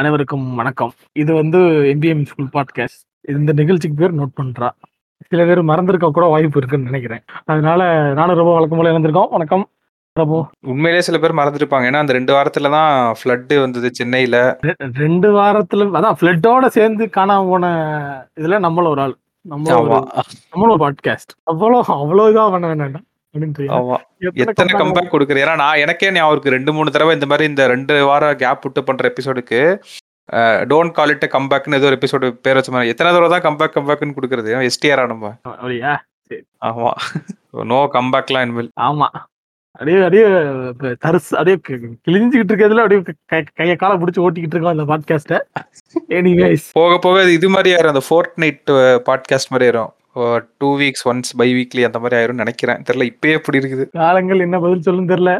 அனைவருக்கும் வணக்கம். இது வந்து எம்பிஎம் ஸ்கூல் பாட்காஸ்ட். இந்த நிகழ்ச்சிக்கு பேர் நோட் பண்றா. சில பேர் மறந்திருக்க கூட வாய்ப்பு இருக்குன்னு நினைக்கிறேன். அதனால நானும் ரொம்ப வழக்கம் போல இணைந்திருக்கோம். வணக்கம் பிரபு. உண்மையிலேயே சில பேர் மறந்துருப்பாங்க. ஏன்னா, அந்த 2 வாரத்துல தான் ஃப்ளட் வந்தது சென்னையில. ரெ 2 வாரத்துல அதான் ஃப்ளட்டோட சேர்ந்து காணாம போன இதுல நம்மளும் ஒரு ஆள். நம்மளும் ஒரு பாட்காஸ்ட். அவ்வளோ அவ்வளோ இதா பண்ண வேண்டாம்டா. எத்தனை கம்பேக் கம்பேக் குடுக்குற ஏன்னா, நான் எனக்கே ஞாபகம் இருக்கு 2, 3 தடவ இந்த மாரி இந்த 2 வாரம் கேப் விட்டு பண்ற எபிசோடுக்கு டோன்ட் கால் இட் அ கம்பேக்ன்னு ஏதோ ஒரு எபிசோடு பேர் வச்ச மாரி. எத்தன தடவ தான் கம்பேக் கம்பேக்ன்னு குடுக்குறது? எஸ்டிஆரா நம்ம? ஆமா. நோ கம்பேக்லாம் இனிமேல். ஆமா. அப்படியே அப்படியே தரிசு அப்படியே கி கிழிஞ்சுகிட்டு இருக்கிறதுல அப்படியே கைய கால புடிச்சு ஓட்டிக்கிட்டு இருக்கோம் அந்த பாட்காஸ்ட்ட. எனிவேஸ். போக போக இது மாரி ஆயிரும். அந்த ஃபோர்ட்நைட் பாட்காஸ்ட் மாரி ஆயிரும். Two weeks once biweekly அந்த மாதிரி ஆயிரும்னு நினைக்கிறேன் தெரியல இப்பயே இப்படி இருக்குது. காலங்கள் என்ன பதில் சொல்லுன்னு தெரியல.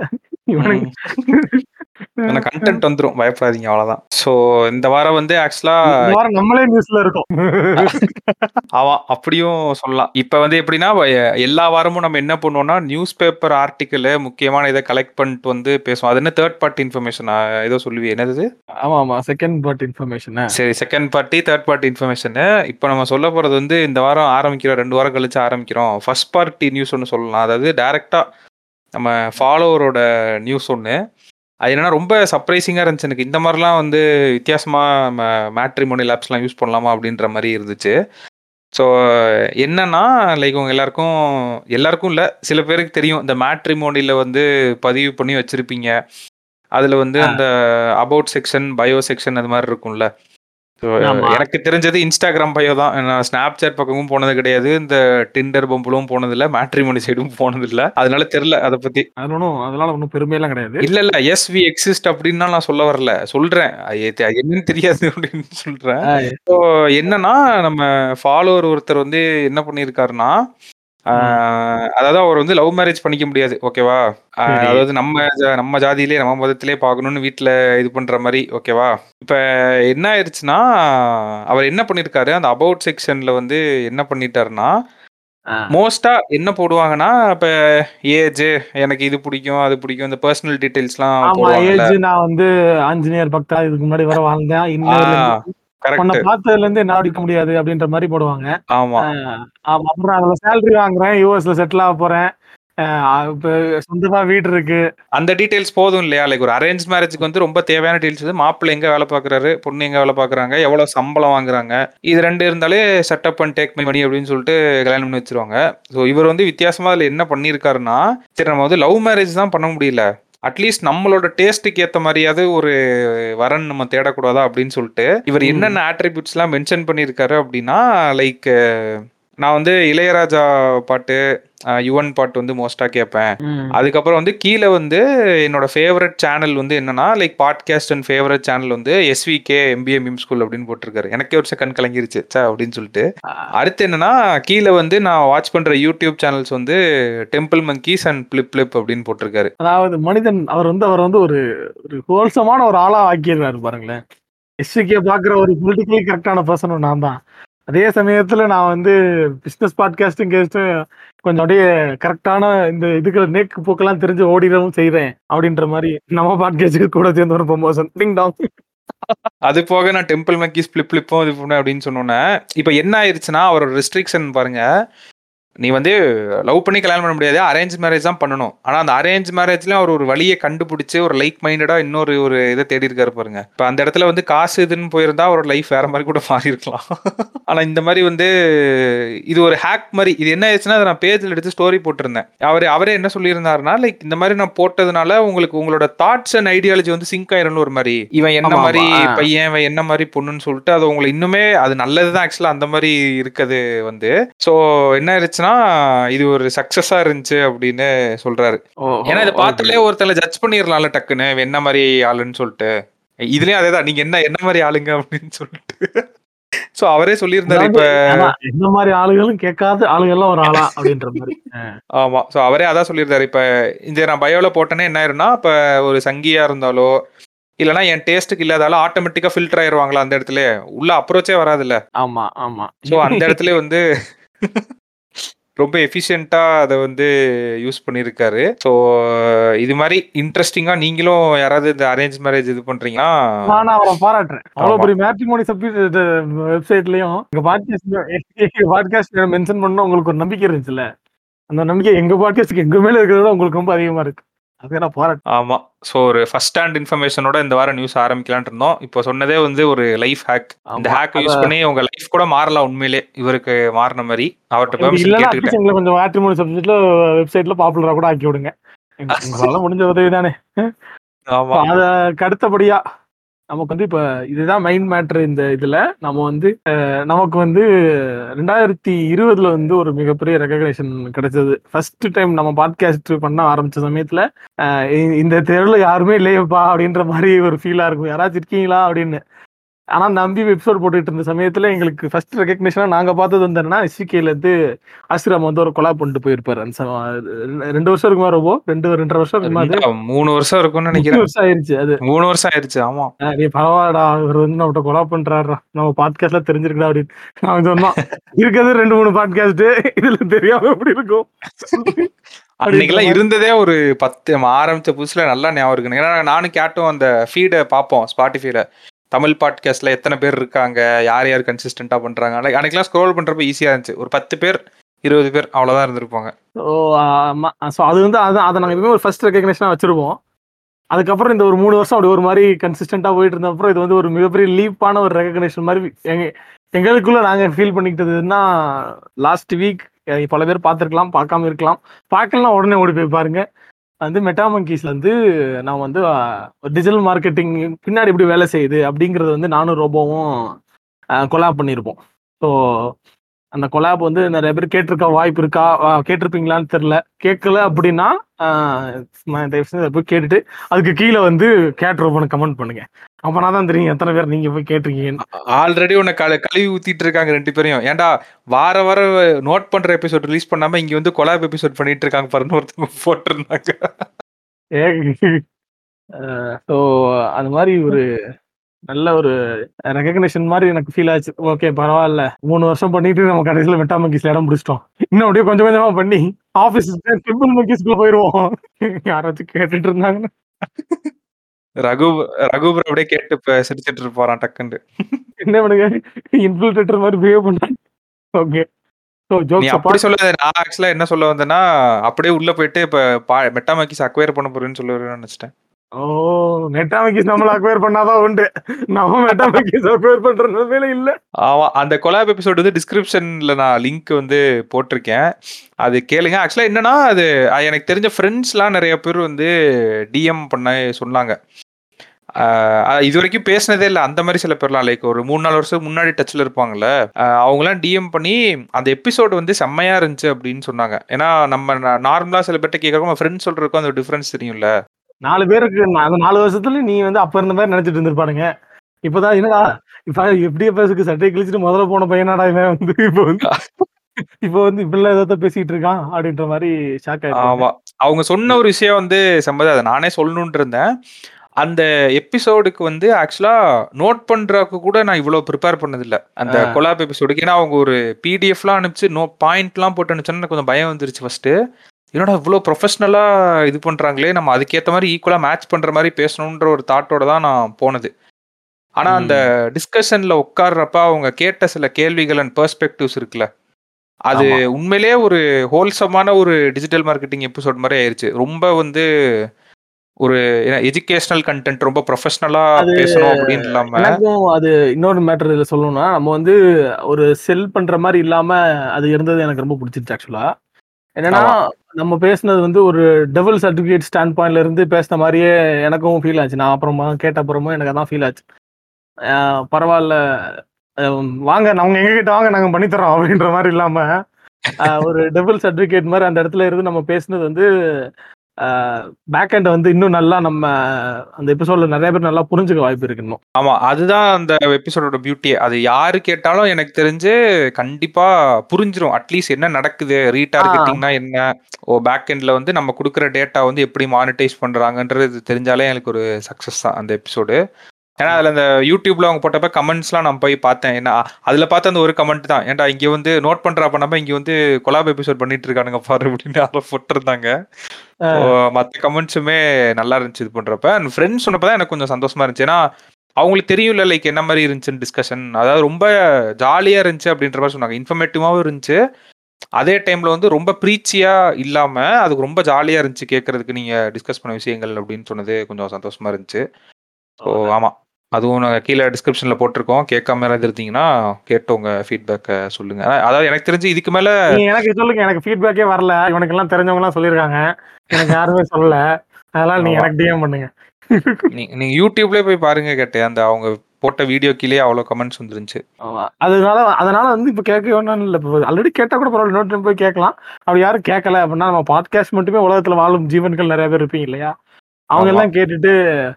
கன்டென்ட் வந்துரும். பயப்படாதீங்க அவ்வளவுதான். ஸோ இந்த வாரம் வந்து ஆக்சுவலா வாரம் நம்மளே நியூஸ்ல இருக்கோம். ஆமா. அப்படியும் சொல்லலாம். இப்ப வந்து எப்படின்னா, எல்லா வாரமும் நம்ம என்ன பண்ணுவோம்னா, நியூஸ் பேப்பர் ஆர்டிக்கிள் முக்கியமான இத கலெக்ட் பண்ணிட்டு வந்து பேசுவோம். அது என்ன தேர்ட் பார்ட்டி இன்ஃபர்மேஷனா? ஏதோ சொல்லுவியே என்னது? ஆமா, ஆமா. Second part information. சரி second party, third party information. இப்ப நம்ம சொல்ல போறது வந்து இந்த வாரம் ஆரம்பிக்கிறோம். 2 வாரம் கழிச்சு ஆரம்பிக்கிறோம். ஃபர்ஸ்ட் பார்ட்டி நியூஸ் ஒண்ணு சொல்லலாம். அதாவது டைரக்ட்டா நம்ம ஃபாலோவரோட நியூஸ் ஒண்ணு. அது என்னன்னா ரொம்ப சர்ப்ரைசிங்கா இருந்துச்சு எனக்கு. இந்த மாரிலாம் வந்து வித்தியாசமா ம மேட்ரிமோனியல் ஆப்ஸ்லாம் யூஸ் பண்ணலாமா? அப்படின்ற மாரி இருந்துச்சு. ஸோ என்னன்னா, லைக் உங்க எல்லாருக்கும் எல்லாருக்கும் இல்ல. சில பேருக்கு தெரியும். இந்த மேட்ரிமோனில வந்து பதிவு பண்ணி வச்சிருப்பீங்க. அதுல வந்து. அந்த அபௌட் செக்ஷன், பயோ செக்ஷன் அது மாரி இருக்கும்ல. ஆமா. எனக்கு தெரிஞ்சது இன்ஸ்டாகிராம் பயோ தான். நான் Snapchat பக்கமும் போனது கிடையாது. இந்த Tinder, Bumbleவும் போனதில்ல. மேட்ரிமோனி சைடும் போனதில்ல. அதனால தெரியல அத பத்தி. அது ஒண்ணும் அதனால ஒண்ணும் பெருமைலாம் கிடையாது. இல்ல, இல்ல. எஸ் வி எக்ஸிஸ்ட் அப்படின்லாம் நான் சொல்ல வரல. சொல்றேன். என்னன்னு தெரியாது அப்படின்னு சொல்றேன். ஸோ என்னன்னா, நம்ம ஃபாலோவர் ஒருத்தர் வந்து என்ன பண்ணியிருக்காருன்னா. அதாவது அவர் வந்து லவ் மேரேஜ் பண்ணிக்க முடியாது. ஓகேவா? அதாவது நம்ம நம்ம ஜாதியிலே, நம்ம மதத்திலே பார்க்கணும்னு வீட்ல இது பண்ற மாரி. ஓகேவா? இப்ப என்ன ஆயிருச்சுன்னா, அவர் என்ன பண்ணியிருக்காரு, அந்த அபௌட் செக்ஷன்ல வந்து என்ன பண்ணிட்டாருன்னா, ஆ. மோஸ்ட்டா என்ன போடுவாங்கன்னா, இப்ப ஏஜ் எனக்கு இது பிடிக்கும், அது பிடிக்கும். இந்த பெர்சனல். போடுவாங்கல்ல. ஏஜ் நான் வந்து ஆஞ்சநேயர் பக்தா இதுக்கு முன்னாடி வர வாழ்ந்தேன். உன்ன. பார்த்ததுல இருந்து என்னால அடிக்க முடியாது அப்படின்ற மாரி போடுவாங்க. ஆமா. அப்புறம் அதுல சேலரி வாங்குறேன். யுஎஸ்ல செட்டில் ஆக போறேன். சொந்தமா வீடு இருக்கு. அந்த டீட்டெயில்ஸ் போதும் இல்லையா? லைக் ஒரு அரேஞ்ச் மேரேஜ்க்கு வந்து ரொம்ப தேவையான வந்து மாப்பிள்ளை எங்க வேலை பார்க்குறாரு, பொண்ணு எங்க வேலை பார்க்குறாங்க, எவ்வளவு சம்பளம் வாங்குறாங்க. இது 2 இருந்தாலே setup and take my money அப்படின்னு சொல்லிட்டு கல்யாணம் பண்ணி வச்சுருவாங்க. ஸோ இவர் வந்து வித்தியாசமா அதுல என்ன பண்ணியிருக்காருன்னா, சரி நம்ம வந்து லவ் மேரேஜ் தான் பண்ண முடியல. அட்லீஸ்ட் நம்மளோட டேஸ்ட்டுக்கு ஏத்த மாரியாவது ஒரு வரன் நம்ம தேடக்கூடாதா அப்படின்னு சொல்லிட்டு, இவர். என்னென்ன அட்ரிபியூட்ஸ்லாம் மென்ஷன் பண்ணியிருக்காரு அப்படின்னா, லைக் நான் வந்து இளையராஜா பாட்டு, யுவன் பாட்டு வந்து மோஸ்ட்டா கேட்பேன். அதுக்கப்புறம் வந்து கீழ வந்து என்னோட ஃபேவரைட் சேனல் வந்து என்னன்னா, like podcast and favourite channel வந்து எஸ்விகே எம்பிஏ மீம் ஸ்கூல் அப்படின்னு போட்டிருக்காரு. எனக்கே ஒரு செகண்ட் கலங்கிருச்சு. ச்சே அப்படின்னு சொல்லிட்டு. அடுத்து என்னன்னா, கீழ வந்து நான் வாட்ச் பண்ற யூடியூப் சேனல்ஸ் வந்து Temple Monkeys and Flip Flip அப்படின்னு போட்டிருக்காரு. அதாவது மனிதன் அவர் வந்து அவர் வந்து ஒரு ஒரு ஹோல்சமான ஒரு ஆளா ஆக்கியிருக்காரு பாருங்களேன். எஸ்விகே பார்க்குற ஒரு பொலிட்டிக்கலி கரெக்ட்டான பெர்சனும் நான் தான். அதே சமயத்துல நான் வந்து பிசினஸ் பாட்காஸ்டும் கேஸ்டும் கொஞ்சம் அப்படியே கரெக்டான இந்த இதுக்கு நேக்கு போக்கெல்லாம் தெரிஞ்சு ஓடிடவும் செய்யறேன் அப்படின்ற மாதிரி நம்ம பாட்காஸ்டுக்கு கூட சேர்ந்து ஒரு ப்ரொமோஷன் டிங் டாங். அது போக நான் டெம்பிள் மங்கீஸ் பிளிப் பிளிப்பும் இது பண்ணேன் அப்படின்னு சொன்னோன்னே இப்போ என்ன ஆயிருச்சுன்னா, அவரோட ரெஸ்ட்ரிக்ஷன் பாருங்க. நீ வந்து லவ் பண்ணி கல்யாணம் பண்ண முடியாது. அரேஞ்ச் மேரேஜ் தான் பண்ணணும். ஆனா அந்த அரேஞ்ச் மேரேஜ்லயும் அவர் ஒரு வழிய கண்டுபிடிச்சு, ஒரு லைக் மைண்டடா இன்னொரு ஒரு இத தேடி இருக்காரு பாருங்க. இப்ப அந்த இடத்துல வந்து காசு இதுன்னு போயிருந்தா அவரோட லைஃப் வேற மாரி கூட மாறியிருக்கலாம். ஆனா இந்த மாரி வந்து இது ஒரு ஹேக் மாரி. இது என்ன ஆயிருச்சுன்னா, அத நான் பேஜ்ல எடுத்து ஸ்டோரி போட்டிருந்தேன். அவரு அவரே என்ன சொல்லியிருந்தாருன்னா, லைக் இந்த மாரி நான் போட்டதுனால உங்களுக்கு உங்களோட தாட்ஸ் அண்ட் ஐடியாலஜி வந்து சிங்க் ஆயிரும்னு ஒரு மாரி. இவன் என்ன. ஆ. பையன், இவன் என்ன மாரி பொண்ணுன்னு சொல்லிட்டு அது உங்கள இன்னுமே அது நல்லது தான் ஆக்சுவலா அந்த மாரி இருக்கது வந்து. ஸோ என்ன ஆயிருச்சுன்னா, இது ஒரு சக்சஸா இருந்துச்சு அப்படின்னு சொல்றாரு. ஏன்னா இத. பார்த்தாலே ஒருத்தங்கள ஜட்ஜ் பண்ணிரலாம்ல டக்குன்னு. என்ன மாரி ஆளுன்னு சொல்லிட்டு. இதுலயும் அதேதான். நீங்க என்ன என்ன மாரி ஆளுங்க அப்படின்னு சொல்லிட்டு. ஸோ அவரே சொல்லியிருந்தாரு இப்ப. எந்த மாரி ஆளுகளும் கேட்காத ஆளுகள்லாம் ஒரு ஆளா அப்படின்ற. அ. ஆமா. ஸோ அவரே அதான் சொல்லியிருந்தாரு. இப்ப இந்த நான் பயோல போட்டேன்னா என்ன ஆயிரும்னா, இப்ப ஒரு சங்கியா இருந்தாலோ, இல்லன்னா என் டேஸ்ட்டுக்கு இல்லாதால ஆட்டோமேட்டிக்கா ஃபில்டர் ஆயிருவாங்களா அந்த இடத்துலயே. உள்ள அப்ரோச்சே வராதுல்ல. ஆமா, ஆமா. ஸோ அந்த இடத்துலயே வந்து ரொம்ப எஃபிஷியன்ட்டா அத வந்து யூஸ் பண்ணியிருக்காரு. ஸோ இது மாரி இன்ட்ரஸ்டிங்கா நீங்களும் யாராவது இந்த அரேஞ்ச் மேரேஜ் இது பண்றீங்கன்னா நானும் அவர பாராட்டுறேன். அவ்வளோ. பெரிய மேட்ரிமோனி இது வெப்சைட்லயும் எங்க பாட்காஸ்ட் பாட்காஸ்ட் மென்ஷன் பண்ணா உங்களுக்கு ஒரு நம்பிக்கை இருந்துச்சுல்ல. அந்த நம்பிக்கை எங்க பாட்காஸ்ட்க்கு எங்க மேல இருக்கிறத உங்களுக்கு ரொம்ப அதிகமா இருக்கு. நான் பாராட்டுறேன். ஆமா. ஸோ ஒரு ஃபர்ஸ்ட் ஹேண்ட் இன்ஃபர்மேஷனோட இந்த வாரம் நியூஸ் ஆரம்பிக்கலாம்னு இருந்தோம். இப்போ சொன்னதே வந்து ஒரு லைஃப் ஹேக். இந்த. ஹேக்க அத யூஸ் பண்ணி உங்க லைஃப் கூட மாறலாம் உண்மையிலே. இவருக்கு மாறுன மாரி. அவர்ட்ட இது பெர்மிஷன் கொஞ்சம் மேட்ரிமோனி சப்ஜெக்ட்ல வெப்சைட்ல பாப்புலரா கூட ஆக்கி விடுங்க. முடிஞ்ச உதவி தானே. ஆமா. அதற்கு அடுத்தபடியா நமக்கு வந்து இப்ப இதுதான் மெயின் மேட்டர் இந்த இதுல. நம்ம வந்து நமக்கு வந்து 2020ல வந்து ஒரு மிகப்பெரிய ரெகக்னேஷன் கிடைச்சது. ஃபர்ஸ்ட் டைம் நம்ம பாட்காஸ்ட் பண்ண ஆரம்பிச்ச சமயத்துல, இந்த தெருவுல யாருமே இல்லையேப்பா அப்படின்ற மாதிரி ஒரு ஃபீலா இருக்கும். யாராச்சும் இருக்கீங்களா அப்படின்னு. ஆனா நம்பி எபிசோட் போட்டுட்டு இருந்த சமயத்துல எங்களுக்கு ஃபர்ஸ்ட் ரெகக்னிஷனா நாங்க பார்த்தது வந்து என்னன்னா, இருந்து ஆசிராம் வந்து ஒரு கொலாப் பண்ணிட்டு போயிருப்பாரு. அந்த 2 வருஷம் இருக்குமா? 2 2 1/2 வருஷம் இருக்குமா அது? 3 வருஷம் இருக்கும்னு 3 நெனைக்கிறேன். வருஷம் ஆயிருச்சு அது. 3 வருஷம் ஆயிருச்சு. ஆமா. அ டேய் பரவால்லடா. இவரு வந்து நம்மட்ட கொலாப் பண்றாருடா. நம்ம பாட்காஸ்ட்ல தெரிஞ்சிருக்குடா அப்படின்னு. அவன் சொன்னான். இருக்கிறது 2, 3 பாட்காஸ்ட் இதுல தெரியாம எப்படி இருக்கும்? அன்னைக்கெல்லாம். இருந்ததே ஒரு 10 ஆரம்பிச்ச புதுசுல நல்லா ஞாபகம் இருக்குங்க. ஏன்னா நானும் கேட்டும் அந்த ஃபீட பார்ப்போம் Spotifyல. தமிழ் பாட்காஸ்ட்டில் எத்தனை பேர் இருக்காங்க? யார் யார் கன்சிஸ்டண்ட்டாக பண்ணுறாங்க அன்னைக்கு அன்னைக்கெல்லாம் ஸ்க்ரோல் பண்ணுறப்ப ஈஸியாக இருந்துச்சு. ஒரு 10 பேர், 20 பேர் அவ்வளோதான் இருந்திருப்பாங்க. ஓ ஆமா. ஸோ அது வந்து அதான் அதை நாங்கள் எப்பவுமே ஒரு ஃபர்ஸ்ட் ரெக்கக்னேஷனாக வச்சிருப்போம். அதுக்கப்புறம் இந்த ஒரு மூணு வருஷம் அப்படி ஒரு மாதிரி கன்சிஸ்டண்ட்டாக போயிட்டு இருந்த அப்புறம் இது வந்து ஒரு மிகப்பெரிய லீப்பான ஒரு ரெக்கக்னேஷன் மாதிரி எங்க எங்களுக்குள்ளே நாங்கள் ஃபீல் பண்ணிக்கிட்டதுன்னா, லாஸ்ட் வீக் பல பேர் பார்த்துருக்கலாம் பார்க்காம இருக்கலாம். பார்க்கலனா உடனே ஓடி போய் பாருங்கள் வந்து மெட்டாமங்கீஸ்ல வந்து நான் வந்து டிஜிட்டல் மார்க்கெட்டிங் பின்னாடி எப்படி வேலை செய்யுது அப்படிங்கிறது வந்து நானும் ரோபோவும் கொலாப் பண்ணியிருப்போம். ஸோ அந்த கொலாப் வந்து நெறைய பேர் கேட்டிருக்க வாய்ப்பு இருக்கா? கேட்டிருப்பீங்களான்னு தெரியல. கேட்கல அப்படின்னா, போய் கேட்டுட்டு, அதுக்கு கீழ வந்து கேட் ரோபோன்னு கமெண்ட் பண்ணுங்க. அப்பனா தான் தெரியும் எத்தன பேர் நீங்க போய் கேட்டிருக்கீங்கன்னு. ஆல்ரெடி உன்ன கழ கழுவி ஊத்திட்டு இருக்காங்க 2 பேரையும். ஏன்டா வார வாரம் நோட் பண்ற எபிசோட் ரிலீஸ் பண்ணாம இங்க வந்து கொலாப் எபிசோட் பண்ணிட்டு இருக்காங்க பாருன்னு ஒருத்தவங்க போட்டிருந்தாங்க. ஸோ அது மாரி ஒரு நல்ல ஒரு ரெகக்னிஷன் மாரி எனக்கு ஃபீல் ஆச்சு. ஓகே பரவால்ல. 3 வருஷம் பண்ணிட்டு நம்ம கடைசில மெட்டா மங்கீஸ்ல இடம் பிடிச்சிட்டோம். இன்னும் அப்படியே கொஞ்சம் கொஞ்சமா பண்ணி ஆஃபீஸ் டிம்பிள் மங்கீஸ்க்குள்ள போயிருவோம். யாராச்சும் கேட்டுட்டு இருந்தாங்கன்னா. ரகு ரகு ப்ரோ அப்படியே கேட்டு சிரிச்சுட்டு இருப்பாராம் டக்குன்ட்டு. என்ன பண்ணுங்க இன்ஃபில்ட்ரேட்டர் மாரி பிஹேவ் பண்றாங்க. ஓகே. நீ அப்படி. சொல்லாத. நான் ஆக்சுவலா என்ன சொல்ல வந்தேன்னா, அப்படியே உள்ள போயிட்டு இப்ப பா மெட்டா மங்கீஸ் அக்வயர் பண்ண போறேன்னு சொல்ல நெனச்சுட்டேன். ஓ! மெட்டாமிக்கிஸ் நம்மள அக்வயர் பண்ணாதான் உண்டு. நம்ம மெட்டாமிக்கிஸ் மங்கீஸ் அக்வயர் பண்ற நிலைமையில இல்ல. ஆமா. அந்த கொலாப் எபிசோட் வந்து டிஸ்கிரிப்ஷன்ல நான் லிங்க் வந்து போட்டிருக்கேன். அது கேளுங்க. ஆக்சுவலா என்னன்னா, அது எனக்கு தெரிஞ்ச ஃப்ரெண்ட்ஸ்லாம் நிறைய பேர் வந்து டிஎம் பண்ண சொன்னாங்க. இது வரைக்கும் பேசினதே இல்லை அந்த மாதிரி சில பேர்லாம் லைக் ஒரு 3, 4 வருஷம் முன்னாடி டச்சில் இருப்பாங்கல்ல. அவங்களாம் டிஎம் பண்ணி அந்த எபிசோடு வந்து செம்மையாக இருந்துச்சு அப்படின்னு சொன்னாங்க. ஏன்னா நம்ம ந சில பேர்ட்ட கேட்கறப்போ நம்ம ஃப்ரெண்ட்ஸ் சொல்கிறதுக்கும் அந்த டிஃப்ரென்ஸ் தெரியும்ல. 4 பேருக்கு அந்த 4 வருஷத்துல நீ வந்து அப்ப இருந்த மாரி நெனச்சிட்டு இருந்திருப்பானுங்க. இப்பதான் என்னடா இப்ப எப்படியே பேசுக்கு சட்டைய கிழிச்சிட்டு முதல்ல போன பையனாடா இவன் வந்து இப்ப வந்து இப்ப வந்து இப்படிலாம் ஏதோ பேசிட்டு இருக்கான் அப்படின்ற மாரி ஷாக். ஆமா. அவங்க சொன்ன ஒரு விஷயம் வந்து செம்ம அத நானே சொல்லணும்னு இருந்தேன். அந்த எபிசோடுக்கு வந்து ஆக்சுவலா நோட் பண்றதுக்கு கூட நான் இவ்வளோ ப்ரிப்பேர் பண்ணதில்ல. அந்த ஆ. கொலாப் எபிசோடுக்கு. ஏன்னா அவங்க ஒரு பிடிஎஃப்லாம் அனுப்பிச்சு நோ பாயிண்ட்லாம் போட்டு அனுப்பிச்சோனே எனக்கு கொஞ்சம் பயம் வந்துருச்சு ஃபர்ஸ்ட்டு. என்னடா இவ்ளோ ப்ரொஃபஷனலா இது பண்றாங்களே! நம்ம அதுக்கேத்த மாரி ஈக்குவலா மேட்ச் பண்ற மாரி பேசணுன்ற ஒரு தாட்டோட தான் நான் போனது. ஆனா அந்த. டிஸ்கஷன்ல உட்கார்றப்ப அவங்க கேட்ட சில கேள்விகள் அண்ட் பெர்ஸ்பெக்டிவ்ஸ் இருக்குல்ல. அது ஆமா. உண்மையிலேயே ஒரு ஹோல்சமான ஒரு டிஜிட்டல் மார்க்கெட்டிங் எபிசோட் மாரி ஆயிருச்சு. ரொம்ப வந்து ஒரு எஜுகேஷனல் கன்டென்ட் ரொம்ப ப்ரொஃபஷனலா பேசணும் அப்படின்னு இல்லாம அது இன்னொரு மேட்டர் இதுல சொல்லணும்னா, நம்ம வந்து ஒரு செல் பண்ற மாரி இல்லாம அது இருந்தது எனக்கு ரொம்ப புடிச்சிருச்சு ஆக்சுவலா. என்னன்னா. நம்ம பேசினது வந்து ஒரு டெவில்ஸ் அட்வொகேட் ஸ்டாண்ட் பாயிண்ட்ல இருந்து பேசின மாரியே எனக்கும் ஃபீல் ஆச்சு. நான் அப்புறமா கேட்ட அப்புறமும் எனக்கு அதான் ஃபீல் ஆச்சு. அ வாங்க அவங்க எங்ககிட்ட வாங்க நாங்க பண்ணி தர்றோம் அப்படின்ற மாரி இல்லாம, ஒரு டெவில்ஸ் அட்வொகேட் மாரி அந்த இடத்துல இருந்து நம்ம பேசினது வந்து பேக் எண்ட வந்து இன்னும் நல்லா நம்ம அந்த எபிசோட்ல நெறைய பேர் நல்லா புரிஞ்சுக்க வாய்ப்பு இருக்கு இன்னும். ஆமா. அதுதான் அந்த எபிசோடோட பியூட்டியே. அது யாரு கேட்டாலும் எனக்கு தெரிஞ்சு கண்டிப்பா புரிஞ்சிரும். அட்லீஸ்ட் என்ன நடக்குது? ரீடார்கெட்டிங்னா என்ன? ஓ பேக் எண்ட்ல வந்து நம்ம குடுக்குற டேட்டா வந்து எப்படி மானிட்டைஸ் பண்றாங்கன்றது தெரிஞ்சாலே எனக்கு ஒரு சக்சஸ் தான் அந்த எபிசோடு. ஏன்னா அதுல அந்த யூடியூப்ல அவங்க போட்டப்ப கமெண்ட்ஸ்லாம் நான் போய் பார்த்தேன். என்ன அதுல பார்த்த அந்த ஒரு கமெண்ட் தான். ஏன்டா இங்க வந்து நோட் பண்றா பண்ணாம இங்க வந்து கொலாப் எபிசோட் பண்ணிட்டு இருக்கானுங்க பாரு அப்படின்னு அதை போட்டிருந்தாங்க. மத்த கமெண்ட்ஸுமே நல்லா இருந்துச்சு இது பண்றப்ப. அண்ட் ஃப்ரெண்ட்ஸ் சொன்னப்பதான் எனக்கு கொஞ்சம் சந்தோஷமா இருந்துச்சு. ஏன்னா அவங்களுக்கு தெரியும்ல லைக் என்ன மாதிரி இருந்துச்சுன்னு டிஸ்கஷன் அதாவது ரொம்ப ஜாலியா இருந்துச்சு அப்படின்ற மாதிரி சொன்னாங்க. இன்ஃபர்மேட்டிவாவும் இருந்துச்சு. அதே டைம்ல வந்து ரொம்ப ப்ரீச்சியா இல்லாம அதுக்கு ரொம்ப ஜாலியா இருந்துச்சு கேட்கறதுக்கு நீங்க டிஸ்கஸ் பண்ண விஷயங்கள் அப்படின்னு சொன்னது கொஞ்சம் சந்தோஷமா இருந்துச்சு. ஸோ ஆமா. அதுவும் நாங்கள் கீழே டிஸ்கிரிப்ஷன்ல போட்டிருக்கோம். கேட்காம இருந்தீங்கன்னா கேட்டு உங்க ஃபீட்பேக்கை சொல்லுங்க. அதாவது எனக்கு தெரிஞ்சு இதுக்கு மேல எனக்கு சொல்லுங்க எனக்கு ஃபீட்பேக்கே வரல. இவனுக்கு எல்லாம் தெரிஞ்சவங்க எல்லாம் சொல்லிருக்காங்க எனக்கு யாருமே சொல்லல. அதனால நீங்க. எனக்கு டிஎம் பண்ணுங்க. நீங்க யூடியூப்லயே போய் பாருங்க கேட்டேன் அந்த அவங்க போட்ட வீடியோ கீழே அவ்வளோ கமெண்ட்ஸ் வந்துருந்துச்சு. அதனால அதனால வந்து இப்ப கேட்க வேணாம் இல்ல. ஆல்ரெடி கேட்டா கூட பரவாயில்ல. இன்னொரு time போய் கேட்கலாம். அப்படி யாரும் கேட்கல அப்படின்னா நம்ம பாட்காஸ்ட் மட்டுமே உலகத்துல வாழும் ஜீவன்கள் நிறைய பேர் இருப்பீங்க இல்லையா? அவங்க. எல்லாம் கேட்டுட்டு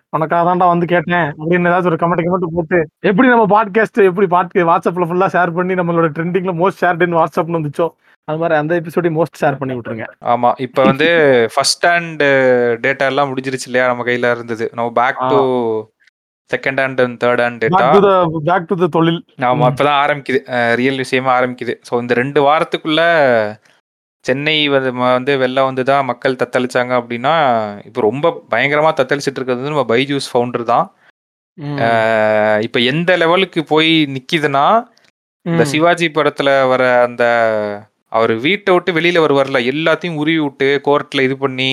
உனக்காக தான்டா வந்து கேட்டேன் அப்படின்னு ஏதாச்சும் ஒரு கமெண்ட் கமெண்ட் போட்டு எப்படி நம்ம பாட்காஸ்ட் எப்படி பாட்கே வாட்ஸ்அப்ல ஃபுல்லா ஷேர் பண்ணி நம்மளோட ட்ரெண்டிங்ல மோஸ்ட் ஷேர்ட் இன் வாட்ஸ்அப்னு வந்துச்சோ? அது மாதிரி அந்த எபிசோடையும் மோஸ்ட் ஷேர் பண்ணி விட்டுருங்க. ஆமா இப்ப வந்து ஃபர்ஸ்ட் ஹேண்ட் டேட்டா எல்லாம் முடிஞ்சிருச்சு இல்லையா நம்ம கையில இருந்தது. நம்ம back to second hand and third hand data back to the தொழில். ஆமா. இப்பதான் ஆரம்பிக்குது. ரியல் விஷயமா ஆரம்பிக்குது. ஸோ இந்த ரெண்டு வாரத்துக்குள்ள சென்னை வந்து வெள்ளம் வந்து தான் மக்கள் தத்தளிச்சாங்க அப்படின்னா இப்போ ரொம்ப பயங்கரமா தத்தளிச்சிட்டு இருக்கிறது நம்ம பைஜூஸ் ஃபவுண்டர் தான் இப்ப எந்த லெவலுக்கு போய் நிக்குதுன்னா இந்த. சிவாஜி படத்துல வர அந்த அவர் வீட்டை விட்டு வெளியில வருவார்ல எல்லாத்தையும் உருவி விட்டு கோர்ட்ல இது பண்ணி.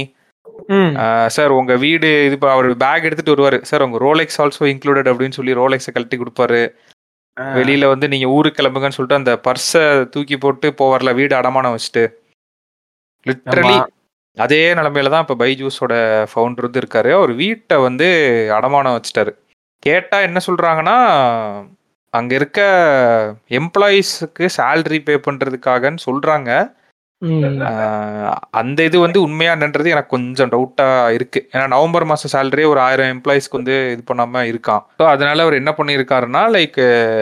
சார் உங்க வீடு இது அவர் பேக் எடுத்துட்டு வருவாரு சார் உங்க ரோலெக்ஸ் ஆல்சோ இன்க்ளூடட் அப்படின்னு சொல்லி ரோலெக்ஸை கழட்டி கொடுப்பாரு. வெளியில வந்து நீங்க ஊருக்கு கிளம்புங்கன்னு சொல்லிட்டு அந்த பர்ஸை தூக்கி போட்டு போவார்ல வீடு அடமானம் வச்சுட்டு லிட்டரலி ஆமா. அதே நிலைமையில தான் இப்ப பைஜூஸோட ஃபவுண்டர் வந்து இருக்காரு அவர் வீட்டை வந்து அடமானம் வச்சுட்டாரு கேட்டா என்ன சொல்றாங்கன்னா அங்க இருக்க எம்ப்ளாயீஸ்க்கு சேலரி பே ம். ஆஹ் அந்த இது வந்து உண்மையானன்றது எனக்கு கொஞ்சம் டவுட்டா இருக்கு ஏன்னா நவம்பர் மாசம் சேலரியே ஒரு ஆயிரம் எம்ப்ளாயிஸ்க்கு வந்து இது பண்ணாம இருக்கான் ஸோ அதனால அவர் என்ன பண்ணியிருக்காருன்னா லைக்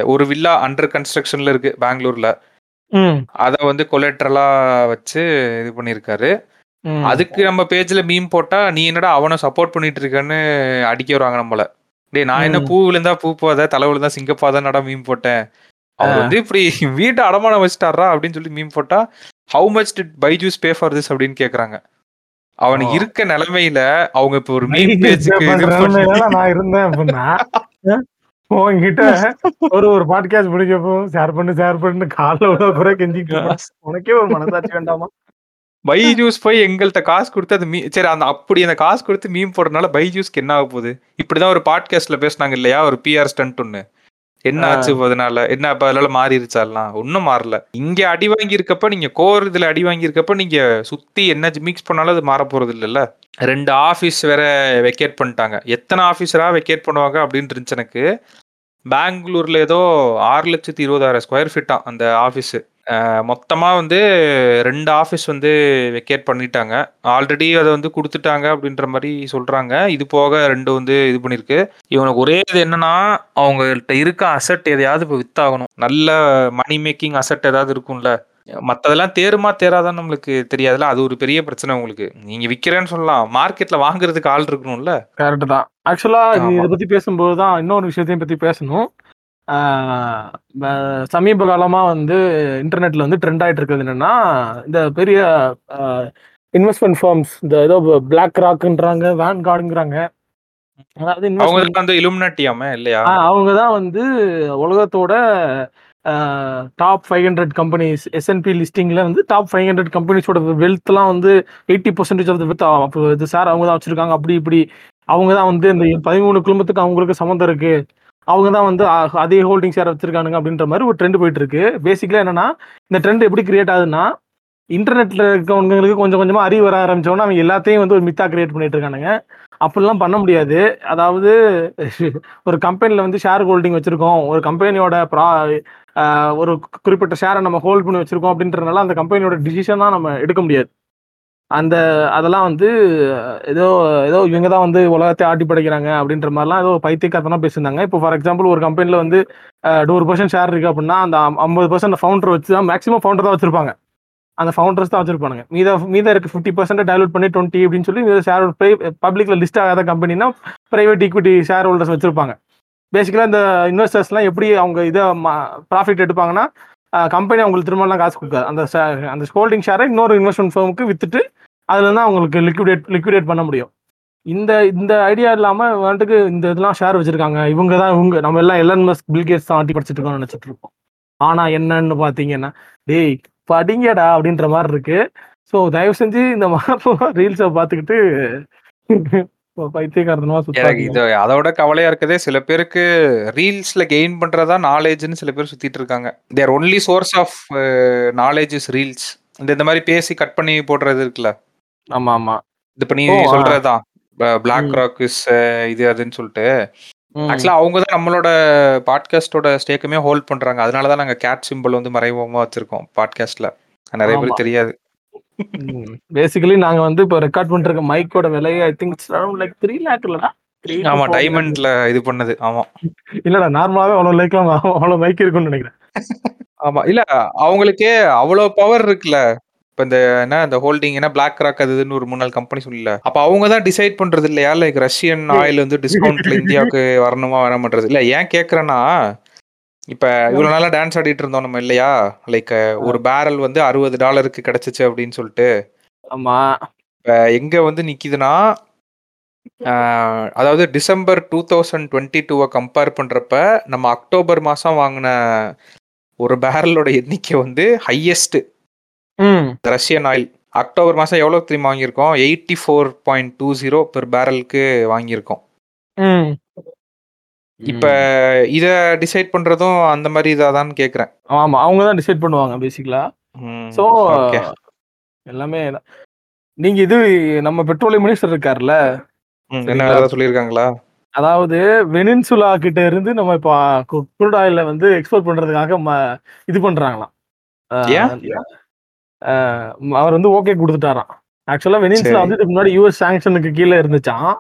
ஒரு வில்லா அண்டர் கன்ஸ்ட்ரக்ஷன்ல இருக்கு பெங்களூர்ல. அதை வந்து கொலேட்ரலா வச்சு இது பண்ணியிருக்காரு ம். அதுக்கு நம்ம பேஜ்ல மீம் போட்டா நீ என்னடா அவனை சப்போர்ட் பண்ணிட்டு இருக்கன்னு அடிக்க வருவாங்க நம்மள. டேய் நான் என்ன. பூ விழுந்தா பூ போத தலை விழுந்தா சிங்கப்பாதனடா மீம் போட்டேன். அவர் வந்து இப்படி வீட்டை அடமானம் வச்சுட்டாரா அப்படின்னு சொல்லி மீம் போட்டா how much did Byju's pay for this அப்படின்னு கேக்குறாங்க. அவனுக்கு ஓ. இருக்க நிலைமையில அவங்க இப்ப ஒரு நீங்க பேஜுக்கு நான் இருந்தேன் அப்படின்னா உன்கிட்ட ஒரு ஒரு பாட்காஸ்ட் முடிக்கப்போ ஷேர் பண்ணு ஷேர் பண்ணு காலைல விட குறை கெஞ்சிட்டு. உனக்கே ஒரு மனசாட்சி வேண்டாமா? பைஜூஸ் போய் எங்கள்கிட்ட காசு கொடுத்து அது மீ சரி அந்த அப்படி அந்த காசு கொடுத்து மீம் போடுறதுனால பைஜூஸ்க்கு என்ன ஆக போகுது? இப்படிதான் ஒரு பாட்காஸ்ட்ல பேசுனாங்க இல்லையா? ஒரு பிஆர் ஸ்டன்ட் ஒன்னு என்ன. ஆச்சு அதனால என்ன அப்ப அதனால மாறிடுச்சாலாம் ஒன்னும் மாறல. இங்க அடி வாங்கி இருக்கப்ப நீங்க கோர் இதுல அடி வாங்கி இருக்கப்ப நீங்க சுத்தி என்ன மிக்ஸ் பண்ணாலும் அது மாற போறது இல்லைல்ல? ரெண்டு ஆபீஸ் வேற வெக்கேட் பண்ணிட்டாங்க. எத்தனை ஆபீஸரா வெக்கேட் பண்ணுவாங்க அப்படின்னு இருந்துச்சு எனக்கு. பெங்களூர்ல ஏதோ ஆறு லட்சத்தி இருபதாயிரம் ஸ்கொயர் ஃபீட்டா அந்த ஆபீஸ் மொத்தமா வந்து ரெண்டு ஆபீஸ் வந்து வெக்கேட் பண்ணிட்டாங்க. ஆல்ரெடி அதை வந்து கொடுத்துட்டாங்க அப்படின்ற மாதிரி சொல்றாங்க. இது போக ரெண்டு வந்து இது பண்ணிருக்கு. இவனுக்கு ஒரே இது என்னன்னா அவங்கள்ட்ட இருக்க அசட் எதையாவது இப்போ வித்தாகணும். நல்ல மணி மேக்கிங் அசட் ஏதாவது இருக்கும்ல. மத்ததெல்லாம் தேருமா தேராதான் நம்மளுக்கு தெரியாதுல்ல. அது ஒரு பெரிய பிரச்சனை உங்களுக்கு. நீங்க விக்கிறேன்னு சொல்லலாம். மார்க்கெட்ல வாங்குறதுக்கு ஆள் இருக்கணும்ல. கரெக்ட் தான். ஆக்சுவலா. இதை பத்தி பேசும்போது தான் இன்னொரு விஷயத்தையும் பத்தி பேசணும். சமீப காலமா வந்து இன்டர்நெட்ல வந்து ட்ரெண்ட் ஆயிட்டு இருக்கிறது என்னன்னா இந்த பெரிய இன்வெஸ்ட்மெண்ட் ஃபார்ம்ஸ் இந்த ஏதோ பிளாக் ராக்ன்றாங்க வேன் கார்டுங்கிறாங்க அதாவது அவங்க investment- தான் வந்து இலுமினாட்டியாம இல்லையா? அவங்க தான் வந்து உலகத்தோட top five hundred companies S and P லிஸ்டிங்ல வந்து டாப் ஃபைவ் ஹண்ட்ரட் கம்பெனிஸோட வெல்த்லாம் வந்து eighty percentage of the with அப்போ இது சார் அவங்க தான் வச்சிருக்காங்க அப்படி இப்படி. அவங்க தான் வந்து இந்த பதிமூணு குடும்பத்துக்கு அவங்களுக்கு சம்மந்தம் இருக்கு. அவங்க தான் வந்து அ- அதே ஹோல்டிங் ஷேர் வச்சிருக்கானுங்க அப்படின்ற மாதிரி ஒரு ட்ரெண்ட் போயிட்டு இருக்கு பேசிக்கலா என்னன்னா இந்த ட்ரெண்ட் எப்படி கிரியேட் ஆகுதுன்னா இன்டர்நெட்ல இருக்கவங்களுக்கு கொஞ்சம் கொஞ்சமா அறிவு வர ஆரம்பிச்சோன்னா அவங்க எல்லாத்தையும் வந்து ஒரு மித்தா கிரியேட் பண்ணிட்டு இருக்கானுங்க. அப்படிலாம் பண்ண முடியாது. அதாவது ஒரு கம்பெனில வந்து ஷேர் ஹோல்டிங் வச்சிருக்கோம். ஒரு கம்பெனியோட ப்ரா ஒரு குறிப்பிட்ட ஷேரை நம்ம ஹோல்ட் பண்ணி வச்சிருக்கோம் அப்படின்றதுனால அந்த கம்பெனியோட டிசிஷன் தான் நம்ம எடுக்க முடியாது. அந்த அதெல்லாம் வந்து ஏதோ ஏதோ இவங்க தான் வந்து உலகத்தை ஆட்டி படைக்கிறாங்க அப்படின்ற மாதிரிலாம் ஏதோ பைத்தியக்காரத்தனா பேசியிருந்தாங்க. இப்போ ஃபார் எக்ஸாம்பிள் ஒரு கம்பெனியில் வந்து நூறு பர்சன்ட் ஷேர் இருக்கு அப்படின்னா அந்த ஐம்பது பர்சன்ட் ஃபவுண்டர் வச்சு தான் மேக்ஸிமம் ஃபவுண்டர் தான் வச்சிருப்பாங்க. அந்த ஃபவுண்டர்ஸ் தான் வச்சிருப்பாங்க மீத மீத இருக்கு ஃபிஃப்டி பர்சன்ட் டைலூட் பண்ணி டுவெண்ட்டி அப்படின்னு சொல்லி ஷேர் பப்ளிக்ல லிஸ்ட் ஆகாத கம்பெனினா பிரைவேட் ஈக்விட்டி ஷேர் ஹோல்டர்ஸ் வச்சிருப்பாங்க. பேசிக்கலாக இந்த இன்வெஸ்டர்ஸ்லாம் எப்படி அவங்க இதை ப்ராஃபிட் எடுப்பாங்கன்னா கம்பெனி அவங்களுக்கு திரும்பலாம் காசு கொடுக்காது. அந்த அந்த ஹோல்டிங் ஷேரை இன்னொரு இன்வெஸ்ட்மெண்ட் ஃபர்முக்கு வித்துட்டு அதுல இருந்து அவங்களுக்கு லிக்விடேட் லிக்விடேட் பண்ண முடியும். இந்த இந்த ஐடியா இல்லாம வந்துட்டு இந்த இதெல்லாம் ஷேர் வச்சிருக்காங்க. இவங்க தான் இவங்க நம்ம எல்லாம் எல்லன் மஸ்க் பில்கேட்ஸ் தான் ஆட்டி படிச்சிட்டு இருக்கோம்னு நினைச்சிட்டு இருக்கோம். ஆனா என்னன்னு பாத்தீங்கன்னா டேய் படிங்கடா அப்படின்ற மாதிரி இருக்கு. ஸோ தயவு செஞ்சு இந்த மாதிரி ரீல்ஸை பார்த்துக்கிட்டு பைத்தியக்காரத்தனமா இது அதோட கவலையா இருக்கதே. சில பேருக்கு ரீல்ஸ்ல கெயின் பண்றதா நாலேஜ்னு சில பேர் சுத்திட்டு இருக்காங்க. Their only source of knowledge is reels இந்த இந்த மாதிரி பேசி கட் பண்ணி போடுறது இருக்குல்ல? ஆமா ஆமா. இது இப்ப நீ. சொல்றதுதான். பிளாக். ராக் இஸ் இது அதுன்னு சொல்லிட்டு. ஆக்சுவலா அவங்க தான் நம்மளோட பாட்காஸ்டோட ஸ்டேக்குமே ஹோல்ட் பண்றாங்க. அதனால தான் நாங்க கேட் சிம்பிள் வந்து மறைமுகமா வச்சிருக்கோம் பாட்காஸ்ட்ல நிறைய. பேருக்கு தெரியாது. பேசிக்கலி நாங்க வந்து இப்போ ரெக்கார்ட் பண்ணிருக்க மைக்கோட விலை I think like three lakh இல்லடா? ஆமா. டைமண்ட்ல இது பண்ணது ஆமா. இல்லடா நார்மலாவே அவ்வளவு லைக்லாம் அவ்வளவு மைக் இருக்கும்னு நினைக்கிறேன். ஆமா இல்ல அவங்களுக்கே அவ்வளவு பவர் இருக்குல்ல. இப்ப இந்த என்ன இந்த ஹோல்டிங் என்ன பிளாக் ராக் அது ஒரு மூணு நாலு கம்பெனி சொல்லல. அப்ப அவங்க தான் டிசைட் பண்றது இல்லையா? லைக் ரஷ்யன் ஆயில் வந்து டிஸ்கவுண்ட்ல இந்தியாவுக்கு வரணுமா வர மாட்டது இல்ல ஏன் கேக்குறேன்னா இப்ப இவ்வளவு நாளா டான்ஸ் ஆடிட்டு இருந்தோம் நம்ம இல்லையா? லைக் ஒரு பேரல் வந்து அறுபது டாலருக்கு கிடைச்சிச்சு அப்படின்னு சொல்லிட்டு. ஆமா. இப்ப எங்க வந்து நிக்குதுன்னா ஆஹ், அதாவது டிசம்பர் டூ தௌசண்ட் டுவெண்ட்டி டூவை கம்பேர் பண்றப்ப நம்ம அக்டோபர் மாசம் வாங்கின ஒரு பேரலோட எண்ணிக்கை வந்து ஹையஸ்ட் ம். ரஷ்யன் ஆயில் அக்டோபர் மாசம் எவ்வளவு தெரியுமா வாங்கியிருக்கோம்? Eighty four point two zero per பேரலுக்கு வாங்கியிருக்கோம். ம். இப்ப இத டிசைட் பண்றதும் அந்த மாதிரி இதாதான்னு கேக்குறேன் ஆமா அவங்க தான் டிசைட் பண்ணுவாங்க பேசிக்கலா okay. எல்லாமே. நீங்க இது நம்ம பெட்ரோலியம் மினிஸ்டர் இருக்காருல்ல என்ன சொல்லியிருக்காங்களா அதாவது வெனின்சுலா கிட்ட இருந்து நம்ம இப்போ குரூட் ஆயில வந்து எக்ஸ்போர்ட் பண்றதுக்காக இது பண்றாங்களாம் அவர் வந்து ஓகே கொடுத்துட்டாராம் ஆக்சுவலா வெனின்சுலா. வந்து முன்னாடி யூஎஸ் சாங்ஷனுக்கு கீழே இருந்துச்சாம் ஆ.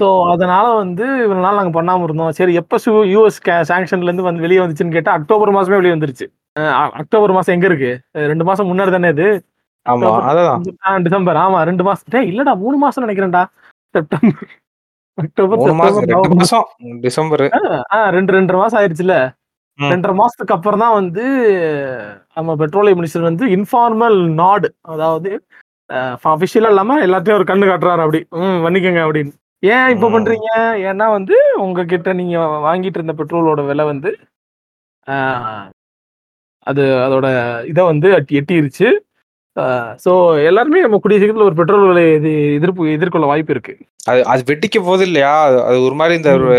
ஸோ அதனால வந்து இவ்வளவு நாள் நாங்க பண்ணாம இருந்தோம். சரி எப்ப யூஎஸ் சாங்ஷன்ல இருந்து வந்து வெளியே வந்துச்சுன்னு கேட்டா அக்டோபர் மாசமே வெளியே வந்துருச்சு. அக்டோபர் மாசம் எங்க இருக்கு? ரெண்டு மாசம் முன்னாடி தானே இது? ஆமா அதான் டிசம்பர். ஆமா ரெண்டு மாசம். இல்லடா மூணு மாசம் நினைக்கிறேன்டா. செப்டம்பர். October December. ரெண்டு ரெண்டரை மாசம் ஆயிருச்சுல ம். ரெண்டரை மாசத்துக்கு அப்புறம் தான் வந்து நம்ம பெட்ரோலியம் மினிஸ்டர் வந்து இன்ஃபார்மல் நாடு அதாவது அபிஷியலா இல்லாம எல்லாத்தையும் ஒரு கண்ணு காட்டுறாரு அப்படி. ம் பண்ணிக்கங்க அப்படின்னு. ஏன் இப்ப. பண்றீங்க? ஏன்னா வந்து உங்ககிட்ட நீங்க வாங்கிட்டு இருந்த பெட்ரோலோட விலை வந்து அது அதோட இதை வந்து எட்டி- எட்டிருச்சு. ஸோ எல்லாருமே நம்ம கூடிய சீக்கிரத்தில் ஒரு பெட்ரோல் விலை இது எதிர்ப்பு எதிர்கொள்ள வாய்ப்பு இருக்கு. அது அது வெடிக்க போகுது இல்லையா? அது- ஒரு மாதிரி இந்த ஒரு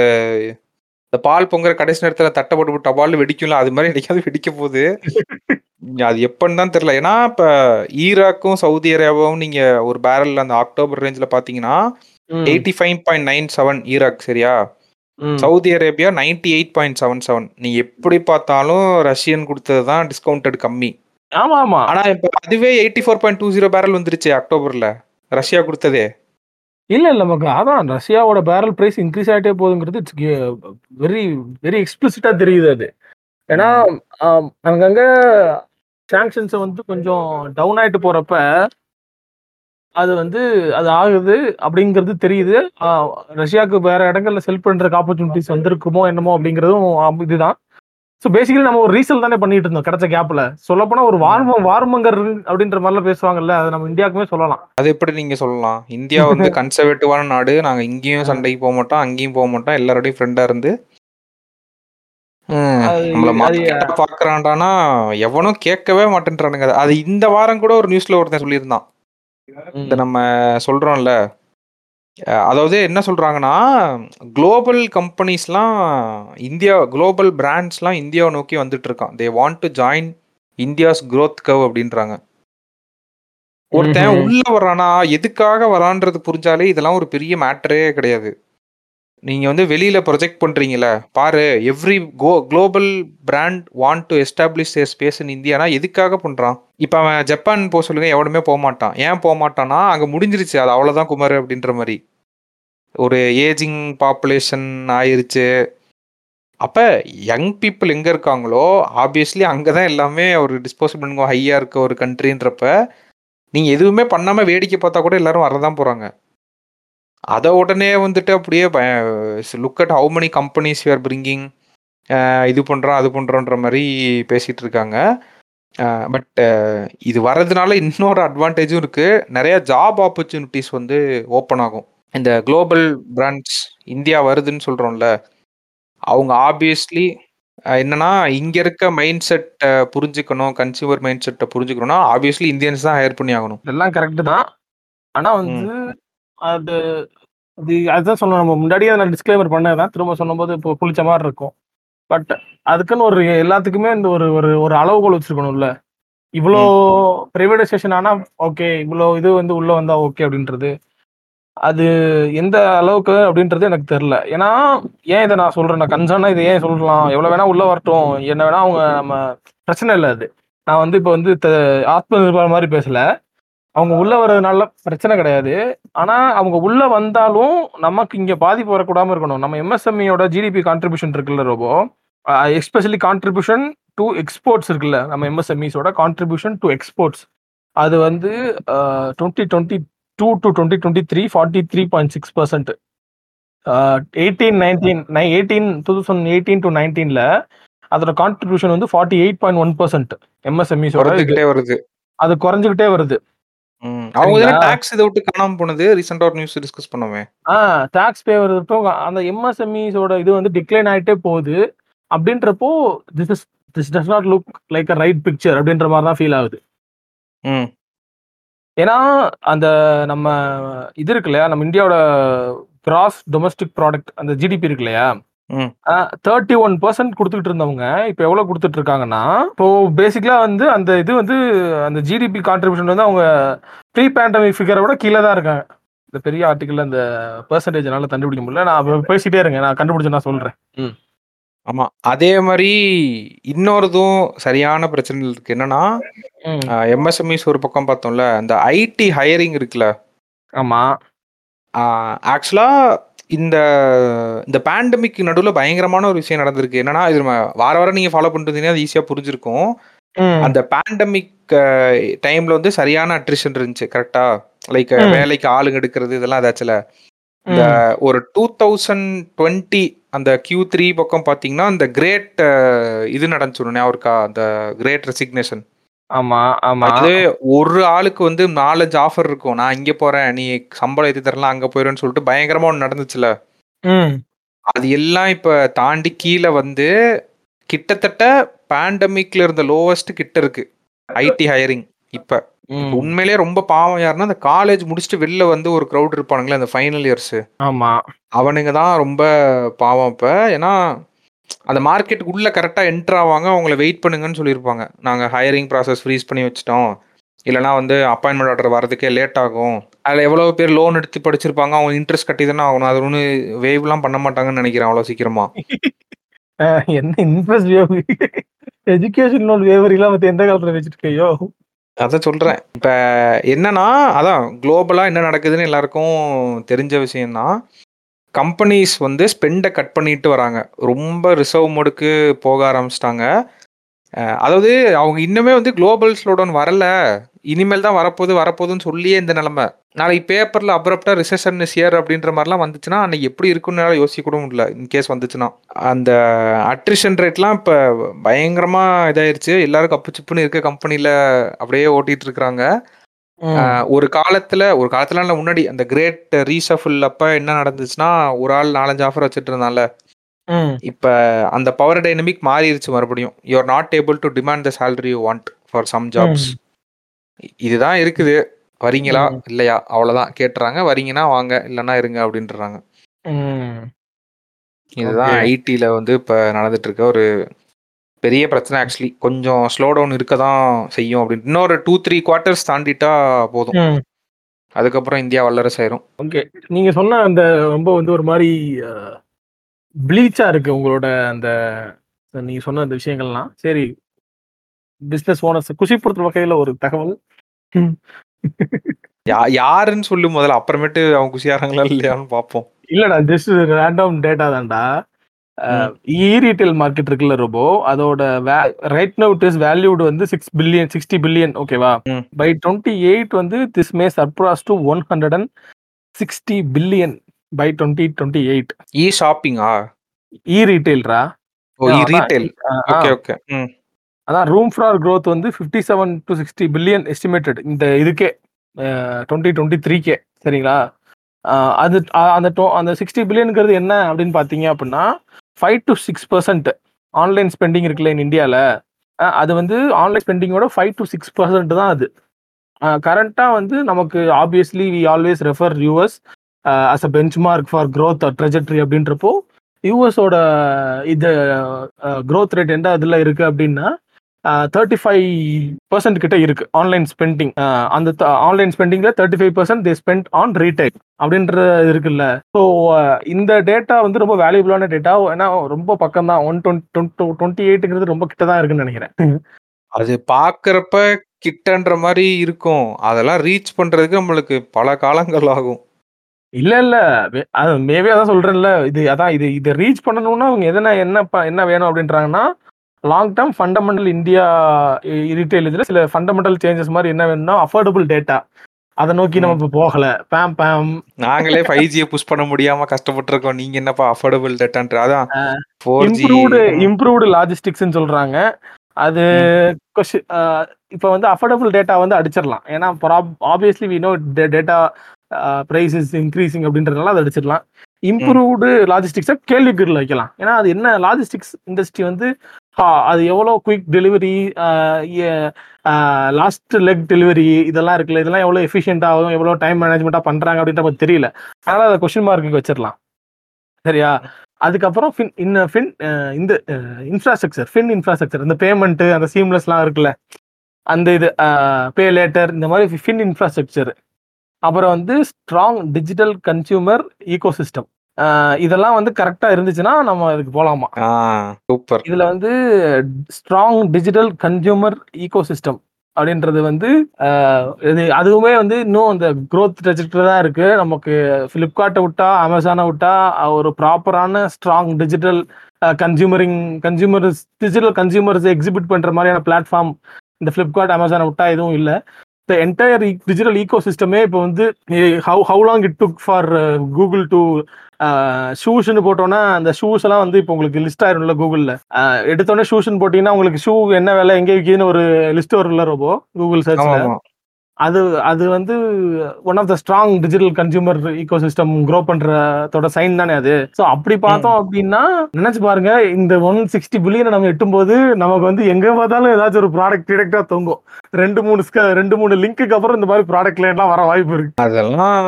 இந்த பால் பொங்குற கடைசி நேரத்துல தட்டை போட்டு டபால் வெடிக்கும்ல அது மாதிரி வெடிக்காது வெடிக்க போகுது. அது எப்பன்னு தான் தெரியல. ஏன்னா இப்ப ஈராக்கும் சவுதி அரேபியாவும் நீங்க ஒரு பேரல் அந்த அக்டோபர் ரேஞ்சில் பாத்தீங்கன்னா ம், eighty five point nine seven Iraq சரியா. Saudi Arabia ninety eight point seven seven நீ எப்படி பார்த்தாலும் ரஷ்யன் கொடுத்தது தான் டிஸ்கவுண்டட் கம்மி. ஆமா ஆமா ஆனா இப்ப அதுவே eighty four point two zero barrel வந்துருச்சு அக்டோபர்ல. ரஷ்யா கொடுத்ததே. இல்ல இல்ல நமக்கு அதான் ரஷ்யாவோட பேரல் பிரைஸ் இன்க்ரீஸ் ஆயிட்டே போகுதுங்கிறது வெரி வெரி எக்ஸ்பிளிசிட்டா தெரியுது அது. ஏன்னா அங்கங்க சாங்ஷன்ஸ் வந்து கொஞ்சம் டவுன் ஆயிட்டு போறப்ப அது வந்து அது ஆகுது அப்படிங்கிறது தெரியுது. ரஷ்யாவுக்கு வேற இடங்கள்ல செல் பண்றதுக்கு ஆப்பர்ச்சுனிட்டிஸ் வந்திருக்குமோ என்னமோ அப்படிங்கிறதும் இதுதான். ஸோ பேசிக்கலி நம்ம ஒரு ரீசல் தானே பண்ணிட்டு இருந்தோம் கிடைச்ச கேப்ல சொல்லப்போனா ஒரு வார்ம வார்மங்கர் அப்படின்ற மாதிரிலாம் பேசுவாங்கல்ல அது நம்ம இந்தியாவுக்குமே சொல்லலாம். அது எப்படி நீங்க சொல்லலாம்? இந்தியா வந்து கன்சர்வேட்டிவான நாடு நாங்க இங்கேயும் சண்டைக்கு போக மாட்டோம் அங்கேயும் போக மாட்டோம் எல்லாரோடையும் ஃப்ரெண்டா இருந்து. பாக்குறான்டானா எவனும் கேட்கவே மாட்டேன்றானுங்க. அது இந்த வாரம் கூட ஒரு நியூஸ்ல ஒருத்தன் சொல்லியிருந்தான். இந்த நம்ம சொல்றோம்ல. அதாவது என்ன சொல்றாங்கன்னா குளோபல் கம்பெனிஸ்லாம் இந்தியா குளோபல் பிராண்ட்ஸ்லாம் இந்தியாவை நோக்கி வந்துட்டு இருக்கான். They want to join India's growth curve அப்படின்றாங்க. ஒருத்தன். உள்ள வரானா எதுக்காக வரான்றது புரிஞ்சாலே இதெல்லாம் ஒரு பெரிய மேட்டரே கிடையாது. நீங்க வந்து வெளியில ப்ரொஜெக்ட் பண்றீங்கல்ல பாரு every go global brand want to establish a space in Indiana எதுக்காக பண்றான்? இப்போ அவன் ஜப்பான் போக சொல்லுங்க எவனுமே போக மாட்டான். ஏன் போக மாட்டான்னா அங்கே முடிஞ்சிருச்சு அது அவ்வளோதான் குமார் அப்படின்ற மாதிரி. ஒரு ஏஜிங் பாப்புலேஷன் ஆயிருச்சு. அப்போ யங் பீப்புள் எங்கே இருக்காங்களோ ஆப்வியஸ்லி அங்கதான் எல்லாமே ஒரு டிஸ்போசபிள் ஹையாக இருக்க ஒரு கண்ட்ரின்றப்ப நீங்கள் எதுவுமே பண்ணாமல் வேடிக்கை பார்த்தா கூட எல்லாரும் வரதான் போகிறாங்க அத உடனே வந்துட்டு அப்படியே look at how many companies you are bringing இது பண்றோம் அது பண்றோன்ற மாதிரி பேசிட்டு இருக்காங்க. பட் இது வர்றதுனால இன்னொரு அட்வான்டேஜும் இருக்கு. நிறைய ஜாப் ஆப்பர்ச்சுனிட்டிஸ் வந்து ஓப்பன் ஆகும். இந்த குளோபல் பிராண்ட்ஸ் இந்தியா வருதுன்னு சொல்றோம்ல அவங்க ஆப்வியஸ்லி என்னன்னா இங்க இருக்க மைண்ட் செட் புரிஞ்சுக்கணும் கன்சியூமர் மைண்ட் செட்டை புரிஞ்சுக்கணும்னா ஆப்வியஸ்லி இந்தியன்ஸ் தான் ஹையர் பண்ணி ஆகணும். இதெல்லாம் கரெக்ட் தான். ஆனா வந்து அது அது அதுதான் சொல்லணும். நம்ம முன்னாடியே நான் டிஸ்க்ளைமர் பண்ணதான் திரும்ப சொன்னபோது இப்போ புளிச்ச மாதிரி இருக்கும். பட் அதுக்குன்னு ஒரு எல்லாத்துக்குமே இந்த ஒரு ஒரு ஒரு அளவுகோல் வச்சிருக்கணும்ல. இவ்வளோ பிரைவேடைசேஷன் ஆனா ஓகே இவ்வளோ இது வந்து உள்ள வந்தா ஓகே அப்படின்றது. அது எந்த அளவுக்கு அப்படின்றது எனக்கு தெரியல. ஏன்னா ஏன் இதை நான் சொல்றேன்? நான் கன்சர்னா இதை ஏன் சொல்லலாம்? எவ்வளவு வேணா உள்ள வரட்டும். என்ன வேணா அவங்க நம்ம பிரச்சனை இல்லை அது. நான் வந்து இப்போ வந்து ஆத்ம நிர்பர் மாதிரி பேசல. அவங்க உள்ள வர்றதுனால பிரச்சனை கிடையாது. ஆனா அவங்க உள்ள வந்தாலும் நமக்கு இங்க பாதிப்பு வரக்கூடாம இருக்கணும். நம்ம எம்எஸ்எம்இயோட ஜிடிபி கான்ட்ரிபியூஷன் இருக்குல்ல Robo? Especially contribution to exports இருக்குல்ல நம்ம எம்எஸ்எம்இஸோட கான்ட்ரிபியூஷன் டு எக்ஸ்போர்ட்ஸ் அது வந்து twenty twenty two to twenty twenty three forty three point six percent eighteen nineteen eighteen two thousand eighteen to நைன்டீன்ல அதோட கான்ட்ரிபியூஷன் வந்து forty eight point one percent எம்எஸ்எம்இஸோட வருது. அது குறைஞ்சுக்கிட்டே வருது. ம். அவங்க தானே? டாக்ஸ் இதை விட்டு காணாம போனது? ரீசெண்டா ஒரு நியூஸ் டிஸ்கஸ் பண்ணோமே. ஆ டாக்ஸ் பே வரட்டும் அந்த எம்எஸ்எம்இஸோட இது வந்து டிக்ளைன் ஆயிட்டே போகுது. அப்படின்றப்போ this is this does not look like a right picture அப்படின்ற மாதிரி தான் ஃபீல் ஆகுது. ம். ஏன்னா அந்த நம்ம இது இருக்கு இல்லையா? நம்ம இந்தியாவோட கிராஸ் டொமஸ்டிக் ப்ராடக்ட் அந்த ஜிடிபி இருக்கு இல்லையா. தேர்ட்டி ஒன் பர்சன்ட் கொடுத்துட்டு இருந்தவங்க இப்போ எவ்வளவு கொடுத்துட்டு இருக்காங்கன்னா இப்போ பேசிக்கலா வந்து அந்த இது வந்து அந்த ஜிடிபி கான்ட்ரிபியூஷன் வந்து அவங்க ப்ரீ பேண்டமிக் ஃபிகரை விட கீழே தான் இருக்காங்க. இந்த பெரிய ஆர்டிக்கல் அந்த பெர்சன்டேஜ் என்னால கண்டுபிடிக்க முடியல. நான் பேசிட்டே இருங்க நான் கண்டுபிடிச்சு நான் சொல்றேன். ஆமா அதே மாதிரி இன்னொருதும் சரியான பிரச்சனை இருக்கு. என்னன்னா ம். எம்எஸ்எம்இஸ் ஒரு பக்கம் பார்த்தோம்ல அந்த ஐடி ஹையரிங் இருக்குல்ல? ஆமா. ஆக்சுவலா இந்த இந்த பேண்டமிக் நடுவில் பயங்கரமான ஒரு விஷயம் நடந்திருக்கு என்னன்னா இது வார வாரம் நீங்க ஃபாலோ பண்ணிட்டு இருந்தீங்கன்னா அது ஈஸியா புரிஞ்சிருக்கும். அந்த பேண்டமிக் டைம்ல வந்து சரியான அட்ரிஷன் இருந்துச்சு கரெக்டா லைக். வேலைக்கு ஆளுங்க எடுக்கிறது இதெல்லாம் அதாச்சுல இந்த. ஒரு டூ தௌசண்ட் டுவெண்ட்டி அந்த கியூ த்ரீ பக்கம் பார்த்தீங்கன்னா அந்த கிரேட் இது நடந்துச்சு ஞாபகம் இருக்கா அந்த கிரேட் ரெசிக்னேஷன் ஆமா ஆமா. அது ஒரு ஆளுக்கு வந்து நாலஞ்சு ஆஃபர் இருக்கும். நான் இங்க போறேன் நீ சம்பளம் ஏத்தி தரலாம் அங்க போயிடுன்னு சொல்லிட்டு பயங்கரமா ஒன்று நடந்துச்சுல. அது எல்லாம் இப்ப தாண்டி கீழே வந்து கிட்டத்தட்ட பேண்டமிக்ல இருந்த லோவஸ்ட் கிட்ட இருக்கு. ஐடி ஹையரிங் இப்ப. உண்மையிலேயே ரொம்ப பாவம் யாருன்னா அந்த காலேஜ் முடிச்சுட்டு வெளில வந்து ஒரு க்ரௌட் இருப்பானுங்களே அந்த ஃபைனல் இயர்ஸ் ஆமா. அவனுங்க தான் ரொம்ப பாவம் இப்ப. ஏன்னா அந்த மார்க்கெட்டுக்கு உள்ள கரெக்டா என்டர் ஆவாங்க. அவங்கள வெயிட் பண்ணுங்கன்னு சொல்லியிருப்பாங்க. நாங்க ஹையரிங் ப்ராசஸ் ஃப்ரீஸ் பண்ணி வச்சிட்டோம். இல்லைனா வந்து அப்பாயின்மெண்ட் ஆர்டர் வரதுக்கே லேட் ஆகும். அதில் எவ்வளோ பேர் லோன் எடுத்து படிச்சிருப்பாங்க. அவங்க இன்ட்ரெஸ்ட் கட்டி தானே ஆகணும். அது ஒன்று வேவ்லாம் பண்ண மாட்டாங்கன்னு நினைக்கிறேன் அவ்வளோ சீக்கிரமா. என்ன interest waive education loan waiver இல்லாம எந்த காலத்துல வச்சுட்டு இருக்கையோ அதான் சொல்றேன். இப்ப என்னன்னா அதான் குளோபலா என்ன நடக்குதுன்னு எல்லாருக்கும் தெரிஞ்ச விஷயம்தான். கம்பெனிஸ் வந்து ஸ்பெண்டை கட் பண்ணிட்டு வராங்க. ரொம்ப ரிசர்வ் மோடுக்கு போக ஆரம்பிச்சிட்டாங்க. அதாவது அவங்க இன்னுமே வந்து குளோபல் ஸ்லோடவுன் வரல. இனிமேல் தான் வரப்போகுது வரப்போகுதுன்னு சொல்லியே இந்த நிலமை. நாளைக்கு பேப்பரில் அப்ரப்டா ரிசெஷன் இயர் அப்படின்ற மாதிரிலாம் வந்துச்சுன்னா அன்னைக்கு எப்படி இருக்குன்னு யோசிக்க கூட முடியல. இன்கேஸ் வந்துச்சுன்னா. அந்த அட்ரிஷன் ரேட்லாம் இப்போ பயங்கரமாக இதாயிருச்சு. எல்லாரும் கப்பு சிப்புன்னு இருக்க கம்பெனியில் அப்படியே ஓட்டிகிட்டு இருக்கிறாங்க. ஒரு காலத்துல ஒரு காலத்துல முன்னாடி அந்த கிரேட் ரீசஃபில் அப்ப என்ன நடந்துச்சுன்னா ஒரு ஆள் நாலஞ்சு ஆஃபர் வச்சுட்டு இருந்தால. இப்ப அந்த பவர் டைனமிக் மாறிடுச்சு மறுபடியும். You are not able to demand the salary you want for some jobs இதுதான் இருக்குது. வரீங்களா. இல்லையா? அவ்வளவுதான். கேட்டுறாங்க. வரீங்கன்னா வாங்க. இல்லைன்னா இருங்க அப்படின்றாங்க. இதுதான். ஐடில வந்து இப்ப நடந்துட்டு இருக்க ஒரு பெரிய பிரச்சனை ஆக்சுவலி கொஞ்சம் ஸ்லோ டவுன் இருக்க தான் செய்யும் அப்படின்னு. இன்னொரு டூ த்ரீ குவார்ட்டர்ஸ் தாண்டிட்டா போதும். அதுக்கப்புறம் இந்தியா வல்லரசு ஆயிரும். ஓகே. நீங்க சொன்ன அந்த ரொம்ப வந்து ஒரு மாதிரி ப்ளீச்சா இருக்கு உங்களோட அந்த நீங்க சொன்ன அந்த விஷயங்கள்லாம். சரி. பிசினஸ் ஓனர்ஸ் குஷிப்படுத்துற வகையில ஒரு தகவல். யாருன்னு சொல்லு முதல்ல. அப்புறமேட்டு அவங்க குஷியாராங்களா இல்லையான்னு பார்ப்போம் இல்லடா ஜஸ்ட் ரேண்டம் டேட்டா தான்டா. இ ரீட்டைல் மார்க்கெட் இருக்குல்ல ரோபோ அதோட right now it is valued வந்து சிக்ஸ் பில்லியன் சிக்ஸ்டி பில்லியன் ஓகேவா. பை டுவெண்ட்டி எயிட் வந்து this may surpass to one hundred and sixty billion by twenty twenty eight e ஷாப்பிங்கா e ரீட்டைல்ரா ஓ e retail okay okay அதான் room for growth வந்து fifty seven to sixty billion estimated இந்த இதுக்கே twenty twenty த்ரீக்கே சரிங்களா? அது அந்த அந்த சிக்ஸ்டி பில்லியனுங்கிறது என்ன அப்படின்னு பார்த்தீங்க அப்படின்னா five to six percent online spending இருக்குல்ல இன் இந்தியாவில் அது வந்து ஆன்லைன் ஸ்பெண்டிங்கோட ஃபைவ் டு சிக்ஸ் பர்சன்ட் தான் அது. கரண்ட்டாக வந்து நமக்கு obviously we always refer US as a benchmark for growth trajectory அப்படின்றப்போ யூஎஸோட இது க்ரோத் ரேட் எந்த இதில் இருக்குது அப்படின்னா தேர்ட்டி ஃபைவ் பர்சன்ட் கிட்ட இருக்கு ஆன்லைன் ஸ்பெண்டிங் அந்த online ஸ்பெண்டிங்ல thirty five percent they spend on retail அப்படின்ற இருக்குல்ல. ஸோ இந்த டேட்டா வந்து ரொம்ப வேல்யூபிளான டேட்டா ஏன்னா ரொம்ப பக்கம் தான் ஒன் டுவெண்ட்டி டுவெண்ட்டி எயிட்டுங்கிறது ரொம்ப கிட்ட தான் இருக்குன்னு நினைக்கிறேன். அது பாக்குறப்ப கிட்டன்ற மாதிரி இருக்கும். அதெல்லாம் ரீச் பண்றதுக்கு நம்மளுக்கு பல காலங்கள் ஆகும். இல்ல இல்ல. அது மேபி அதான் சொல்றேன்ல. இது அதான் இது இதை ரீச் பண்ணணும்னா அவங்க எதனா என்ன என்ன வேணும் அப்படின்றாங்கன்னா long term fundamental India retail இதுல சில ஃபண்டமெண்டல் சேஞ்சஸ் மாதிரி என்ன வேணும்னா அஃபோர்டபுள் டேட்டா அதை நோக்கி நம்ம இப்போ போகல. பேம் பேம் நாங்களே ஃபைவ் ஜியை புஷ் பண்ண முடியாம கஷ்டப்பட்டு இருக்கோம் நீங்க என்னப்பா அஃபோர்டபுள் டேட்டான்ற அதான் இம்ப்ரூவ்டு இம்ப்ரூவ்டு லாஜிஸ்டிக்ஸ்னு சொல்றாங்க. அது இப்போ வந்து அஃபோர்டபுள் டேட்டா வந்து அடிச்சிடலாம். ஏன்னா obviously we know data price is increasing அப்படின்றதுனால அதை அடிச்சிடலாம். இம்ப்ரூவ்டு லாஜிஸ்டிக்ஸை கேள்விக்குறியில் வைக்கலாம். ஏன்னா அது என்ன லாஜிஸ்டிக்ஸ் இண்டஸ்ட்ரி வந்து அது எவ்வளோ quick delivery last leg delivery இதெல்லாம் இருக்குல்ல இதெல்லாம் எவ்வளோ எஃபிஷியன்ட்டாகவும் எவ்வளோ டைம் மேனேஜ்மெண்ட்டாக பண்ணுறாங்க அப்படின்ற நமக்கு தெரியல. அதனால் அதை கொஸ்டின் மார்க்கு வச்சிடலாம் சரியா? அதுக்கப்புறம் ஃபின் இன்ன ஃபின் இந்த இன்ஃப்ராஸ்ட்ரக்சர் ஃபின் இன்ஃப்ராஸ்ட்ரக்சர் இந்த பேமெண்ட்டு அந்த சீம்லெஸ்லாம் இருக்குல்ல அந்த இது பே லேட்டர் இந்த மாதிரி ஃபின் இன்ஃப்ராஸ்ட்ரக்சர் அப்புறம் வந்து ஸ்ட்ராங் டிஜிட்டல் கன்சியூமர் ஈகோசிஸ்டம் இதெல்லாம் வந்து கரெக்டாக இருந்துச்சுன்னா நம்ம இதுக்கு போகலாமா ஆ சூப்பர் இதுல வந்து ஸ்ட்ராங் டிஜிட்டல் கன்சியூமர் ஈகோசிஸ்டம் அப்படின்றது வந்து இது அதுவுமே வந்து இன்னும் அந்த growth trajectory தான் இருக்கு. நமக்கு ஃப்ளிப்கார்ட்டை விட்டா அமேசானை விட்டா ஒரு ப்ராப்பரான strong digital consumering consumers digital consumers exhibit பண்ற மாதிரியான பிளாட்ஃபார்ம் இந்த ஃப்ளிப்கார்ட் அமேசானை விட்டா எதுவும் இல்லை. இந்த என்டையர் டிஜிட்டல் ஈகோ சிஸ்டமே இப்போ வந்து how how long it took for Google to ஷூஸ்னு போட்டோன்னா அந்த ஷூஸ் எல்லாம் வந்து இப்போ உங்களுக்கு லிஸ்ட் ஆயிரும்ல கூகுளில் எடுத்தோடனே ஷூஸ்னு போட்டிங்கன்னா உங்களுக்கு ஷூ என்ன வேலை எங்கே விற்கிதுன்னு ஒரு லிஸ்ட் வரும்ல ரொம்ப கூகுள் சர்ச்ல சர்ச்சில் அது அது வந்து one of the strong digital consumer eco system grow பண்றதோட sign தானே அது. ஸோ அப்படி பார்த்தோம் அப்படின்னா நினைச்சு பாருங்க இந்த ஒன் சிக்ஸ்டி பில்லியனை நம்ம எட்டும்போது நமக்கு வந்து எங்க பார்த்தாலும் ஏதாச்சும் ஒரு ப்ராடக்ட் டிடெக்டா தொங்கும். ரெண்டு மூணு sca- ரெண்டு மூணு லிங்க்குக்கு அப்புறம் இந்த மாதிரி ப்ராடக்ட் லைன்லாம் வர வாய்ப்பு இருக்கு. அதெல்லாம்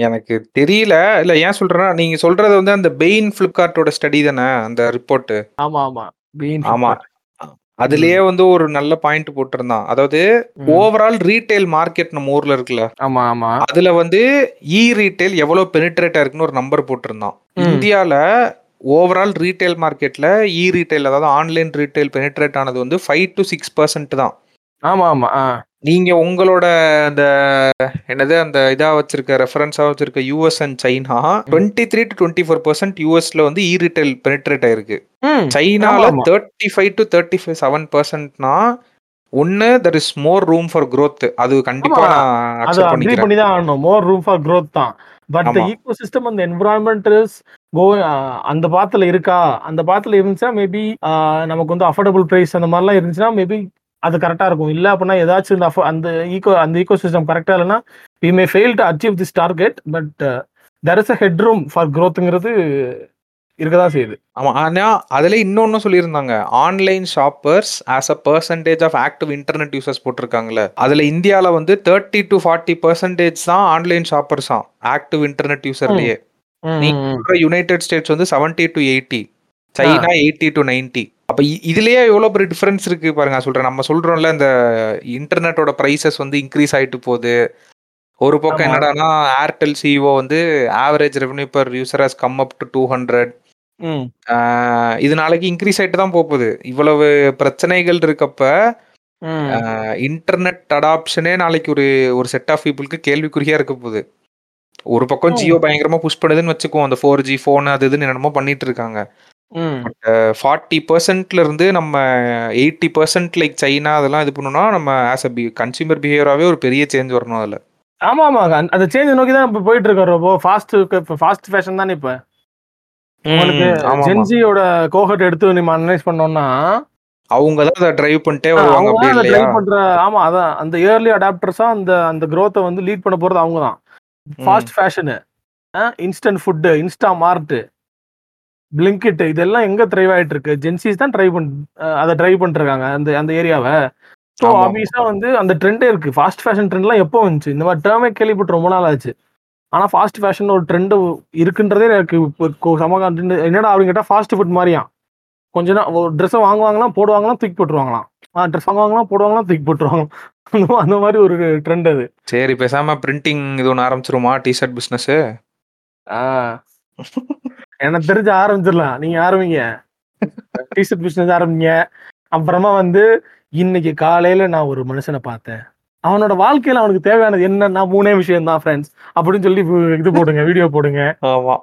எனக்கு தெரியல. இல்ல ஏன் சொல்றேன்னா நீங்க சொல்றது வந்து அந்த பெயின் பிளிப்கார்ட்டோட ஸ்டடி தானே அந்த ரிப்போர்ட் ஆமா ஆமா. ஆமா. அதுலயே வந்து ஒரு நல்ல பாயிண்ட் போட்டிருந்தான். அதாவது. ஓவரால் ரீட்டைல் மார்க்கெட் நம்ம ஊர்ல இருக்குல்ல? ஆமா ஆமா. அதுல வந்து இ ரீட்டைல் எவ்வளவு பெனிட்ரேட் ஆயிருக்குன்னு ஒரு நம்பர் போட்டிருந்தான். இந்தியால ஓவரால் ரீட்டைல் மார்க்கெட்ல இ ரீட்டைல் அதாவது ஆன்லைன் ரீட்டைல் பெனிட்ரேட் ஆனது வந்து ஃபைவ் டு சிக்ஸ் பர்சன்ட் தான். ஆமா ஆமா நீங்க உங்களோட அந்த என்னது அந்த இதா வச்சிருக்க ரெஃபரன்ஸா வச்சிருக்க US and China twenty three to twenty four percent யூஎஸ்ல வந்து இ ரீட்டைல் பெனிட்ரேட் ஆயிருக்கு. சைனால. Thirty five to thirty five seven பர்சன்ட்னா ஒன்னு there is more room for growth அது கண்டிப்பா. நான் அக்செப்ட் பண்ணிக்கிறேன் பண்ணி தான் ஆகணும் மோர் ரூம் ஃபார் growth தான் பட் த. ஈகோ சிஸ்டம் அந்த என்விரான்மெண்ட் இஸ் கோ அந்த பாத்துல இருக்கா அந்த பாத்துல இருந்துச்சா மேபி நமக்கு வந்து அஃபோர்டபுள் பிரைஸ் அந்த மாதிரிலாம் இருந்துச்சுன்னா மேபி அது கரெக்டா இருக்கும். இல்ல அப்படின்னா ஏதாச்சும் இந்த அந்த ஈகோ அந்த ஈகோ சிஸ்டம் கரெக்டா இல்லைன்னா we may fail to achieve this target but there is a head room for க்ரோத்துங்கிறது இருக்கதான் செய்யுது. ஆமா ஆனா அதுல இன்னொன்னு சொல்லியிருந்தாங்க. Online shoppers as a percentage of active internet users போட்டிருக்காங்கல்ல. அதுல இந்தியால வந்து தேர்ட்டி டு ஃபார்ட்டி பர்சன்டேஜ் தான் ஆன்லைன் ஷாப்பர்ஸ் தான் ஆக்டிவ் இன்டர்நெட் யூசர்லயே யுனைடெட் ஸ்டேட்ஸ் வந்து seventy to eighty China eighty to ninety அப்ப இதுலயே எவ்வளவு பெரிய டிஃபரன்ஸ் இருக்கு பாருங்க. நான் சொல்றேன். நம்ம சொல்றோம்ல இந்த இன்டர்நெட்டோட பிரைசஸ் வந்து இன்க்ரீஸ் ஆயிட்டு போகுது. ஒரு பக்கம். என்னடான்னா ஏர்டெல் சிஓ வந்து average revenue per user has come up to two hundred இது நாளைக்கு இன்க்ரீஸ் ஆயிட்டு தான் போகுது. இவ்வளவு பிரச்சனைகள் இருக்கப்ப இன்டர்நெட் அடாப்ஷனே நாளைக்கு ஒரு ஒரு செட் ஆஃப் பீப்புளுக்கு கேள்விக்குறியா இருக்க போகுது. ஒரு பக்கம். ஜியோ பயங்கரமா புஷ் பண்ணுதுன்னு வச்சுக்குவோம். அந்த ஃபோர் ஜி ஃபோன் அது இதுன்னு என்னமோ பண்ணிட்டு இருக்காங்க. ம். ஃபார்ட்டி பர்சன்ட்ல இருந்து நம்ம எயிட்டி பர்சன்ட் லைக் சைனா அதெல்லாம் இது பண்ணோம்னா நம்ம ஆஸ் அ கன்சியூமர் பிஹேவியராகவே ஒரு பெரிய சேஞ்ச் வரணும் அதில். ஆமா ஆமா. அந்த- அந்த சேஞ்ச் நோக்கி தான் இப்ப போயிட்டு இருக்கோம் ரொம்ப ஃபாஸ்ட் ஃபாஸ்ட் ஃபேஷன் தானே இப்ப. உங்களுக்கு ம், ஆமா, ஆமா. ஜென்சியோட கோஹர்ட் எடுத்து நம்ம அனலைஸ் பண்ணோம்னா அவங்க தான் அதை டிரைவ் பண்ணிட்டே வருவாங்க அவங்க அப்படி தான் அதை இல்லையா? ட்ரைவ் பண்ற ஆமா அதான். அந்த இயர்லி அடாப்டர்ஸா அந்த அந்த growth-அ வந்து லீட் பண்ண போறது அவங்க தான் fast fashion instant food Insta Mart Blinkit இதெல்லாம் எங்க ட்ரைவ் ஆயிட்டு இருக்கு ஜென்சிஸ் தான் ட்ரைவ் பண் அதை ட்ரைவ் பண்ணிட்டு இருக்காங்க அந்த அந்த ஏரியாவை ஸோ. ஆப்வியஸா வந்து அந்த ட்ரெண்டே இருக்கு. ஃபாஸ்ட் ஃபேஷன் ட்ரெண்ட்லாம் எப்போ வந்துச்சு? இந்த மாதிரி டேர்மே கேள்விப்பட்டு ரொம்ப நாள் ஆச்சு. ஆனா ஃபாஸ்ட் ஃபேஷன் ஒரு ட்ரெண்ட் இருக்குன்றதே எனக்கு இப்போ சம. என்னடா அப்படின்னு கேட்டா ஃபாஸ்ட் ஃபுட் மாதிரியா கொஞ்ச நாள் ஒரு ட்ரெஸ்ஸை வாங்குவாங்களாம் போடுவாங்களாம் தூக்கி போட்டுருவாங்களாம். ட்ரெஸ் வாங்குவாங்களாம் போடுவாங்களாம் தூக்கி போட்டுருவாங்க அந்த மாதிரி ஒரு ட்ரெண்ட் அது. சரி பேசாம பிரிண்டிங் இது ஒன்று ஆரம்பிச்சிருமா டிஷர்ட் பிசினஸ் எனக்கு தெரிஞ்சு ஆரம்பிச்சிடலாம். நீங்க ஆரம்பிங்க. டிஷர்ட் பிசினஸ் ஆரம்பிங்க. அப்புறமா வந்து இன்னைக்கு காலையில நான் ஒரு மனுஷனை பார்த்தேன். அவனோட வாழ்க்கையில அவனுக்கு தேவையானது என்னன்னா மூணே விஷயம் தான் ஃப்ரெண்ட்ஸ் அப்படின்னு சொல்லி இது போடுங்க வீடியோ போடுங்க. ஆமா.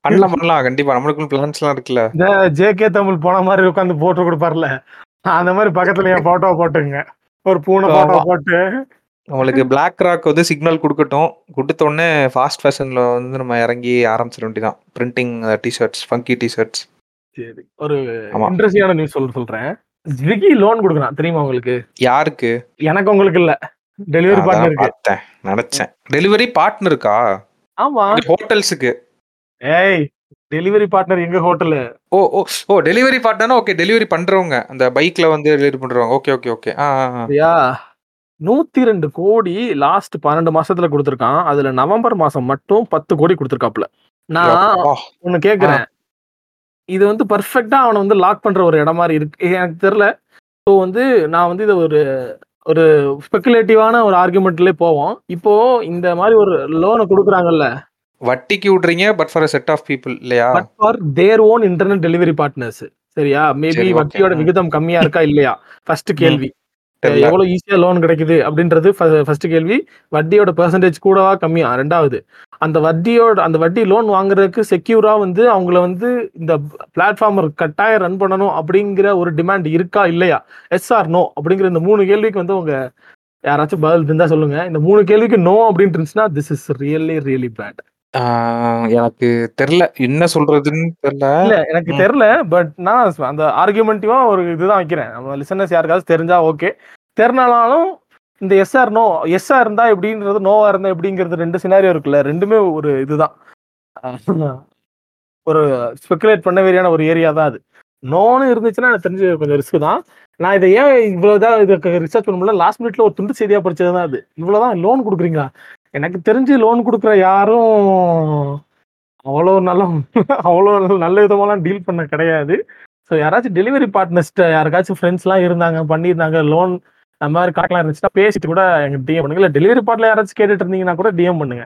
பண்ணலாம் பண்ணலாம். கண்டிப்பா. நம்மளுக்கும் பிளான்ஸ் எல்லாம் இருக்குல்ல. இந்த ஜேகே தமிழ் போன மாதிரி உட்காந்து போட்டோ கொடுப்பார்ல. அந்த மாதிரி பக்கத்துல என் போட்டோ போட்டுங்க. ஒரு பூனை போட்டோ. போட்டு. நம்மளுக்கு பிளாக் ராக் வந்து சிக்னல் கொடுக்கட்டும். கொடுத்த உடனே ஃபாஸ்ட் ஃபேஷன்ல வந்து நம்ம இறங்கி ஆரம்பிச்சிட வேண்டியதான் பிரிண்டிங் டிஷர்ட்ஸ் ஃபங்கி டிஷர்ட்ஸ் சரி. ஒரு. இன்ட்ரெஸ்டிங்கான நியூஸ் சொல்ல சொல்றேன். ஸ்விக்கி லோன் கொடுக்குறான் தெரியுமா உங்களுக்கு? யாருக்கு? எனக்கு உங்களுக்கு இல்ல. டெலிவரி பார்ட்னருக்கு பார்த்தேன் நினைச்சேன். டெலிவரி பார்ட்னருக்கா ஆமா. ஹோட்டல்ஸுக்கு ஏய் டெலிவரி பார்ட்னர் எங்க ஹோட்டலு ஓ ஓ ஓ டெலிவரி பார்ட்னர்னா ஓகே டெலிவரி பண்றவங்க. அந்த பைக்ல வந்து டெலிவரி பண்றவங்க. ஓகே ஓகே ஓகே ஆ நூத்தி ரெண்டு கோடி லாஸ்ட் பன்னெண்டு மாசத்துல கொடுத்துருக்கான். அதுல நவம்பர் மாசம் மட்டும் பத்து கோடி கொடுத்துருக்காப்ல நான். ஒண்ணு கேக்குறேன். இது வந்து பர்ஃபெக்டா அவனை வந்து லாக் பண்ற ஒரு இடம் மாதிரி இருக்கு. எனக்கு தெரியல. ஸோ வந்து நான் வந்து இதை ஒரு ஒரு ஸ்பெகுலேட்டிவான ஒரு ஆர்குமெண்ட்லேயே போவோம். இப்போ இந்த மாதிரி ஒரு லோனை கொடுக்குறாங்கல்ல. வட்டிக்கு விடுறீங்க but for set of people இல்லையா? But for their own internet delivery partners சரியா? மேபி. வட்டியோட விகிதம் கம்மியா இருக்கா இல்லையா? ஃபர்ஸ்ட் கேள்வி. எவ்வளவு ஈஸியா லோன் கிடைக்குது அப்படின்றது ஃபர்ஸ்ட் கேள்வி. வட்டியோட பெர்சன்டேஜ் கூடவா கம்மியா ரெண்டாவது. அந்த வட்டியோட அந்த வட்டி லோன் வாங்குறதுக்கு செக்யூரா வந்து அவங்கள வந்து இந்த பிளாட்ஃபார்மர் கட்டாயம் ரன் பண்ணணும் அப்படிங்கிற ஒரு டிமாண்ட் இருக்கா இல்லையா? எஸ் ஆர் நோ அப்படிங்கிற இந்த மூணு கேள்விக்கு வந்து உங்க யாராச்சும் பதில் இருந்தா சொல்லுங்க. இந்த மூணு கேள்விக்கு நோ அப்படின்ட்டு இருந்துச்சுன்னா this is really really bad ஆ, எனக்கு தெரியல. என்ன சொல்றதுன்னு தெரியல. இல்ல எனக்கு ம். தெரியல பட் நான் அந்த ஆர்குமெண்டிவா ஒரு இதுதான் வைக்கிறேன். நம்ம லிசனர்ஸ் யாருக்காவது தெரிஞ்சா ஓகே தெரினாலும் இந்த எஸ்ஆர் நோ எஸ்ஆ இருந்தா எப்படின்றது நோவா இருந்தா எப்படிங்கிறது ரெண்டு சினாரியோ இருக்குல்ல. ரெண்டுமே ஒரு இதுதான். ஒரு ஸ்பெகுலேட் பண்ண வேறியான ஒரு ஏரியா தான் அது. நோன்னு இருந்துச்சுன்னா எனக்கு தெரிஞ்சு கொஞ்சம் ரிஸ்க் தான். நான் இதை ஏன் இவ்வளவுதான் இதுக்கு ரிசர்ச் பண்ண முடியல? லாஸ்ட் மினிட்ல ஒரு துண்டு செய்தியா படிச்சது தான் அது. இவ்வளவுதான் லோன் கொடுக்குறீங்களா? எனக்கு தெரிஞ்சு லோன் கொடுக்குற யாரும் அவ்வளோ நல்ல அவ்வளோ நல்ல விதமாலாம் டீல் பண்ண கிடையாது. ஸோ யாராச்சும் டெலிவரி பார்ட்னர்ஸ்ட்டு யாருக்காச்சும் ஃப்ரெண்ட்ஸ்லாம் இருந்தாங்க பண்ணியிருந்தாங்க லோன் அந்த மாதிரி காட்டலாம் இருந்துச்சுன்னா பேசிட்டு கூட எங்க டிஎம் பண்ணுங்க. இல்லை டெலிவரி பார்ட்ல யாராச்சும் கேட்டுட்டு இருந்தீங்கன்னா கூட டிஎம் பண்ணுங்க.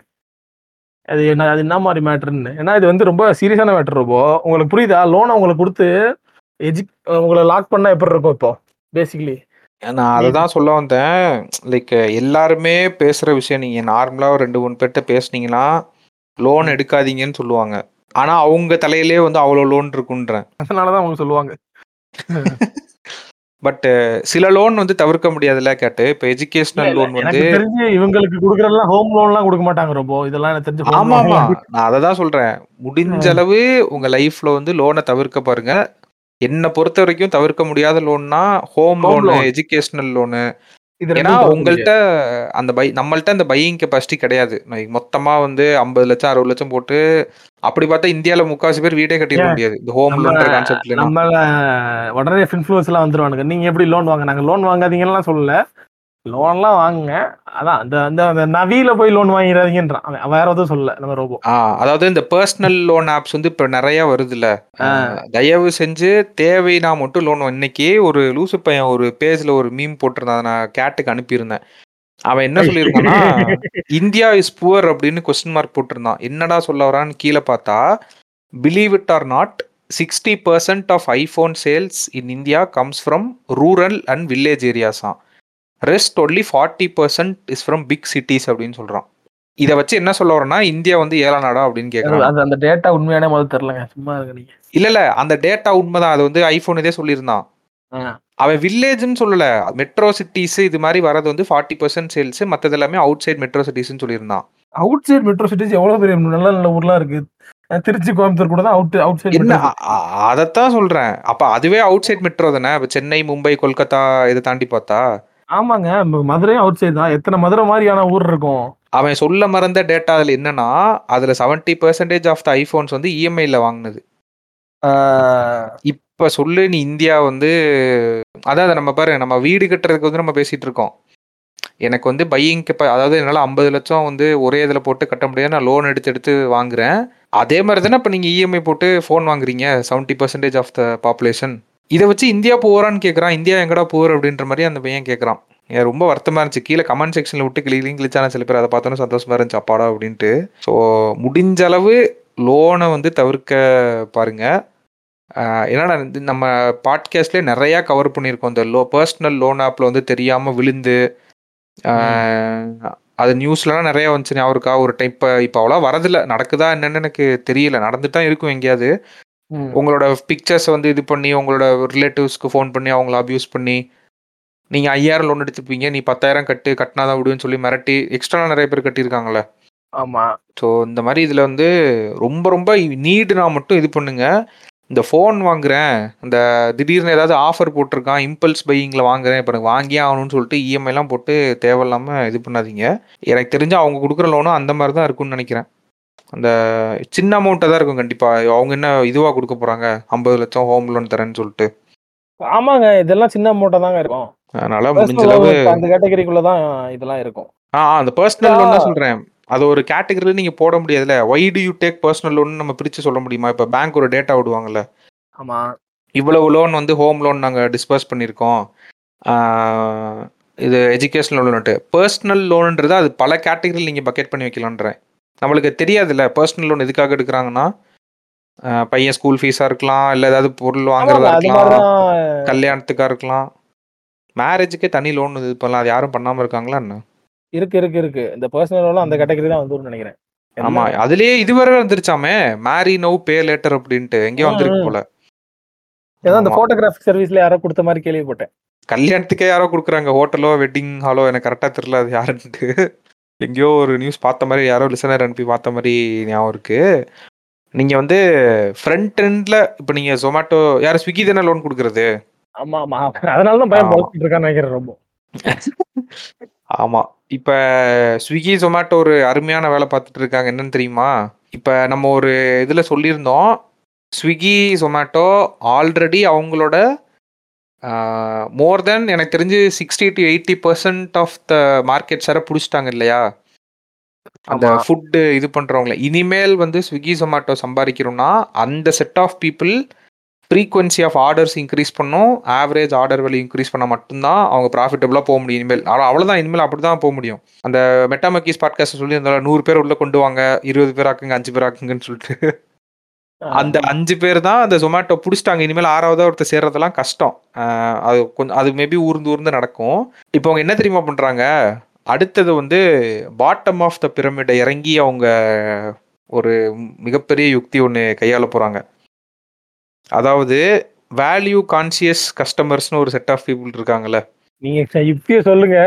அது என்ன அது என்ன மாதிரி மேட்ருன்னு ஏன்னா இது வந்து ரொம்ப சீரியஸான மேட்டர் ரொம்ப உங்களுக்கு புரியுதா? லோன் உங்களுக்கு கொடுத்து எஜு உங்களை லாக் பண்ணால் எப்படி இருக்கும் இப்போ பேசிக்கலி நான் அதை தான் சொல்ல வந்தேன். லைக் எல்லாருமே பேசுற விஷயம் நீங்க நார்மலா ஒரு ரெண்டு மூணு பேர்கிட்ட பேசுனீங்கன்னா லோன் எடுக்காதீங்கன்னு சொல்லுவாங்க. ஆனா அவங்க தலையிலே வந்து அவ்வளோ லோன் இருக்குன்றேன். அதனால தான் அவங்க சொல்லுவாங்க. பட் சில லோன் வந்து தவிர்க்க முடியாதுல்ல கேட்டு. இப்போ எஜுகேஷனல் லோன் வந்து எனக்கு தெரிஞ்சு இவங்களுக்கு கொடுக்குறதெல்லாம் ஹோம் லோன்லாம் கொடுக்க மாட்டாங்க ரொம்ப. இதெல்லாம் எனக்கு தெரிஞ்சு ஆமா ஆமா எல்லாம் நான் அதை தான் சொல்றேன். முடிஞ்ச அளவு உங்க லைஃப்ல வந்து லோனை தவிர்க்க பாருங்க. என்னை பொறுத்த வரைக்கும் தவிர்க்க முடியாத லோன்னா home Home loan loan. Educational loan ஏன்னா உங்கள்கிட்ட அந்த பை நம்மள்ட்ட அந்த பையிங் கெப்பாசிட்டி கிடையாது. மொத்தமா வந்து ஐம்பது லட்சம் அறுபது லட்சம் போட்டு அப்படி பார்த்தா இந்தியால முக்காவாசி பேர் வீடே கட்டிட? முடியாது. இந்த ஹோம் நம்ம- லோன்ற கான்செப்ட்ல நம்மள உடனே இன்ஃபுளுன்ஸ் எல்லாம் வந்துருவானுங்க. நீங்க எப்படி லோன் வாங்க நாங்க லோன் வாங்காதீங்கலாம் சொல்லல. லோன்லாம் வாங்குங்க. அதான் அந்த அந்த நவியில போய் லோன் அவன் வேற எதுவும் சொல்லல நம்ம ரோபோ. அதாவது இந்த பர்சனல் லோன் ஆப்ஸ் வந்து இப்ப நிறைய வருதுல்ல. தயவு செஞ்சு தேவைனா மட்டும் லோன் இன்னைக்கு ஒரு லூசு பையன் ஒரு பேஜ்ல ஒரு மீம் போட்டிருந்தான். அதை நான் கேட்டுக்கு அனுப்பியிருந்தேன். அவன் என்ன சொல்லியிருந்தான்னா இந்தியா இஸ் புவர் அப்படின்னு கொஸ்டின் மார்க் போட்டிருந்தான். என்னடா சொல்ல வரான்னு கீழே பார்த்தா believe it or not sixty percent of iPhone sales in India comes from rural and village ஏரியாஸாம் rest only forty percent is from big cities அப்படின்னு சொல்றான். இதை வச்சு என்ன சொல்ல வரேன்னா இந்தியா வந்து ஏழை நாடா அப்படின்னு கேட்கறான் அது அந்த டேட்டா உண்மையான முதல் தெரியலங்க. சும்மா இருங்க நீங்க இல்ல இல்ல அந்த டேட்டா உண்மைதான். அது வந்து ஐபோன் இதே சொல்லியிருந்தான். அவன் வில்லேஜ்னு சொல்லல. மெட்ரோ சிட்டிஸ் இது மாதிரி வரது வந்து ஃபார்ட்டி பர்சன்ட் சேல்ஸ் மற்றது எல்லாமே அவுட் சைட் மெட்ரோ சிட்டிஸ்னு சொல்லியிருந்தான். அவுட் சைட் மெட்ரோ சிட்டிஸ் எவ்வளவு பெரிய நல்ல நல்ல ஊர்லாம் இருக்கு. திருச்சி கோயம்புத்தூர் கூட தான் அவுட் அவுட் சைட் என்ன அதைத்தான் சொல்றேன். அப்ப அதுவே அவுட் சைட் மெட்ரோ தானே சென்னை மும்பை கொல்கத்தா இதை தாண்டி பார்த்தா? ஆமாங்க மதுரையும் அவுட் சைடு தான். எத்தனை மதுரை மாதிரியான ஊர் இருக்கும்? அவன் சொல்ல மறந்த டேட்டா அதுல என்னன்னா அதுல seventy percentage of the iPhones வந்து E இஎம்ஐல வாங்கினது. இப்ப சொல்லு நீ இந்தியா வந்து அதாவது நம்ம பாரு நம்ம வீடு கட்டுறதுக்கு வந்து நம்ம பேசிட்டு இருக்கோம். எனக்கு வந்து பையிங் அதாவது என்னால் ஐம்பது லட்சம் வந்து ஒரே இதில் போட்டு கட்ட முடியாது. நான் லோன் எடுத்து எடுத்து வாங்குறேன். அதே மாதிரி தானே இப்போ நீங்கள் இஎம்ஐ போட்டு ஃபோன் வாங்குறீங்க seventy percentage of the population இதை வச்சு இந்தியா போகிறான்னு கேட்குறான் இந்தியா எங்கடா போகிற அப்படின்ற மாதிரி அந்த பையன் கேட்குறான் ரொம்ப வருத்தமாக இருந்துச்சு. கீழே கமெண்ட் செக்ஷனில் விட்டு கிளி கிழிச்சான சில பேர் அதை பார்த்தோன்னே சந்தோஷமாக இருந்துச்சு. அப்பாடா அப்படின்ட்டு. ஸோ முடிஞ்ச அளவு லோனை வந்து தவிர்க்க பாருங்க. ஆஹ் என்னடா நம்ம பாட்காஸ்ட்லேயே நிறையா கவர் பண்ணியிருக்கோம். இந்த லோ பர்சனல் லோன் ஆப்பில் வந்து தெரியாமல் விழுந்து அது நியூஸ்லாம் நிறையா வந்துச்சு அவருக்கா ஒரு டைம் இப்போ இப்போ அவ்வளோ வரதில்லை. நடக்குதா என்னென்னு எனக்கு தெரியல. நடந்துட்டு தான் இருக்கும் எங்கேயாவது. உங்களோட பிக்சர்ஸ் வந்து இது பண்ணி உங்களோட ரிலேட்டிவ்ஸ்க்கு ஃபோன் பண்ணி அவங்கள அபியூஸ் பண்ணி நீங்கள் ஐயாயிரம் லோன் எடுத்துப்பீங்க நீ பத்தாயிரம் கட்டு கட்டினா தான் விடுவேன்னு சொல்லி மிரட்டி எக்ஸ்ட்ரா நிறைய பேர் கட்டியிருக்காங்கல்ல. ஆமா. ஸோ இந்த மாதிரி இதில் வந்து ரொம்ப ரொம்ப நீடுனா மட்டும் இது பண்ணுங்க. இந்த ஃபோன் வாங்குறேன் இந்த திடீர்னு ஏதாவது ஆஃபர் போட்டிருக்கான் இம்பல்ஸ் பையிங்கில் வாங்குறேன் இப்போ எனக்கு வாங்கியே ஆகணும்னு சொல்லிட்டு இஎம்ஐலாம் போட்டு தேவையில்லாமல் இது பண்ணாதீங்க. எனக்கு தெரிஞ்சு அவங்க கொடுக்குற லோனும் அந்த மாதிரி தான் இருக்கும்னு நினைக்கிறேன். அந்த சின்ன அமௌண்ட்டாக தான் இருக்கும் கண்டிப்பாக அவங்க என்ன இதுவாக கொடுக்க போகிறாங்க ஐம்பது லட்சம் ஹோம் லோன் தரேன்னு சொல்லிட்டு. ஆமாங்க இதெல்லாம் சின்ன அமௌண்ட்டா தாங்க இருக்கும். அதனால முடிஞ்ச அளவு அந்த கேட்டகரிக்குள்ள தான் இதெல்லாம் இருக்கும். ஆ அந்த பர்சனல் லோன் தான் சொல்றேன். அது ஒரு கேட்டகரியில் நீங்க போட முடியாதுல்ல. Why do you take personal loan நம்ம பிரிச்சு சொல்ல முடியுமா? இப்போ பேங்க் ஒரு டேட்டா விடுவாங்கல்ல. ஆமா. இவ்வளவு லோன் வந்து ஹோம் லோன் நாங்க டிஸ்பர்ஸ் பண்ணியிருக்கோம். ஆ, இது எஜுகேஷனல் லோன்ட்டு பர்சனல் லோன்ன்றது அது பல கேட்டகரியில் நீங்க பக்கெட் பண்ணி வைக்கலான்றேன் நம்மளுக்கு தெரியாதுல்ல பர்சனல் லோன் எதுக்காக எடுக்கிறாங்கன்னா பையன் ஸ்கூல் ஃபீஸா இருக்கலாம் இல்ல ஏதாவது பொருள் வாங்குறதா இருக்கலாம் மாதிரிதான். கல்யாணத்துக்கா இருக்கலாம். மேரேஜுக்கே தனி லோன் இது பண்ணலாம் அது யாரும் பண்ணாம இருக்காங்களா என்ன? இருக்கு இருக்கு இருக்கு. இந்த பர்சனல் லோன் அந்த கேட்டகரி தான் வந்துருன்னு நினைக்கிறேன். ஆமா அதுலயே இதுவரை வந்துருச்சாமே மேரி நோ பே லேட்டர் அப்படின்ட்டு எங்கேயோ வந்திருக்கு. போல. ஏதோ அந்த. போட்டோகிராஃபிக் சர்வீஸ்ல யாரோ கொடுத்த மாதிரி கேள்விப்பட்டேன். கல்யாணத்துக்கே யாரோ கொடுக்குறாங்க ஹோட்டலோ வெட்டிங் ஹாலோ எனக்கு கரெக்டா தெரியல அது யாருன்ட்டு. எங்கேயோ ஒரு நியூஸ் பார்த்த மாதிரி யாரோ லிசனர் அனுப்பி பார்த்த மாதிரி ஞாபகம் இருக்கு. நீங்க வந்து ஃப்ரண்ட் எண்ட்ல இப்போ நீங்க ஜொமேட்டோ யாரும் ஸ்விக்கி தானே லோன் கொடுக்குறது? ஆமா ஆமா. அதனால தான். பழக்கிட்டு இருக்கான்னு நினைக்கிறேன் ரொம்ப. ஆமா. இப்ப ஸ்விக்கி ஜொமேட்டோ ஒரு அருமையான வேலை பார்த்துட்டு இருக்காங்க. என்னன்னு தெரியுமா? இப்ப நம்ம ஒரு இதுல சொல்லியிருந்தோம். ஸ்விக்கி ஜொமேட்டோ ஆல்ரெடி அவங்களோட மோர் தென் எனக்கு தெரிஞ்சு sixty to eighty percent of the market ஷேரை பிடிச்சிட்டாங்க இல்லையா? அந்த. ஃபுட்டு இது பண்றவங்கள. இனிமேல் வந்து ஸ்விக்கி ஜொமேட்டோ சம்பாதிக்கணும்னா அந்த set of people frequency of orders increase பண்ணும். ஆவரேஜ் ஆர்டர் வேல்யூ இன்க்ரீஸ் பண்ணால் மட்டும்தான் அவங்க ப்ராஃபிட்டபுளாக போக முடியும் இனிமேல். அவ்வளோ- அவ்வளவுதான். இனிமேல் அப்படி தான் போக முடியும். அந்த மெட்டாமக்கீஸ் பாட்காஸ்ட் சொல்லி அந்த நூறு பேர் உள்ள கொண்டு வாங்க இருபது பேர் ஆக்குங்க அஞ்சு பேர் ஆக்குங்கன்னு சொல்லிட்டு. அந்த அஞ்சு பேர் தான் அந்த ஜொமேட்டோ பிடிச்சிட்டாங்க. இனிமேல் ஆறாவதா ஒருத்தர் சேர்றதெல்லாம் கஷ்டம். அது கொஞ்சம் அது மேபி ஊர்ந்து ஊர்ந்து நடக்கும். இப்போ அவங்க என்ன தெரியுமா பண்றாங்க? அடுத்தது வந்து பாட்டம் ஆஃப் த பிரமிடை இறங்கி அவங்க ஒரு மிகப்பெரிய யுக்தி ஒன்று கையாள போறாங்க. அதாவது வேல்யூ கான்சியஸ் கஸ்டமர்ஸ்னு ஒரு செட் ஆஃப் பீப்புள் இருக்காங்கல்ல. நீங்க இப்பயே சொல்லுங்க.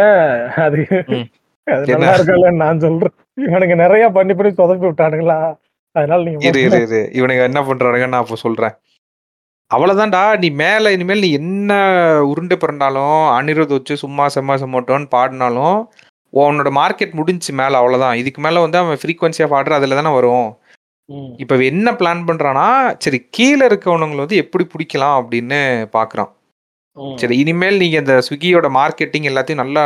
அது? நல்லா இருக்கல நான் சொல்றேன். இவனுக்கு நிறைய பண்ணி பண்ணி சொதப்பி விட்டானுங்களா? அதனால நீங்க இரு இரு இரு இவனுங்க என்ன பண்றானுங்க நான் அப்போ சொல்றேன் அவ்வளவுதான்டா நீ மேல இனிமேல் நீ என்ன உருண்டு பிறந்தாலும் அனிருத் வச்சு சும்மா செம்மா செம்மோட்டோன்னு பாடினாலும் உன்னோட மார்க்கெட் முடிஞ்சுச்சு மேல அவ்வளவுதான் இதுக்கு மேல வந்து அவன் ஃப்ரீக்வன்சி ஆஃப் ஆர்டர் அதுல தானே வரும். இப்போ என்ன பிளான் பண்றானா சரி கீழே இருக்கவனுங்களை வந்து எப்படி பிடிக்கலாம் அப்படின்னு பாக்குறான். சரி இனிமேல் நீங்க இந்த ஸ்விக்கியோட மார்க்கெட்டிங் எல்லாத்தையும் நல்லா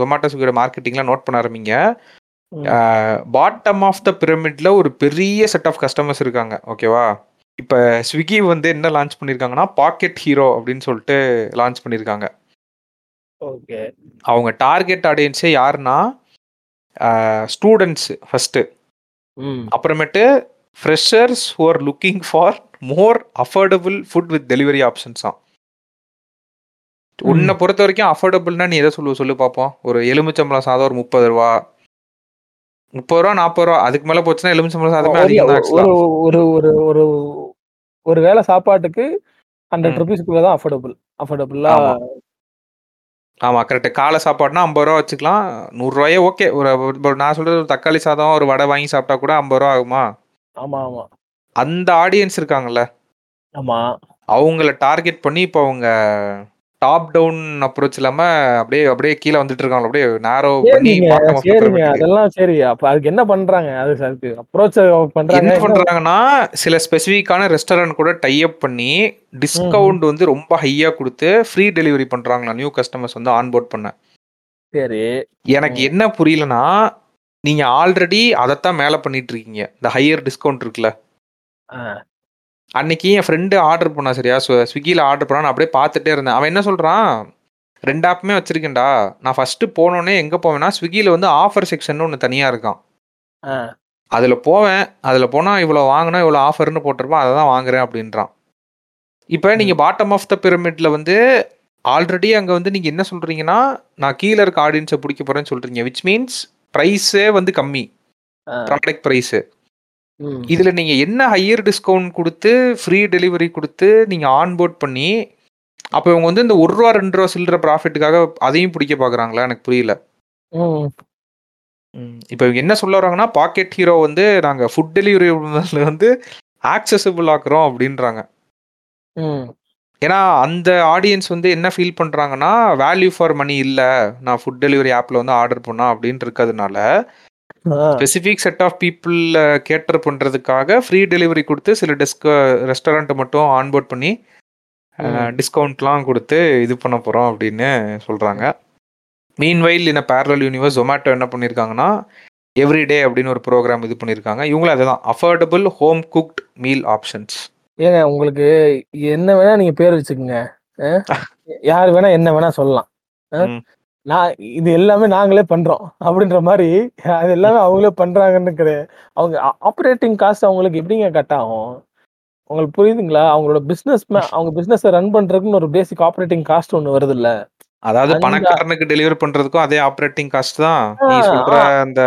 ஜொமேட்டோ ஸ்விக்கியோட மார்க்கெட்டிங்லாம் நோட் பண்ண ஆரம்பிங்க. பாட்டம் ஆஃப் த பிரமிட்ல ஒரு பெரிய செட் ஆஃப் கஸ்டமர்ஸ் இருக்காங்க. ஓகேவா இப்போ ஸ்விக்கி வந்து என்ன லான்ச் பண்ணியிருக்காங்கன்னா பாக்கெட் ஹீரோ அப்படின்னு சொல்லிட்டு லான்ச் பண்ணியிருக்காங்க ஓகே. அவங்க டார்கெட் ஆடியன்ஸே யாருன்னா ஸ்டூடெண்ட்ஸ் ஃபர்ஸ்ட் ம். அப்புறமேட்டு freshers are looking for more affordable food with delivery options தான் உன்னை பொறுத்த வரைக்கும் அஃபோர்டபுள்னா நீ எதை சொல்லுவ சொல்லு பார்ப்போம் ஒரு எலுமிச்சம்பழம் சாதம் ஒரு முப்பது ரூபா. முப்பது ரூபா நாற்பது ரூபா அதுக்கு மேல போச்சுன்னா எலுமிச்சம்பழம் சாதமே அதிகம் ஒரு ஒரு ஒரு ஒரு வேளை சாப்பாட்டுக்கு ஹண்ட்ரட். ருபீஸ்க்குள்ள தான் அஃபோர்டபுள் அஃபோர்டபுளா ஆமா. கரெக்ட். காலை சாப்பாடுனா ரூ. 50 வச்சுக்கலாம். 100 ஓகே. ஒரு நான் சொல்றது ஒரு தக்காளி சாதம், ஒரு வடை வாங்கி சாப்பிட்டா கூட ரூ. 50 ஆகுமா? ஆமா, ஆமா. அந்த ஆடியன்ஸ் இருக்காங்கல்ல. ஆமா. அவங்கள டார்கெட் பண்ணி இப்போ அவங்க டாப் டவுன் அப்ரோச் இல்லாம அப்படியே அப்படியே கீழ வந்துட்டு இருக்காங்க. அப்படியே நேரோ பண்ணி சரிங்க. அதெல்லாம் சரி. அப்ப அதுக்கு என்ன பண்றாங்க? அது அதுக்கு அப்ரோச் பண்றாங்க. என்ன பண்றாங்கன்னா, சில ஸ்பெசிஃபிக்கான ரெஸ்டாரண்ட் கூட டை அப் பண்ணி. டிஸ்கவுண்ட் வந்து ரொம்ப ஹையா குடுத்து, ஃப்ரீ டெலிவரி பண்றாங்களாம் நியூ கஸ்டமர்ஸ் வந்து ஆன்போர்ட் பண்ண. சரி. எனக்கு. என்ன புரியலன்னா, நீங்க ஆல்ரெடி அதத்தான் மேல பண்ணிட்டு இருக்கீங்க. இந்த ஹையர் டிஸ்கவுண்ட் இருக்குல்ல. அன்னைக்கு என் ஃப்ரெண்ட் ஆர்டர் பண்ணான் சரியா? ஸ்வ ஸ்விக்கில ஆர்டர் பண்ணான். நான் அப்படியே பார்த்துட்டே இருந்தேன். அவன் என்ன சொல்றான், 2 ஆப்புமே வச்சிருக்கேன்டா. நான் ஃபர்ஸ்ட் போனோனே எங்க போவேன்னா, ஸ்விக்கில வந்து ஆஃபர் செக்ஷன்னு ஒண்ணு தனியா இருக்காம். ஆ. அதுல போவேன். அதுல போனா இவ்வளோ வாங்குனா இவ்வளோ ஆஃபர்ன்னு போட்டிருப்பான். அத தான் வாங்குறேன் அப்படின்றான். இப்ப ம். நீங்க பாட்டம் ஆஃப் த பிரமிட்ல வந்து ஆல்ரெடி அங்க வந்து நீங்க என்ன சொல்றீங்கன்னா, நான் கீழ இருக்க ஆடியன்ஸ புடிக்க போறேன்னு சொல்றீங்க. விச் மீன்ஸ் பிரைஸே வந்து கம்மி. Product price. இதுல நீங்க என்ன ஹையர் டிஸ்கவுண்ட் குடுத்து, ஃப்ரீ டெலிவரி குடுத்து, நீங்க ஆன்போர்ட் பண்ணி, அப்ப இவங்க வந்து இந்த ரூ. 1 ரூ. 2 சில்லற ப்ராஃபிட்டுக்காக அதையும் புடிக்க பார்க்குறாங்களா? எனக்கு புரியல. ம். ம். இப்ப இவங்க என்ன சொல்ல வராங்கன்னா, பாக்கெட் ஹீரோ வந்து நாங்க ஃபுட் டெலிவரி வந்து ஆக்சஸிபிள் ஆக்குறோம் அப்படின்றாங்க. ம். ஏன்னா, அந்த ஆடியன்ஸ் வந்து என்ன ஃபீல் பண்றாங்கன்னா, வேல்யூ ஃபார் மனி இல்ல. நான் ஃபுட் டெலிவரி ஆப்ல வந்து ஆர்டர் பண்ணா அப்படின்னு இருக்கிறதுனால. Specific set of people cater பண்றதுக்காக ஃப்ரீ டெலிவரி குடுத்து சில டெஸ்க் ரெஸ்டாரண்ட் மட்டும் ஆன்போர்ட் பண்ணி. டிஸ்கவுண்ட்லாம் குடுத்து இது பண்ண போறோம் அப்படின்னு சொல்றாங்க. Meanwhile in a parallel universe Zomato என்ன பண்ணியிருக்காங்கன்னா, எவ்ரிடே அப்படின்னு ஒரு புரோகிராம் இது பண்ணியிருக்காங்க. இவங்களும் அதேதான். Affordable home cooked meal options. ஏங்க உங்களுக்கு என்ன வேணா நீங்க பேர் வச்சுக்கங்க. யார் வேணா என்ன வேணா சொல்லலாம். நான் இது எல்லாமே நாங்களே பண்றோம். அப்படின்ற மாரி அது. எல்லாமே அவங்களே பண்றாங்கன்னு கிடையாது. அவங்க ஆ ஆப்பரேட்டிங் காஸ்ட் அவங்களுக்கு எப்படிங்க கட் ஆகும்? உங்களுக்கு புரியுதுங்களா? அவங்களோட பிசினஸ் அவங்க பிசினஸ ரன் பண்றதுக்குன்னு ஒரு பேசிக் ஆப்பரேட்டிங் காஸ்ட் ஒண்ணு வருதுல்ல. அதாவது அந்த பணக்காரனுக்கு டெலிவரி பண்றதுக்கும் அதே ஆப்பரேட்டிங் காஸ்ட் தான். நீ சொல்ற. அந்த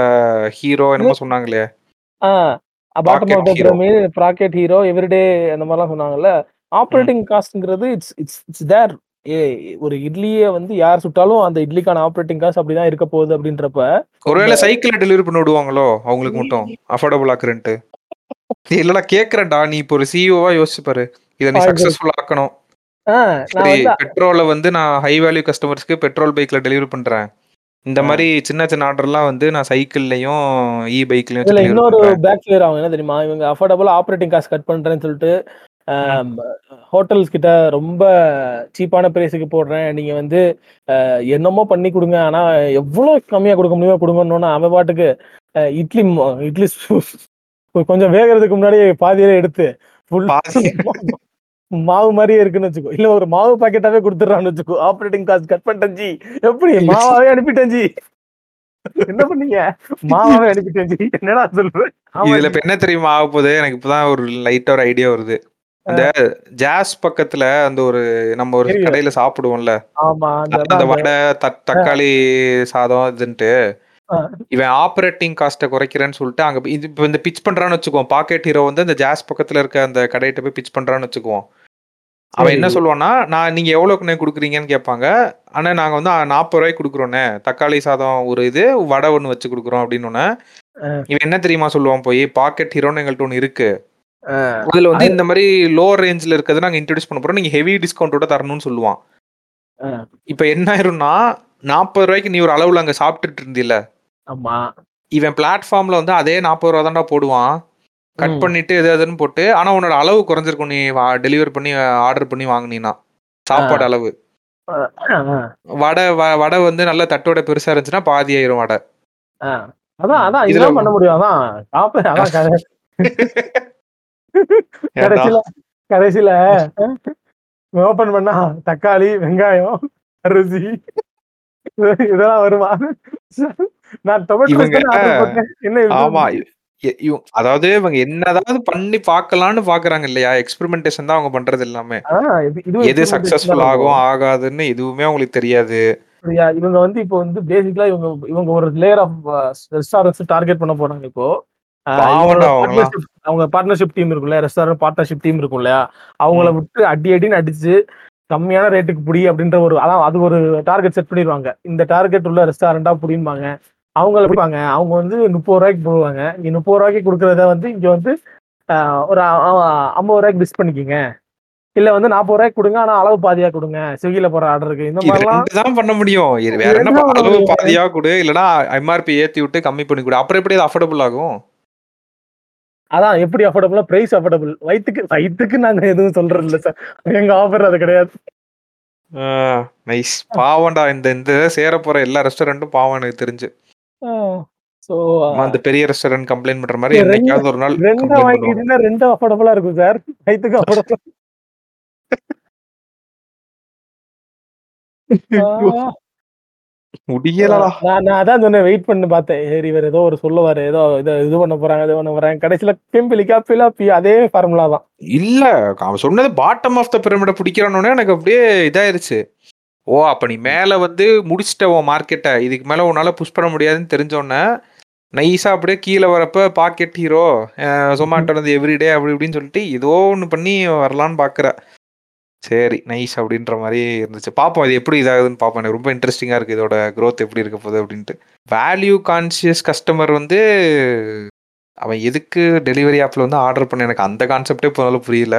ஹீரோ என்னமோ சொன்னாங்களே. ஆ. Bottom of the. Pyramid, bracket hero, everyday அந்த மாரிலாம் சொன்னாங்கல்ல. ம். ஆப்பரேட்டிங் காஸ்ட்ங்கிறது இட்ஸ் இட்ஸ் இட்ஸ் தேர். ஏ ஒரு இட்லிய வந்து யார் சுட்டாலும் அந்த இட்லிக்கான ஆப்பரேட்டிங் காஸ்ட் அப்படிதான் இருக்க போகுது அப்படின்றப்ப, ஒருவேளை சைக்கிள்ல டெலிவரி பண்ணி விடுவாங்களோ? அவங்களுக்கு மட்டும். அஃபோர்டபுள் ஆக்குறேன்ட்டு. இல்லடா கேட்கிறேன்டா. நீ இப்போ ஒரு சிஇஓவா யோசிச்சு பாரு. இத நீ சக்சஸ்ஃபுல் ஆக்கணும். பெட்ரோல வந்து நான் ஹை வேல்யூ கஸ்டமர்ஸ்க்கு பெட்ரோல் பைக்ல டெலிவரி பண்றேன். இந்த. மாரி சின்ன சின்ன ஆர்டர்லாம் வந்து நான் சைக்கிள்லயும், இ பைக்லயும் இன்னொரு. பேக் ஃபயர் ஆகும். என்ன தெரியுமா? இவங்க அஃபோர்டபுளா ஆப்பரேட்டிங் காஸ்ட் கட் பண்றேன்னு சொல்லிட்டு, ஹோட்டல்ஸ் கிட்ட ரொம்ப சீப்பான பிரைஸ்க்கு போடுறேன். நீங்க வந்து என்னமோ பண்ணி குடுங்க. ஆனா எவ்வளோ கம்மியா குடுக்க முடியுமோ குடுங்கன்னோன, அவன் பாட்டுக்கு இட்லி இட்லி கொஞ்சம் வேகறதுக்கு முன்னாடியே பாதியிலே எடுத்து மாவு மாரியே இருக்குன்னு வச்சுக்கோ. இல்ல ஒரு மாவு பாக்கெட்டாவே குடுத்துடுறான்னு வச்சுக்கோ. ஆப்பரேட்டிங் காஸ்ட் கட் பண்ணிட்டேன் ஜி. எப்படி? மாவாவே அனுப்பிட்டேன் ஜி. என்ன பண்ணீங்க? மாவாவே அனுப்பிட்டேன் ஜி. என்னடா? ஆமா இதுல என்ன தெரியுமா ஆகப்போகுது? எனக்கு இப்பதான் ஒரு லைட்டா ஒரு ஐடியா வருது. அந்த ஜாஸ் பக்கத்துல அந்த ஒரு நம்ம ஒரு. கடையில சாப்பிடுவோம்ல. ஆமா. அந்த வடை. தக்காளி சாதம் இதுன்ட்டு. இவன் ஆப்பரேட்டிங் காஸ்ட்ட குறைக்கிறேன்னு சொல்லிட்டு அங்க இது இப்ப இந்த பிட்ச் பண்றான்னு வச்சுக்குவோம். பாக்கெட் ஹீரோ வந்து அந்த ஜாஸ் பக்கத்துல இருக்க அந்த கடையிட்ட போய் பிட்ச் பண்றான்னு வச்சுக்குவோம். அவன். என்ன சொல்லுவான்னா, நான் நீங்க எவ்வளோக்குண்ணே குடுக்குறீங்கன்னு கேட்பாங்க. அண்ணே நாங்க வந்து ரூ. 40 குடுக்குறோண்ணே. தக்காளி சாதம் ஒரு இது, வடை ஒண்ணு வச்சு குடுக்குறோம் அப்படின்னோனே, அ. இவன் என்ன தெரியுமா சொல்லுவான் போயி, பாக்கெட் ஹீரோன்னு எங்கள்ட்ட ஒண்ணு இருக்கு. அதுல வந்து இந்த மாரி லோ ரேஞ்ச்ல இருக்கத நாங்க இன்ட்ரோடியூஸ் பண்ண போறோம். நீங்க ஹெவி டிஸ்கவுண்டோட தரணும்னு சொல்லுவான். இப்ப என்ன ஆயிரும்னா, ரூ. 40 நீ ஒரு அளவுல அங்க சாப்பிட்டுட்டு இருந்தீல்ல. ஆமா. இவன் பிளாட்ஃபார்ம்ல வந்து அதே ரூ. 40 தான்டா போடுவான். கட். பண்ணிட்டு எது எதுன்னு போட்டு, ஆனா உன்னோட அளவு குறைஞ்சிருக்கும். நீ டெலிவரி பண்ணி ஆர்டர் பண்ணி வாங்குனீன்னா. ஆ. சாப்பாடு அளவு. வடை வடை வந்து நல்ல தட்டோட பெருசா இருந்துச்சுன்னா பாதி ஆயிரும் வடை. அதான். அதான் இதுல இதுதான் பண்ண முடியும். அதான் காப்ப அதான் கட ஏன்டா? கடைசில கடைசில ஓப்பன் பண்ணா தக்காளி, வெங்காயம், அரிசி இதெல்லாம் வருமா? நான்? ஆமா. அதாவது இவங்க என்னதாவது பண்ணி பார்க்கலான்னு பார்க்குறாங்க இல்லையா? எக்ஸ்பெரிமென்டேஷன் தான் அவங்க பண்றது எல்லாமே. எது எக்ஸ்பெரிமெண்டேஷன் சக்சஸ்ஃபுல். ஆகும், ஆகாதுன்னு எதுவுமே அவங்களுக்கு தெரியாது. இவங்க வந்து இப்போ வந்து பேசிக்கலா இவங்க இவங்க ஒரு லேயர் ஆஃப் ரெஸ்டாரண்ட்ஸ் டார்கெட் பண்ண போறாங்க இப்போ. அவங்க பார்ட்னர்ஷிப் டீம் இருக்கும்ல ரெஸ்டாரண்ட் பார்ட்னர்ஷிப் டீம் இருக்கும் இல்லையா? அவங்கள விட்டு அடி அடின்னு அடிச்சு கம்மியான ரேட்டுக்கு புடி அப்படின்ற ஒரு அதான் அது ஒரு டார்கெட் செட் பண்ணிடுவாங்க. இந்த டார்கெட் உள்ள ரெஸ்டாரண்டா புடிம்பாங்க. அவங்கள பிடிப்பாங்க அவங்க வந்து முப்பது ரூபாய்க்கு போடுவாங்க. இங்க முப்பது ரூபாய்க்கு கொடுக்கறத வந்து இங்க வந்து ஒரு ஐம்பது ரூபாய்க்கு டிஸ் பண்ணிக்கிங்க. இல்ல வந்து நாற்பது ரூபாய்க்கு கொடுங்க. ஆனா அளவு பாதியா கொடுங்க. ஸ்விக்கில போற ஆர்டருக்கு இந்த மாதிரிலாம் தான் பண்ண முடியும். வேற என்ன அளவு? பாதியா கொடு. இல்லனா எம்ஆர்பி ஏத்தி விட்டு கம்மி பண்ணி கொடு. அப்புறம் எப்படி அது அஃபோர்டபுள் ஆகும்? அதான் எப்படி அஃபோர்டபுளா பிரைஸ் அஃபோர்டபுள் வயிற்றுக்கு வயிற்றுக்கு நாங்க எதுவும் சொல்றது இல்ல சார் எங்க ஆஃபர் அது கிடையாது. நைஸ் பாவம்டா இந்த இந்த சேர போற எல்லா ரெஸ்டாரண்ட்டும் பாவம் எனக்கு தெரிஞ்சு. நம்ம அந்த பெரிய ரெஸ்டாரண்ட் கம்ப்ளைண்ட் பண்ற மாதிரி என்னைக்காவது ஒரு நாள் ரெண்டா வாங்கிட்டீங்கன்னா ரெண்டும் அஃபோர்டபுளா இருக்கும் சார் வயிற்றுக்கு அஃபோர்டபுள் முடியலடா. நான் அதான் சொன்னேன் வெயிட் பண்ணி பார்த்தேன். சரி இவர் ஏதோ ஒரு சொல்லுவாரு ஏதோ இதை இது பண்ண போறாங்க இது பண்ண போறாங்க. கடைசியில பிம்பிளிக்கா பிலாப்பி அதே ஃபார்முலா தான். இல்ல அவன் சொன்னது பாட்டம் ஆஃப் த பிரமிட பிடிக்கிறானோட எனக்கு அப்படியே இதாயிருச்சு. ஓ அப்ப நீ மேல வந்து முடிச்சிட்ட உன் மார்க்கெட்டை இதுக்கு மேல உன்னால புஷ் பண்ண முடியாதுன்னு தெரிஞ்சோடனே நைஸா அப்படியே கீழே வரப்ப பாக்கெட் ஹீரோ சொமாட்டோ வந்து எவ்ரிடே அப்படி இப்படின்னு சொல்லிட்டு ஏதோ ஒன்று பண்ணி வரலான்னு பாக்குற சரி நைஸ் அப்படின்ற மாதிரி இருந்துச்சு. பார்ப்போம் இது எப்படி இதாகுதுன்னு பார்ப்போம் எனக்கு ரொம்ப இன்ட்ரெஸ்டிங்கா இருக்கு. இதோட growth எப்படி இருக்க போகுது அப்படின்ட்டு. வேல்யூ கான்சியஸ் கஸ்டமர் வந்து அவன் எதுக்கு டெலிவரி ஆப்ல வந்து ஆர்டர் பண்ண எனக்கு அந்த கான்செப்டே போனாலும் புரியல.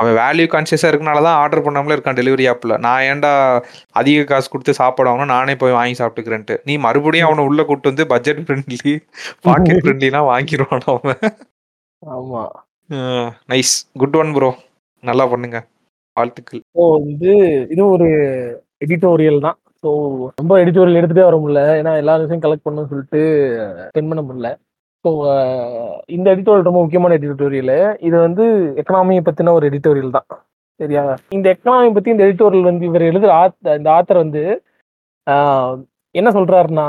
அவன் வேல்யூ கான்சியஸா இருக்கனால தான் ஆர்டர் பண்ணாமலே இருக்கான் டெலிவரி ஆப்ல நான் ஏன்டா அதிக காசு கொடுத்து சாப்பாடு வாங்கணும்? நானே போய் வாங்கி சாப்பிட்டுக்கிறேன்ட்டு. நீ மறுபடியும் அவனை உள்ள கூட்டு வந்து பட்ஜெட் ஃப்ரெண்ட்லி பாக்கெட் ஃப்ரெண்ட்லிலாம் வாங்கிடுவான் அவன். ஆமா. நைஸ் குட் ஒன் ப்ரோ நல்லா பண்ணுங்க. வாழ்த்துக்கள். ஸோ வந்து இது ஒரு எடிட்டோரியல் தான். ஸோ ரொம்ப எடிட்டோரியல் எடுத்துட்டே வர முடியல. ஏன்னா எல்லா விஷயம் கலெக்ட் பண்ணணும்னு சொல்லிட்டு uh, ஸ்பெண்ட் பண்ண முடியல. ஸோ uh, இந்த எடிட்டோரியல் ரொம்ப முக்கியமான எடிட்டோரியல் இது வந்து எக்கனாமியை பற்றின ஒரு எடிட்டோரியல் தான். சரியா? இந்த எக்கனாமி பற்றி இந்த எடிட்டோரியல் வந்து இவர் எழுதுற ஆத் இந்த ஆத்தர் வந்து uh, என்ன சொல்கிறாருன்னா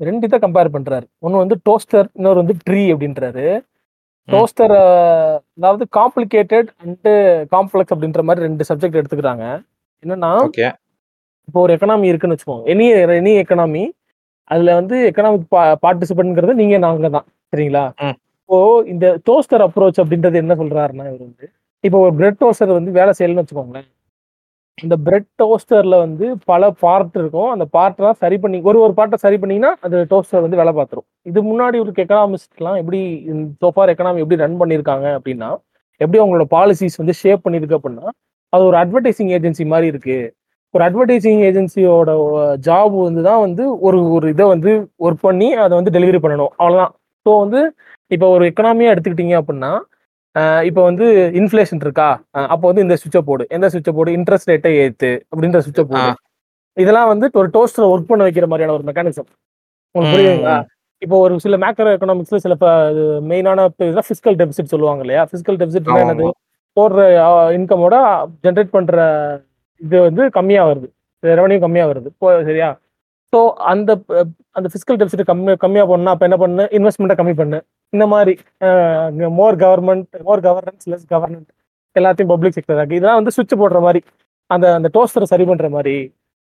ரெண்டு இதை கம்பேர் பண்ணுறாரு ஒன்று வந்து டோஸ்டர் இன்னொரு வந்து ட்ரீ அப்படின்றாரு. டோஸ்டர் அதாவது காம்ப்ளிகேட்டட் அண்ட் காம்ப்ளெக்ஸ் அப்படின்ற மாதிரி ரெண்டு சப்ஜெக்ட் எடுத்துக்கிறாங்க. என்னன்னா இப்போ ஒரு எக்கனாமி இருக்குன்னு வச்சுக்கோங்க. எனி எனி எக்கனாமி அதுல வந்து எக்கனாமிக் பார்ட்டிசிபென்ட்ங்கிறது நீங்க நாங்க தான். சரிங்களா. இப்போ இந்த டோஸ்டர் அப்ரோச் அப்படின்றது என்ன சொல்றாருன்னா இவர் வந்து இப்போ ஒரு பிரெட் டோஸ்டர் வந்து வேலை செய்யலன்னு வச்சுக்கோங்களேன். இந்த பிரெட் டோஸ்டர்ல வந்து பல பார்ட் இருக்கும். அந்த பார்ட்லாம் சரி பண்ணி ஒரு ஒரு பார்ட்டை சரி பண்ணீங்கன்னா அது டோஸ்டர் வந்து வேலை பார்த்துரும். இது முன்னாடி ஒரு எக்கனாமிஸ்ட்லாம் எப்படி சோஃபார் எக்கனாமி எப்படி ரன் பண்ணியிருக்காங்க அப்படின்னா எப்படி அவங்களோட பாலிசிஸ் வந்து ஷேப் பண்ணியிருக்கு அப்படின்னா அது ஒரு அட்வர்டைசிங் ஏஜென்சி மாதிரி இருக்கு. ஒரு அட்வர்டைசிங் ஏஜென்சியோட ஜாப் வந்து தான் வந்து ஒரு ஒரு இதை வந்து ஒர்க் பண்ணி அதை வந்து டெலிவரி பண்ணணும். அவ்வளோதான் ஸோ வந்து இப்போ ஒரு எக்கனாமியாக எடுத்துக்கிட்டீங்க அப்படின்னா இப்போ வந்து இன்ஃப்ளேஷன் இருக்கா? அப்போ வந்து இந்த சுவிட்சை போடு. எந்த சுவிட்சை போடு? இன்ட்ரெஸ்ட் ரேட்டை ஏத்து அப்படின்ற சுவிட்சை போடு. இதெல்லாம் வந்து ஒரு டோஸ்டர் ஒர்க் பண்ண வைக்கிற மாதிரியான ஒரு மெக்கானிசம் உங்களுக்கு புரியுதுங்களா? இப்போ ஒரு சில மேக்ரோ எக்கனாமிக்ஸ்ல சில மெயினான ஃபிசிக்கல் டெபிசிட் சொல்லுவாங்க இல்லையா? ஃபிசிக்கல் டெபிசிட் என்னது? போடுற இன்கமோட ஜென்ரேட் பண்ற இது வந்து கம்மியா வருது. ரெவன்யூ கம்மியா வருது. சரியா? ஸோ அந்த அந்த ஃபிசிக்கல் டெபிசிட் கம்மி கம்மியா பண்ணா அப்ப என்ன பண்ணு? இன்வெஸ்ட்மெண்ட்டை கம்மி பண்ணு. இந்த மாதிரி more government more governance less government எல்லாத்தையும் பப்ளிக் செக்டர் ஆக்கு இதெல்லாம் வந்து சுவிட்ச் போடுற மாதிரி அந்த அந்த டோஸ்டரை சரி பண்ற மாதிரி.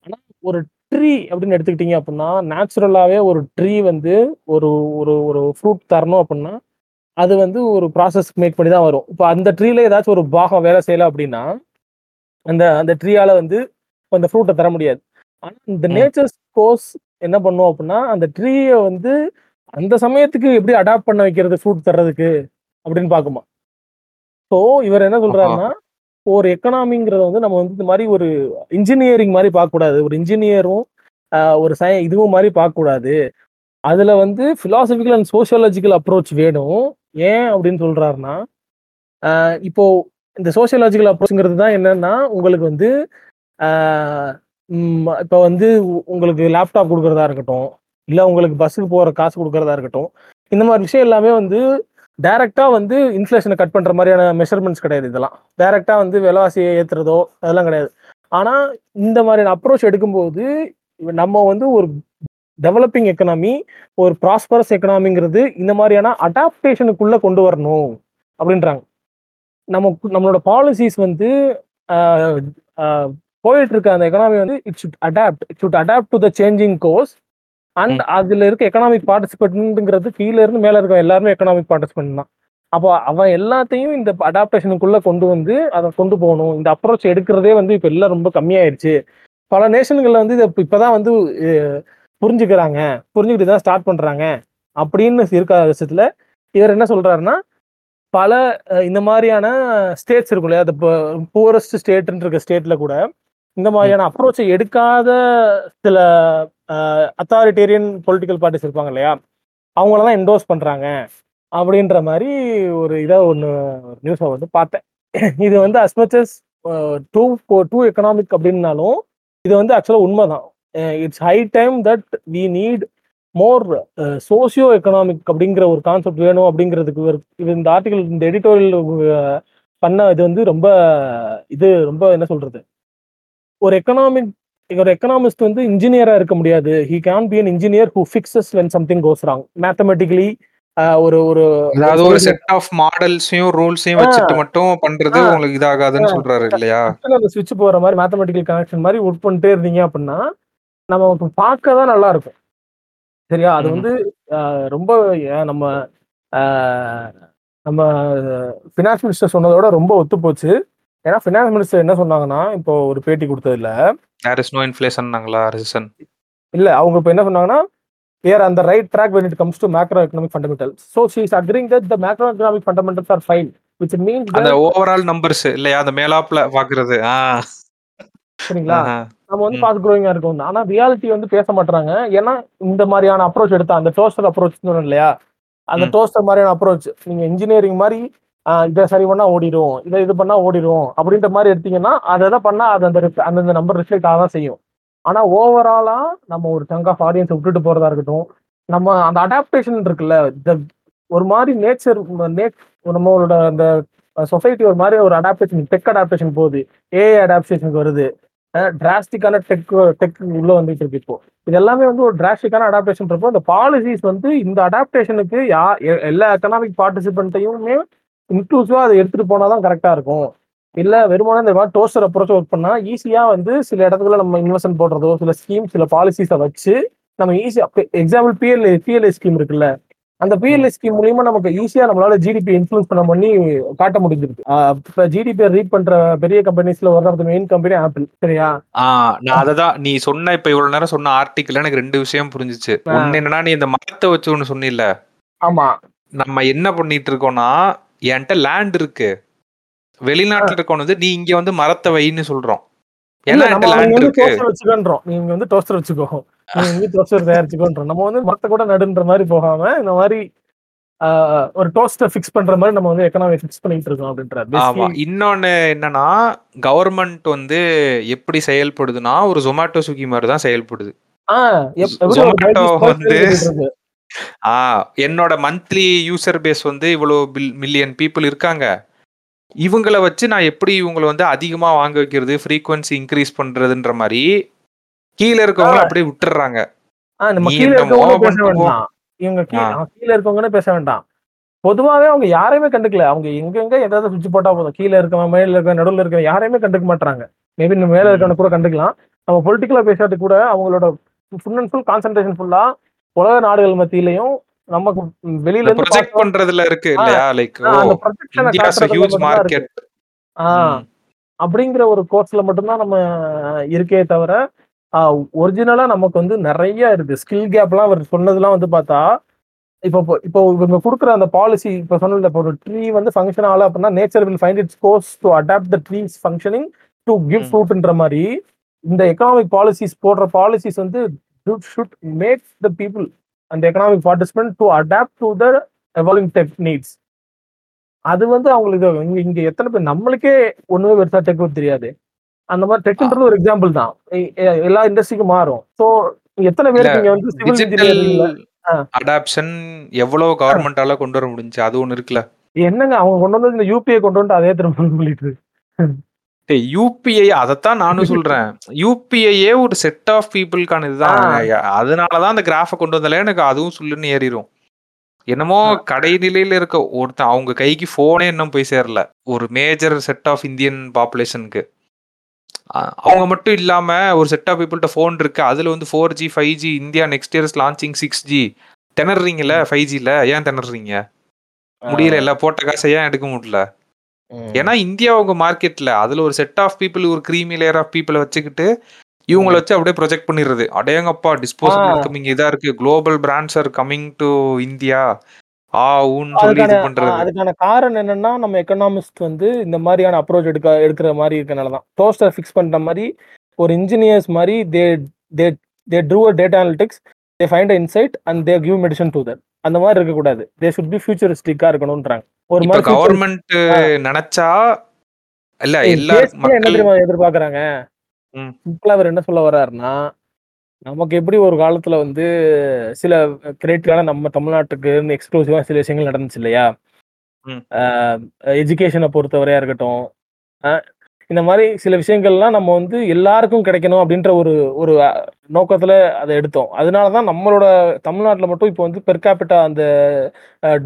ஆனா ஒரு ட்ரீ அப்படின்னு எடுத்துக்கிட்டீங்க அப்படின்னா நேச்சுரலாவே ஒரு ட்ரீ வந்து ஒரு ஒரு ஒரு ஃப்ரூட் தரணும் அப்படின்னா அது வந்து ஒரு ப்ராசஸ் மேக் பண்ணி தான் வரும். இப்போ அந்த ட்ரீல ஏதாச்சும் ஒரு பாகம் வேலை செய்யல அப்படின்னா அந்த அந்த ட்ரீயால வந்து அந்த ஃப்ரூட்டை தர முடியாது. ஆனா இந்த ம். நேச்சர் கோர்ஸ் என்ன பண்ணும் அப்படின்னா அந்த ட்ரீயை வந்து அந்த சமயத்துக்கு எப்படி அடாப்ட் பண்ண வைக்கிறது ஃப்ரூட் தர்றதுக்கு அப்படின்னு பார்க்குமா? ஸோ இவர் என்ன சொல்றாருன்னா ஒரு எக்கனாமிங்கிறத வந்து நம்ம வந்து இந்த மாதிரி ஒரு இன்ஜினியரிங் மாதிரி பார்க்கக்கூடாது. ஒரு இன்ஜினியரும் ஒரு சய இதுவும் மாதிரி பார்க்கக்கூடாது. அதில் வந்து ஃபிலாசபிக்கல் அண்ட் சோஷியாலஜிக்கல் அப்ரோச் வேணும். ஏன் அப்படின்னு சொல்கிறாருன்னா இப்போ இந்த சோஷியாலஜிக்கல் அப்ரோச்ங்கிறது தான் என்னன்னா உங்களுக்கு வந்து இப்போ வந்து உ- உங்களுக்கு லேப்டாப் கொடுக்கறதா இருக்கட்டும் இல்லை உங்களுக்கு பஸ்ஸுக்கு போகிற காசு கொடுக்கறதா இருக்கட்டும். இந்த மாதிரி விஷயம் எல்லாமே வந்து டைரக்டா வந்து இன்ஃப்ளேஷனை கட் பண்ணுற மாதிரியான மெஷர்மெண்ட்ஸ் கிடையாது இதெல்லாம். டைரக்டா வந்து விலைவாசியை ஏற்றுறதோ அதெல்லாம் கிடையாது. ஆனால் இந்த மாதிரியான அப்ரோச் எடுக்கும்போது நம்ம வந்து ஒரு டெவலப்பிங் எக்கனாமி ஒரு ப்ராஸ்பரஸ் எக்கனாமிங்கிறது இந்த மாதிரியான அடாப்டேஷனுக்குள்ளே கொண்டு வரணும் அப்படின்றாங்க. நம்ம நம்மளோட பாலிசிஸ் வந்து போயிட்டு இருக்க அந்த எக்கனாமி வந்து it should adapt it should adapt to the changing course and அதுல இருக்க எக்கனாமிக் பார்ட்டிசிபென்ட்ங்கிறது கீழ இருந்து மேல இருக்க எல்லாருமே எக்கனாமிக் பார்ட்டிசிபென்ட் தான். அப்போ அவன் எல்லாத்தையும் இந்த அடாப்டேஷனுக்குள்ள கொண்டு வந்து அதை கொண்டு போகணும். இந்த அப்ரோச் எடுக்கிறதே வந்து இப்ப எல்லாம் ரொம்ப கம்மியாயிருச்சு. பல நேஷன்கள்ல வந்து இதை இப்ப- இப்பதான் வந்து புரிஞ்சுக்கிறாங்க. புரிஞ்சுக்கிட்டு தான் ஸ்டார்ட் பண்றாங்க. அப்படின்னு இருக்க விஷயத்துல இவர் என்ன சொல்றாருன்னா பல இந்த மாதிரியான ஸ்டேட்ஸ் இருக்கும் இல்லையா? அந்த புவரஸ்ட் ஸ்டேட்னு இருக்க ஸ்டேட்ல கூட இந்த மாதிரியான அப்ரோச்சை எடுக்காத சில அத்தாரிட்டேரியன் பொலிட்டிக்கல் பார்ட்டிஸ் இருப்பாங்க இல்லையா? அவங்களெல்லாம் என்டோஸ் பண்ணுறாங்க அப்படின்ற மாதிரி ஒரு இதை ஒன்று நியூஸை வந்து பார்த்தேன். இது வந்து அஸ்மச்சஸ் டூ டூ எக்கனாமிக் அப்படின்னாலும் இது வந்து ஆக்சுவலாக உண்மைதான். It's high time that we need more socio economic அப்படிங்கிற ஒரு கான்செப்ட் வேணும் அப்படிங்கிறதுக்கு ஒரு- இது இந்த ஆர்டிகல் இந்த எடிட்டோரியல் பண்ண இது வந்து ரொம்ப இது ரொம்ப என்ன சொல்றது? ஒரு எக்கனாமிக் ஒரு எக்கனாமிஸ்ட் வந்து இன்ஜினியரா இருக்க முடியாது. He can be an engineer who fixes when something goes wrong. Mathematically ஒரு ஒரு அதாவது ஒரு செட் ஆஃப் மாடல்ஸையும் ரூல்ஸையும் வச்சுட்டு மட்டும் பண்றது. உங்களுக்கு இதாகாதுன்னு சொல்றாரு இல்லையா? அந்த சுவிட்ச் போற மாதிரி மேத்தமெட்டிக்கல் கனெக்ஷன் மாதிரி ஒர்க் பண்ணிட்டே இருந்தீங்க அப்படின்னா நம்ம பார்க்க தான் நல்லா இருக்கும். சரியா? அது. வந்து ரொம்ப நம்ம நம்ம ஃபினான்ஸ் மினிஸ்டர் சொன்னதோட ரொம்ப ஒத்து போச்சு ஏன்னா ஃபினான்ஸ் மினிஸ்டர் என்ன சொன்னாங்கன்னா இப்போ ஒரு பேட்டி கொடுத்ததுல தேர் இஸ் நோ இன்ஃபிளேஷன்னாங்களா ரெசிஷன் இல்ல அவங்க இப்போ என்ன சொன்னாங்கன்னா we are on the right track when it comes to macroeconomic fundamentals so she is agreeing that the macroeconomic fundamentals are fine which means அந்த ஓவரால் நம்பர்ஸ் இல்லையா? அந்த மேலாப்ல பாக்குறது சரிங்களா. நம்ம வந்து. ஃபாஸ்ட் க்ரோயிங்கா இருக்கும். ஆனா ரியாலிட்டி வந்து பேச மாட்டாங்க ஏன்னா இந்த மாதிரியான அப்ரோச் எடுத்தா அந்த டோஸ்டர் அப்ரோச் இல்லையா? அந்த. டோஸ்டர் மாதிரியான அப்ரோச் நீங்க இன்ஜினியரிங் மாதிரி இதை சரி பண்ணா ஓடிடும் இதை இது பண்ணா ஓடிடும் அப்படின்ற மாதிரி எடுத்தீங்கன்னா அதை எதை பண்ணா அது அந்த அந்தந்த நம்பர் ரிஃப்ளெக்ட் ஆக தான் செய்யும். ஆனா ஓவராலா நம்ம ஒரு சங்க் ஆஃப் ஆடியன்ஸ் விட்டுட்டு போறதா இருக்கட்டும் நம்ம அந்த அடாப்டேஷன் இருக்குல்ல இந்த ஒரு மாதிரி நேச்சர் நேட் நம்மளோட அந்த சொசைட்டி ஒரு மாதிரி ஒரு அடாப்டேஷன் டெக் அடாப்டேஷன் போகுது ஏஐ அடாப்டேஷனுக்கு வருது. டிராஸ்டிக்கான டெக் டெக் உள்ள வந்துட்டு இருக்கு இப்போ. இது எல்லாமே வந்து ஒரு டிராஸ்டிக்கான அடாப்டேஷன் இருப்போம் இந்த பாலிசிஸ் வந்து இந்த அடாப்டேஷனுக்கு யா எ- எல்லா எக்கனாமிக் பார்ட்டிசிபென்ட்டையுமே இன்க்ளூசிவா அதை எடுத்துட்டு போனாதான் கரெக்டா இருக்கும். இல்ல வெறுமனே இந்த மாதிரி டோஸ்டர் அப்ரோச் ஒர்க் பண்ணா ஈஸியா வந்து சில இடத்துல நம்ம இன்வெஸ்ட்மெண்ட் போடுறதோ சில ஸ்கீம் சில பாலிசிஸை வச்சு நம்ம ஈஸியா எக்ஸாம்பிள் பிஎல்ஏ பிஎல்ஏ ஸ்கீம் இருக்குல்ல அந்த பிஎல்ஏ ஸ்கீம் மூலியமா நமக்கு ஈஸியா நம்மளால ஜிடிபி இன்ஃபுளுஸ் பண்ண பண்ணி காட்ட முடிஞ்சிருக்கு. இப்ப ஜிடிபி ரீட் பண்ற பெரிய கம்பெனிஸ்ல one of the main company Apple சரியா நான் அததான் நீ சொன்ன இப்ப இவ்வளவு நேரம் சொன்ன ஆர்டிக்கல் எனக்கு ரெண்டு விஷயம் புரிஞ்சுச்சு. ஒண்ணு என்னன்னா நீ இந்த மரத்தை வச்சு ஒண்ணு சொன்னில்ல ஆமா. நம்ம என்ன பண்ணிட்டு இருக்கோம்னா என்கிட்ட லேண்ட் இருக்கு. வெளிநாட்டுல இருக்கவன் வந்து நீ இங்க வந்து மரத்தை வைன்னு சொல்றோம். ஏன்னா லேண்ட் இருக்கு? வச்சுக்கன்றோம். நீங்க வந்து டோஸ்டர் வச்சுக்கோ. வந்து டோஸ்டர் தயாரிச்சுக்கோன்றோம். நம்ம வந்து மத்த கூட நடுன்ற மாதிரி போகாம இந்த மாதிரி ஒரு டோஸ்டர் ஃபிக்ஸ் பண்ற மாதிரி நம்ம வந்து எக்கனாமி ஃபிக்ஸ் பண்ணிட்டு இருக்கோம் ஆமா. Basically, இன்னொன்னு என்னன்னா கவர்மெண்ட் வந்து எப்படி செயல்படுதுன்னா ஒரு ஜொமேட்டோ ஸ்விக்கி மாதிரி தான் செயல்படுது. மாதிரி வந்து-. ஆ என்னோட மந்த்லி யூசர் பேஸ் வந்து இவ்வளோ மில்லியன் பீப்புள் இருக்காங்க. இவங்கள வச்சு நான் எப்படி இவங்களை வந்து அதிகமா வாங்க வைக்கிறது ஃப்ரீக்வன்சி இன்க்ரீஸ் பண்றதுன்ற மாதிரி கீழே இருக்கவங்கள அப்படியே விட்டுறாங்க. நம்ம இருக்கவங்க இவங்க கீழ இருக்கவங்கன்னு பேச வேண்டாம். பொதுவாவே அவங்க யாரையுமே கண்டுக்கல. அவங்க எங்கெங்க ஏதாவது சுவிட்ச் போட்டா போதும். கீழ இருக்கவன் மேல இருக்க நடுவுல இருக்க யாரையுமே கண்டுக்க மாட்டாங்க மேபி மேல ம். இருக்கவன கூட கண்டுக்கலாம். நம்ம பொலிட்டிக்கலா பேசாட்டு கூட அவங்களோட ஃபுல் அண்ட் ஃபுல் கான்சென்ட்ரேஷன் ஃபுல்லா உலக நாடுகள் மத்தியிலையும் நமக்கு வெளியில இருந்து ப்ரொஜெக்ட் பண்றதுல இருக்கு இல்லையா? லைக் அந்த இந்தியாஸ் ஹியூஜ் மார்க்கெட் அப்படிங்கிற ஒரு கோர்ஸ்ல மட்டும்தான் நம்ம இருக்கே தவிர ஒரிஜினலா நமக்கு வந்து நிறைய இருக்கு. ஸ்கில் கேப்லாம் அவர் சொன்னதெல்லாம் வந்து பார்த்தா இப்போ இப்போ- இவங்க கொடுக்குற அந்த பாலிசி இப்போ சொன்னல இப்போ ஒரு ட்ரீ வந்து ஃபங்க்ஷன் ஆகல அப்படின்னா nature will find its course to adapt the trees functioning to give. ஃப்ரூட்ன்ற மாதிரி இந்த எக்கனாமிக் பாலிசிஸ் போடுற பாலிசிஸ் வந்து ஷுட் மேக் த பீப்புள் அந்த economic participant to adapt to the evolving tech needs அது வந்து அவங்களுக்கு இங்க இங்க எத்தனை பேர் நம்மளுக்கே ஒண்ணுமே பெருசா டெக் தெரியாது. அந்த மாதிரி டெக்ன்றது ஒரு எக்ஸாம்பிள் தான். எல்லா இண்டஸ்ட்ரிக்கும் மாறும். ஸோ எத்தனை பேருக்கு இங்க வந்து சிவில் ஆ. அடாப்ஷன் எவ்வளவு கவர்மெண்டால கொண்டு வர முடிஞ்சு? அது ஒண்ணு இருக்குல்ல. என்னங்க அவங்க கொண்டு வந்து இந்த யூபிஐ கொண்டு வந்து அதே திரும்ப சொல்லிட்டு யூபிஐ அதைத்தான் நானும் சொல்றேன். யூபிஐயே ஒரு செட் ஆஃப் பீப்புளுக்கான இதுதான் அதனாலதான் அந்த கிராஃபை கொண்டு வந்தாலே எனக்கு அதுவும் சொல்லுன்னு ஏறிடும் என்னமோ கடைநிலையில இருக்க ஒருத்தன் அவங்க கைக்கு போனே இன்னும் போய் சேரல. ஒரு மேஜர் செட் ஆஃப் இந்தியன் பாப்புலேஷனுக்கு அவங்க மட்டும் இல்லாம ஒரு செட் ஆஃப் பீப்புள்கிட்ட ஃபோன் இருக்கு. அதுல வந்து four G five G India next years launching six G திணறீங்கல்ல five ஜில ஏன் திணறீங்க? முடியல இல்ல போட்ட காசை ஏன் எடுக்க முடியல. ஏன்னா இந்தியா உங்க மார்க்கெட்ல அதுல ஒரு செட் ஆஃப் பீப்புள் ஒரு க்ரீமி லேயர் ஆஃப் பீப்புளை வச்சுக்கிட்டு இவங்கள வச்சு அப்படியே ப்ரொஜெக்ட் பண்ணிடுறது. அடேங்கப்பா டிஸ்போசபிள். இன்கமிங் இதா இருக்கு. Global brands are coming to India ஆ ஊன்னு சொல்லி இது பண்றது. அதுக்கான காரணம் என்னன்னா நம்ம எக்கனாமிஸ்ட் வந்து இந்த மாதிரியான அப்ரோச் எடுக்க எடுக்கிற மாதிரி இருக்கனால தான். டோஸ்டர் ஃபிக்ஸ் பண்ற மாதிரி ஒரு இன்ஜினியர்ஸ் மாதிரி they they they through a data analytics they find insight and they give medicine to that அந்த மாதிரி இருக்கக்கூடாது. தே ஷுட் பி ஃபியூச்சரிஸ்டிக்கா இருக்கணும்ன்றாங்க. ஒரு கவர்மெண்ட் நினைச்சா இல்ல எல்லா மக்கள் எதிர்பார்க்கறாங்க. சிம்பிளா அவர் என்ன சொல்ல வர்றாருன்னா நமக்கு எப்படி ஒரு காலத்துல வந்து சில கிரேட்டிவான நம்ம தமிழ்நாட்டுக்கு எக்ஸ்க்ளூசிவா சில விஷயங்கள் நடந்துச்சு இல்லையா. எஜுகேஷனை பொறுத்தவரையா இருக்கட்டும் இந்த மாதிரி சில விஷயங்கள்லாம் நம்ம வந்து எல்லாருக்கும் கிடைக்கணும் அப்படின்ற ஒரு ஒரு நோக்கத்துல அதை எடுத்தோம் அதனால தான் நம்மளோட தமிழ்நாட்டில் மட்டும் இப்போ வந்து பெர்காபிட்டா அந்த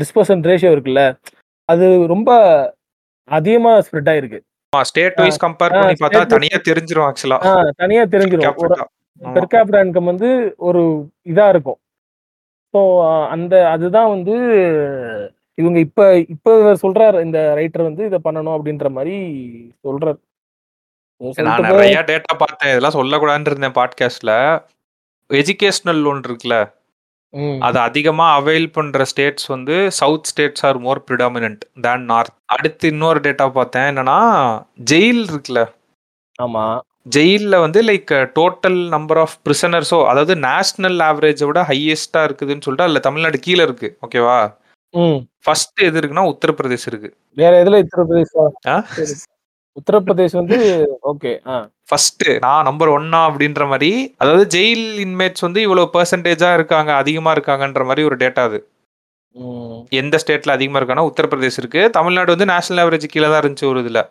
டிஸ்பர்சன் ரேஷியோ இருக்குல்ல அது ரொம்ப அதிகமா ஸ்ப்ரெட் ஆயிருக்கு. ஸ்டேட் வைஸ் கம்பேர் பண்ணி பார்த்தா தனியா தெரிஞ்சிரும் ஆக்சுவலா தனியா தெரிஞ்சிடும் ஒரு பெர் கேபிட்டா இன்கம் வந்து ஒரு இதா இருக்கும். ஸோ அந்த அதுதான் வந்து இவங்க இப்ப இப்ப சொல்றாரு இந்த ரைட்டர் வந்து இதை பண்ணணும் அப்படின்ற மாதிரி சொல்றாரு. நான் நிறைய டேட்டா பார்த்தேன். இதெல்லாம் சொல்லக்கூடாதுன்னு இருந்தேன் பாட்காஸ்ட்ல எஜுகேஷனல் லோன் இருக்குல்ல. அது அதிகமா அவைல் பண்ற ஸ்டேட்ஸ் வந்து South states are more predominant than North அடுத்து இன்னொரு டேட்டா பார்த்தேன். என்னன்னா ஜெயில் இருக்குல்ல? ஆமா. ஜெயில்ல வந்து லைக் டோட்டல் நம்பர் ஆஃப் பிரிசனர்ஸோ அதாவது நேஷனல் ஆவரேஜை விட ஹையஸ்டா இருக்குதுன்னு சொல்லிட்டு அதுல தமிழ்நாடு கீழே இருக்கு. ஓகேவா ஃபர்ஸ்ட் எது இருக்குன்னா உத்தரப்பிரதேஷ் இருக்கு. வேற எதுல உத்தரப்பிரதேஷ். உத்தரப்பிரதேஷ் வந்து ஓகே ஃபர்ஸ்ட் நான் நம்பர் ஒன்னா அப்படின்ற மாதிரி அதாவது ஜெயில் இன்மேட்ஸ் வந்து இவ்வளவு பெர்சன்டேஜா இருக்காங்க அதிகமா இருக்காங்கன்ற மாதிரி ஒரு டேட்டா அது. எந்த ஸ்டேட்ல அதிகமா இருக்கானா உத்தரப்பிரதேஷ் இருக்கு. தமிழ்நாடு வந்து நேஷனல் ஆவரேஜ் கீழே தான் இருந்துச்சு ஒரு இதுல.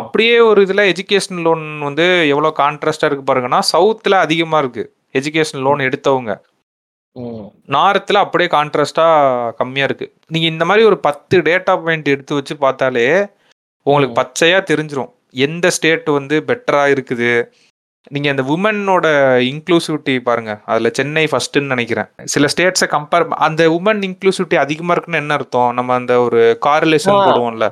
அப்படியே ஒரு இதுல எஜுகேஷன் லோன் வந்து எவ்வளவு கான்ட்ராஸ்டா இருக்கு பாருங்கன்னா சவுத்துல அதிகமா இருக்கு. எஜுகேஷன் லோன் எடுத்தவங்க. நார்த்தில் அப்படியே கான்ட்ராஸ்டா கம்மியா இருக்கு. நீங்க இந்த மாதிரி ஒரு பத்து டேட்டா பாயிண்ட் எடுத்து வச்சு பார்த்தாலே உங்களுக்கு ம். பச்சையா தெரிஞ்சிரும். எந்த ஸ்டேட் வந்து பெட்டரா இருக்குது? நீங்க அந்த உமனோட இன்க்ளூசிவிட்டி பாருங்க. அதுல சென்னை ஃபர்ஸ்ட்னு நினைக்கிறேன். சில ஸ்டேட்ஸை கம்பேர் அந்த உமன் இன்க்ளூசிவிட்டி அதிகமா இருக்குன்னு என்ன அர்த்தம்? நம்ம அந்த ஒரு காரிலேஷன். போடுவோம்ல.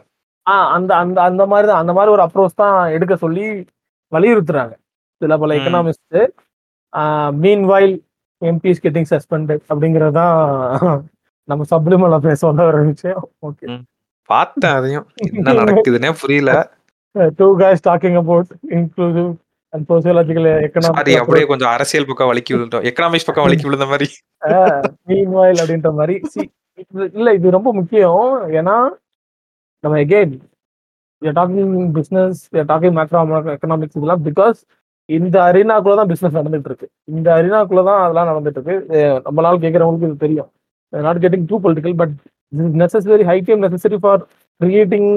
ஆ அந்த அந்த அந்த மாதிரி தான் அந்த மாதிரி ஒரு அப்ரோச் தான் எடுக்க சொல்லி வலியுறுத்துறாங்க. சில பல. Economist meanwhile MPs getting suspended அப்படிங்கிறது தான் நம்ம சப்ளிமல பேச சொல்ல வர விஷயம் ஓகே பார்த்தேன் அதையும். என்ன நடக்குதுன்னே புரியல. Two guys talking about inclusive and sociological sorry economic அப்படியே கொஞ்சம் அரசியல் பக்கம் வலிக்கி விழுந்தோம். எக்கனாமிக்ஸ் பக்கம் வலிக்கி விழுந்த மாதிரி. மீன் வாயில் அப்படின்ற மாதிரி. இல்ல இது ரொம்ப முக்கியம். ஏன்னா நம்ம again talking business talking macro economics இதெல்லாம் பிகாஸ் இந்த அரினாக்குள்ள தான் பிசினஸ் நடந்துட்டு இருக்கு இந்த அரினாக்குள்ள தான் அதெல்லாம் நடந்துட்டு இருக்கு அஹ் நம்மளால கேட்கறவங்களுக்கு இது தெரியும். Not getting too political but necessary high necessary for creating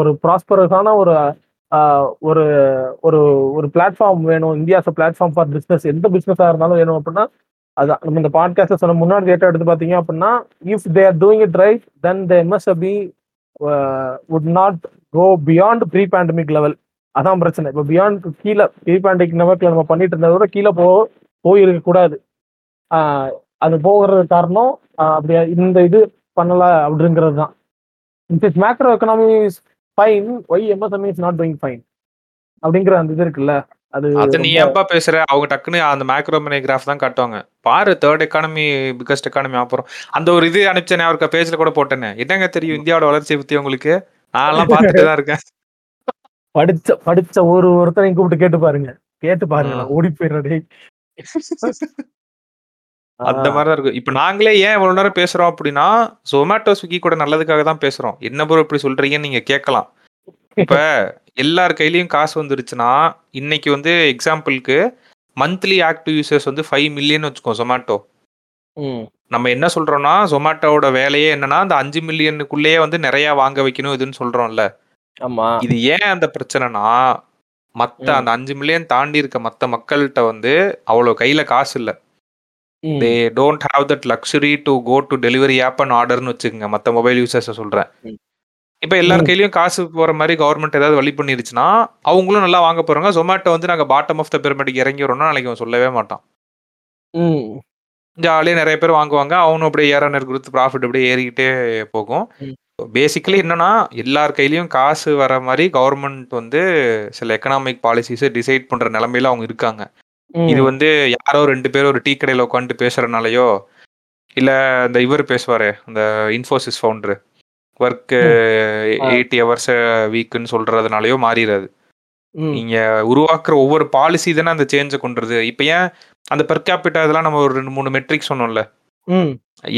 ஒரு ப்ராஸ்பரஸான uh, ஒரு ஒரு ஒரு ஒரு பிளாட்ஃபார்ம் வேணும். இந்தியாஸ் பிளாட்ஃபார்ம் ஃபார் பிஸ்னஸ் எந்த பிஸ்னஸாக இருந்தாலும் வேணும் அப்படின்னா அதான் நம்ம இந்த பாட்காஸ்ட்டில் சொன்ன முன்னாடி டேட்டா எடுத்து பார்த்தீங்க அப்படின்னா if they are doing it right then they must be would not go beyond pre pandemic level அதான் பிரச்சனை. இப்போ பியாண்ட் கீழே ப்ரீ பேண்டமிக் லெவலில் நம்ம பண்ணிட்டு இருந்ததை விட கீழே போ போயிருக்கக்கூடாது. அது போகிறது காரணம் அப்படியா அப்படி இந்த இது பண்ணல அப்படிங்கிறது தான். இன்ஸ் macro economy is fine why MSME is not doing fine அப்படிங்கிற அந்த இது இருக்குல்ல அது அது நீ ஏன்பா பேசுற? அவங்க டக்குன்னு அந்த மேக்ரோ மணி கிராஃப் தான் காட்டுவாங்க. பாரு தேர்ட் எக்கானமி பிகஸ்ட் எக்கானமி அப்புறம் அந்த ஒரு இது அனுப்பிச்சேனே அவருக்கு பேஜ்ல கூட போட்டேனே. என்னங்க தெரியும் இந்தியாவோட வளர்ச்சியை பத்தி உங்களுக்கு? நான் எல்லாம் பார்த்துட்டு தான் இருக்கேன். படிச்ச படிச்ச ஒரு ஒருத்தரையும் கூப்பிட்டு கேட்டு பாருங்க. கேட்டு பாருங்க ஓடி போயிடுறேன் அந்த மாதிரி தான் இருக்கு. இப்ப நாங்களே ஏன் இவ்வளவு நேரம் பேசுறோம் அப்படின்னா ஜொமேட்டோ ஸ்விக்கி கூட நல்லதுக்காக தான் பேசுறோம். என்ன ப்ரோ இப்படி சொல்றீங்கன்னு நீங்க கேட்கலாம். இப்ப எல்லார் கையிலயும் காசு வந்துருச்சுன்னா இன்னைக்கு வந்து எக்ஸாம்பிளுக்கு மந்த்லி ஆக்டிவ் யூசர்ஸ் வந்து ஃபைவ் மில்லியன் வச்சுக்கோ ஜொமேட்டோ ம். நம்ம என்ன சொல்றோம்னா ஜொமேட்டோட வேலையே என்னன்னா அந்த அஞ்சு மில்லியனுக்குள்ளேயே வந்து நிறைய வாங்க வைக்கணும் இதுன்னு சொல்றோம்ல. ஆமா. இது ஏன் அந்த பிரச்சனைனா மத்த. அந்த அஞ்சு மில்லியன் தாண்டி இருக்க மத்த மக்கள்கிட்ட வந்து அவ்வளவு கையில காசு இல்ல. They don't have that luxury to go to delivery app and ஆர்டர்னு வச்சுக்கோங்க மற்ற மொபைல் யூசர்ஸை சொல்கிறேன். இப்ப எல்லார். கையிலயும் காசு போற மாதிரி கவர்மெண்ட் ஏதாவது வழி பண்ணிருச்சுன்னா அவங்களும் நல்லா வாங்க போறாங்க ஜொமேட்டோ வந்து நாங்க பாட்டம் ஆஃப் த பிரமிடுக்கு இறங்கி வரோம்னா நாளைக்கு அவன் சொல்லவே மாட்டான் ஜாலியாக நிறைய பேர் வாங்குவாங்க அவனும் அப்படியே ஏற நேரம் கொடுத்து ப்ராஃபிட் அப்படியே ஏறிக்கிட்டே போகும். பேசிக்கலி என்னன்னா எல்லார் கையிலயும் காசு வர மாதிரி கவர்மெண்ட் வந்து சில எக்கனாமிக் பாலிசிஸை டிசைட் பண்ற நிலைமையில அவங்க இருக்காங்க. இது வந்து யாரோ ரெண்டு பேரும் ஒரு டீ கடையில் உட்காந்துட்டு பேசுறதுனாலயோ இல்ல இந்த இவர் பேசுவாரு இந்த இன்ஃபோசிஸ் ஃபவுண்டர் ஒர்க் ஆ. எயிட்டி ஹவர்ஸ் வீக்குன்னு சொல்றதுனாலயோ மாறிடாது ம். நீங்க உருவாக்குற ஒவ்வொரு பாலிசி தானே அந்த சேஞ்சை கொண்டுருது. இப்போ ஏன் அந்த பெர் கேபிட்டா இதெல்லாம் நம்ம ஒரு ரெண்டு மூணு மெட்ரிக் சொன்னோம்ல.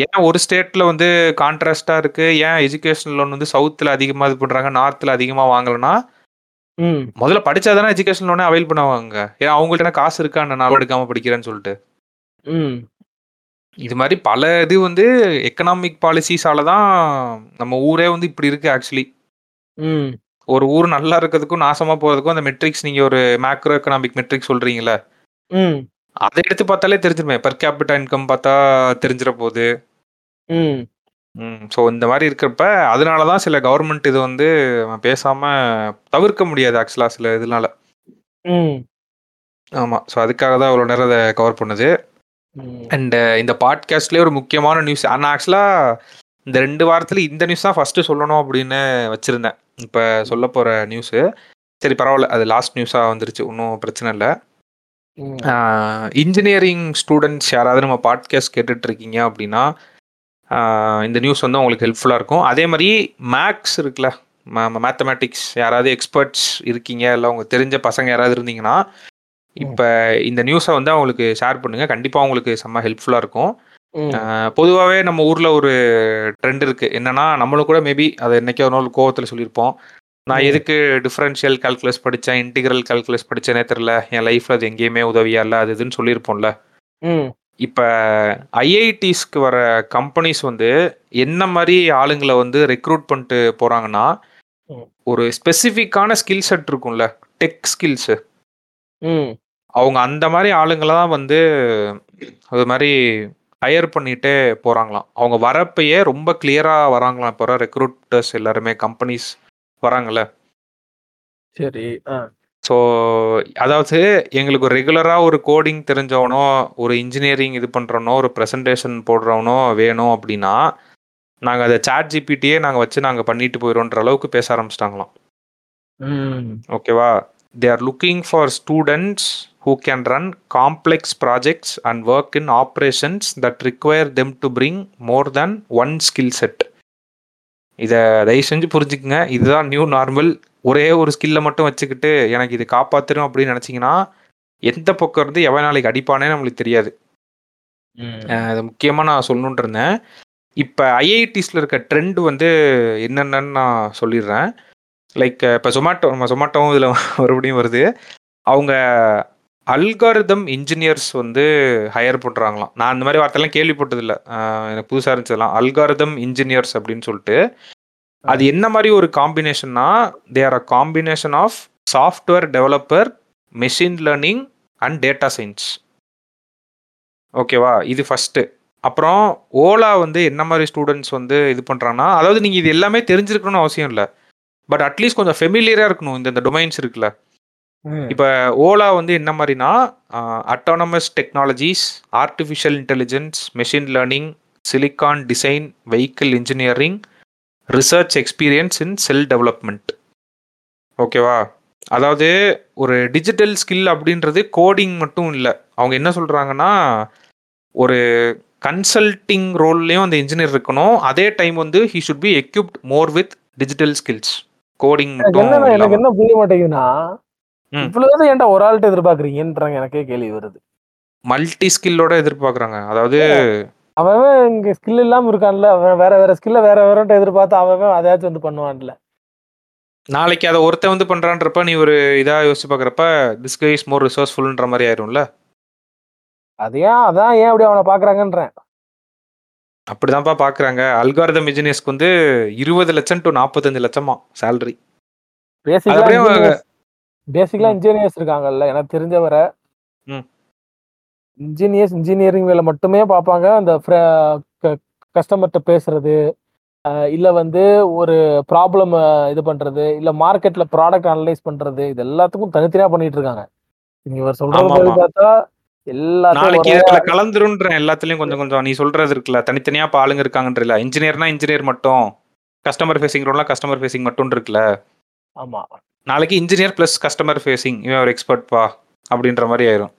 ஏன் ஒரு ஸ்டேட்ல வந்து கான்ட்ராஸ்டா இருக்கு? ஏன் எஜுகேஷன் லோன் வந்து சவுத்துல அதிகமா இது பண்றாங்க? நார்த்ல அதிகமா வாங்கலன்னா ம். முதல்ல படிச்சாதானே எஜுகேஷன் லோனே அவைல் பண்ணுவாங்க ஏன்னா அவங்கள்ட்ட காசு இருக்கா நான் எடுக்காம படிக்கிறேன்னு சொல்லிட்டு ம். இது மாதிரி பல இது வந்து எக்கனாமிக் பாலிசிஸால தான் நம்ம ஊரே வந்து இப்படி இருக்கு ஆக்சுவலி ம். ஒரு ஊர் நல்லா இருக்கிறதுக்கும் நாசமா போறதுக்கும் அந்த மெட்ரிக்ஸ் நீங்க ஒரு மேக்ரோ எக்கனாமிக் மெட்ரிக் சொல்றீங்கல்ல ம். அதை எடுத்து பார்த்தாலே தெரிஞ்சிருமே பர் கேபிட்டா இன்கம் பார்த்தா தெரிஞ்சிட போகுது ம். ஸோ இந்த மாதிரி இருக்கிறப்ப அதனால தான் சில கவர்மெண்ட் இது வந்து பேசாம தவிர்க்க முடியாது ஆக்சுவலா சில இதனால ம். ஆமா ஸோ அதுக்காக தான் இவ்வளோ நேரம் அதை கவர் பண்ணுது ம். அண்ட் இந்த பாட்காஸ்ட்லேயே ஒரு முக்கியமான நியூஸ் ஆனால் ஆக்சுவலாக இந்த ரெண்டு வாரத்தில் இந்த நியூஸ் தான் ஃபஸ்ட்டு சொல்லணும் அப்படின்னு வச்சுருந்தேன் இப்போ சொல்ல போகிற நியூஸு சரி பரவாயில்ல அது லாஸ்ட் நியூஸாக வந்துருச்சு ஒன்றும் பிரச்சனை இல்லை ம். இன்ஜினியரிங் ஸ்டூடெண்ட்ஸ் யாராவது நம்ம பாட்காஸ்ட் கேட்டுட்டு இருக்கீங்க அப்படின்னா இந்த நியூஸ் வந்து உங்களுக்கு ஹெல்ப்ஃபுல்லாக இருக்கும். அதே மாதிரி மேக்ஸ் இருக்குல்ல மேத்தமேட்டிக்ஸ் யாராவது எக்ஸ்பர்ட்ஸ் இருக்கீங்க இல்லை உங்க தெரிஞ்ச பசங்க யாராவது இருந்தீங்கன்னா இப்போ இந்த நியூஸை வந்து அவங்களுக்கு ஷேர் பண்ணுங்க. கண்டிப்பாக அவங்களுக்கு செம்ம ஹெல்ப்ஃபுல்லாக இருக்கும். பொதுவாகவே நம்ம ஊரில் ஒரு ட்ரெண்ட் இருக்குது என்னன்னா நம்மளும் கூட மேபி அதை என்னைக்கோ ஒரு நாள் கோவத்தில் சொல்லியிருப்போம். நான். எதுக்கு டிஃபரன்ஷியல் கால்குலஸ் படித்தேன் இன்டிகிரல் கால்குலஸ் படித்தேனே தெரில என் லைஃப்பில் அது எங்கேயுமே உதவியா இல்லை அது இதுன்னு சொல்லியிருப்போம்ல. இப்போ ஐஐடிஸ்க்கு வர கம்பெனிஸ் வந்து என்ன மாதிரி ஆளுங்களை வந்து ரெக்ரூட் பண்ணிட்டு போகிறாங்கன்னா. ஒரு ஸ்பெசிஃபிக்கான ஸ்கில் செட் இருக்கும்ல டெக் ஸ்கில்ஸு ம். அவங்க அந்த மாதிரி ஆளுங்களை தான் வந்து அது மாதிரி ஹையர் பண்ணிட்டே போகிறாங்களாம் அவங்க வரப்பயே ரொம்ப கிளியராக வராங்களாம். இப்போ ரெக்ரூட்டர்ஸ் எல்லாருமே கம்பெனிஸ் வராங்கல்ல. சரி ஆ. ஸோ அதாவது எங்களுக்கு ஒரு ரெகுலராக ஒரு கோடிங் தெரிஞ்சவனோ ஒரு இன்ஜினியரிங் இது பண்ணுறவனோ ஒரு ப்ரெசன்டேஷன் போடுறவனோ வேணும் அப்படின்னா நாங்கள் அதை சாட் ஜிபிடியே நாங்கள் வச்சு நாங்கள் பண்ணிட்டு போயிடும்ன்ற அளவுக்கு பேச ஆரம்பிச்சிட்டாங்களாம். ஓகேவா they are looking for students who can run complex projects and work in operations that require them to bring more then one skill set இதை தயவு செஞ்சு புரிஞ்சுக்குங்க. இதுதான் நியூ நார்மல் ஒரே ஒரு ஸ்கில்லை மட்டும் வச்சுக்கிட்டு எனக்கு இது காப்பாத்திரும் அப்படின்னு நினச்சிங்கன்னா எந்த பக்கம் இருந்து எவன் நாளைக்கு அடிப்பானே நம்மளுக்கு தெரியாது. அது முக்கியமாக நான் சொல்லணுன்ட்டு இருந்தேன். இப்போ ஐஐடிஸில் இருக்க ட்ரெண்ட் வந்து என்னென்னு நான் சொல்லிடுறேன். லைக் இப்போ ஜொமேட்டோ நம்ம ஜொமேட்டோவும் இதில் மறுபடியும் வருது. அவங்க அல்காரிதம் இன்ஜினியர்ஸ் வந்து ஹையர் பண்ணுறாங்களாம் நான் இந்த மாதிரி வார்த்தைலாம் கேள்விப்பட்டதில்ல. எனக்கு புதுசாக இருந்துச்சதெல்லாம் அல்காரிதம் இன்ஜினியர்ஸ் அப்படின்னு சொல்லிட்டு அது என்ன மாதிரி ஒரு காம்பினேஷன்னா they are a combination of software developer machine learning and data science ஓகேவா இது ஃபஸ்ட்டு அப்புறம் ஓலா வந்து என்ன மாதிரி ஸ்டூடெண்ட்ஸ் வந்து இது பண்ணுறாங்கன்னா அதாவது நீங்கள் இது எல்லாமே தெரிஞ்சிருக்கணும்னு அவசியம் இல்லை. பட் அட்லீஸ்ட் கொஞ்சம் ஃபெமிலியராக இருக்கணும் இந்த இந்த டொமைன்ஸ் இருக்குல்ல. இப்போ ஓலா வந்து என்ன மாதிரினா autonomous technologies artificial intelligence machine learning silicon design vehicle engineering research experience in cell development ஓகேவா அதாவது ஒரு டிஜிட்டல் ஸ்கில் அப்படின்றது கோடிங் மட்டும் இல்லை. அவங்க என்ன சொல்கிறாங்கன்னா ஒரு கன்சல்டிங் ரோல்லையும் அந்த இன்ஜினியர் இருக்கணும். அதே டைம் வந்து he should be equipped more with digital skills coding மட்டும் எனக்கு. என்ன புரிய மாட்டேங்குதுன்னா. இவ்வளவு ஏன்டா ஒரு ஆள்கிட்ட எதிர்பார்க்கறீங்கன்றாங்க எனக்கே கேள்வி வருது. மல்டி ஸ்கில்லோட எதிர்பார்க்குறாங்க. அதாவது அவன் இங்க ஸ்கில் இல்லாம இருக்கான்ல அவன் வேற வேற ஸ்கில்ல வேற வேறன்ட்டு எதிர்பார்த்து அவன் அதையாச்சும் வந்து பண்ணுவான்ல. நாளைக்கு அதை ஒருத்தன் வந்து பண்றான்றப்ப நீ ஒரு இதா யோசிச்சு பார்க்குறப்ப திஸ் கை இஸ் மோர் ரிசோர்ஸ்ஃபுல்ன்ற மாதிரி ஆயிரும்ல? அது ஏன் அதான் ஏன் அப்படி அவனை பாக்குறாங்கன்றேன். அப்படிதான்ப்பா பார்க்குறாங்க அல்காரதம் இன்ஜினியர்ஸ்க்கு வந்து இருபது லட்சம் டு நாற்பத்தஞ்சு லட்சமா சேலரி பேசிக்கலா அப்படியே அவங்க- பேசிக்கலா ம். இன்ஜினியர்ஸ் இருக்காங்கல்ல எனக்கு தெரிஞ்ச வரை ம். இன்ஜினியர்ஸ் இன்ஜினியரிங் வேலை மட்டுமே பார்ப்பாங்க. அந்த கஸ்டமர்கிட்ட பேசுறது இல்ல வந்து ஒரு ப்ராப்ளம் இது பண்றது இல்ல மார்க்கெட்ல ப்ராடக்ட் அனலைஸ் பண்றது இது எல்லாத்துக்கும் தனித்தனியா பண்ணிட்டு இருக்காங்க. நீங்க இவர் சொல்றது. பார்த்தா எல்லாத்தையும் நாளைக்கு இதுல கலந்துருன்ற எல்லாத்துலயும் கொஞ்சம் கொஞ்சம் நீ சொல்றது இருக்குல்ல தனித்தனியா இப்ப ஆளுங்க இருக்காங்கன்றல இன்ஜினியர்னா இன்ஜினியர் மட்டும் கஸ்டமர் ஃபேசிங் ரோல்லாம் கஸ்டமர் ஃபேசிங் மட்டும் இருக்குல்ல. ஆமா. நாளைக்கு இன்ஜினியர் ப்ளஸ் கஸ்டமர் ஃபேசிங் இவன் ஒரு எக்ஸ்பர்ட் பா அப்படின்ற மாதிரி ஆயிரும்.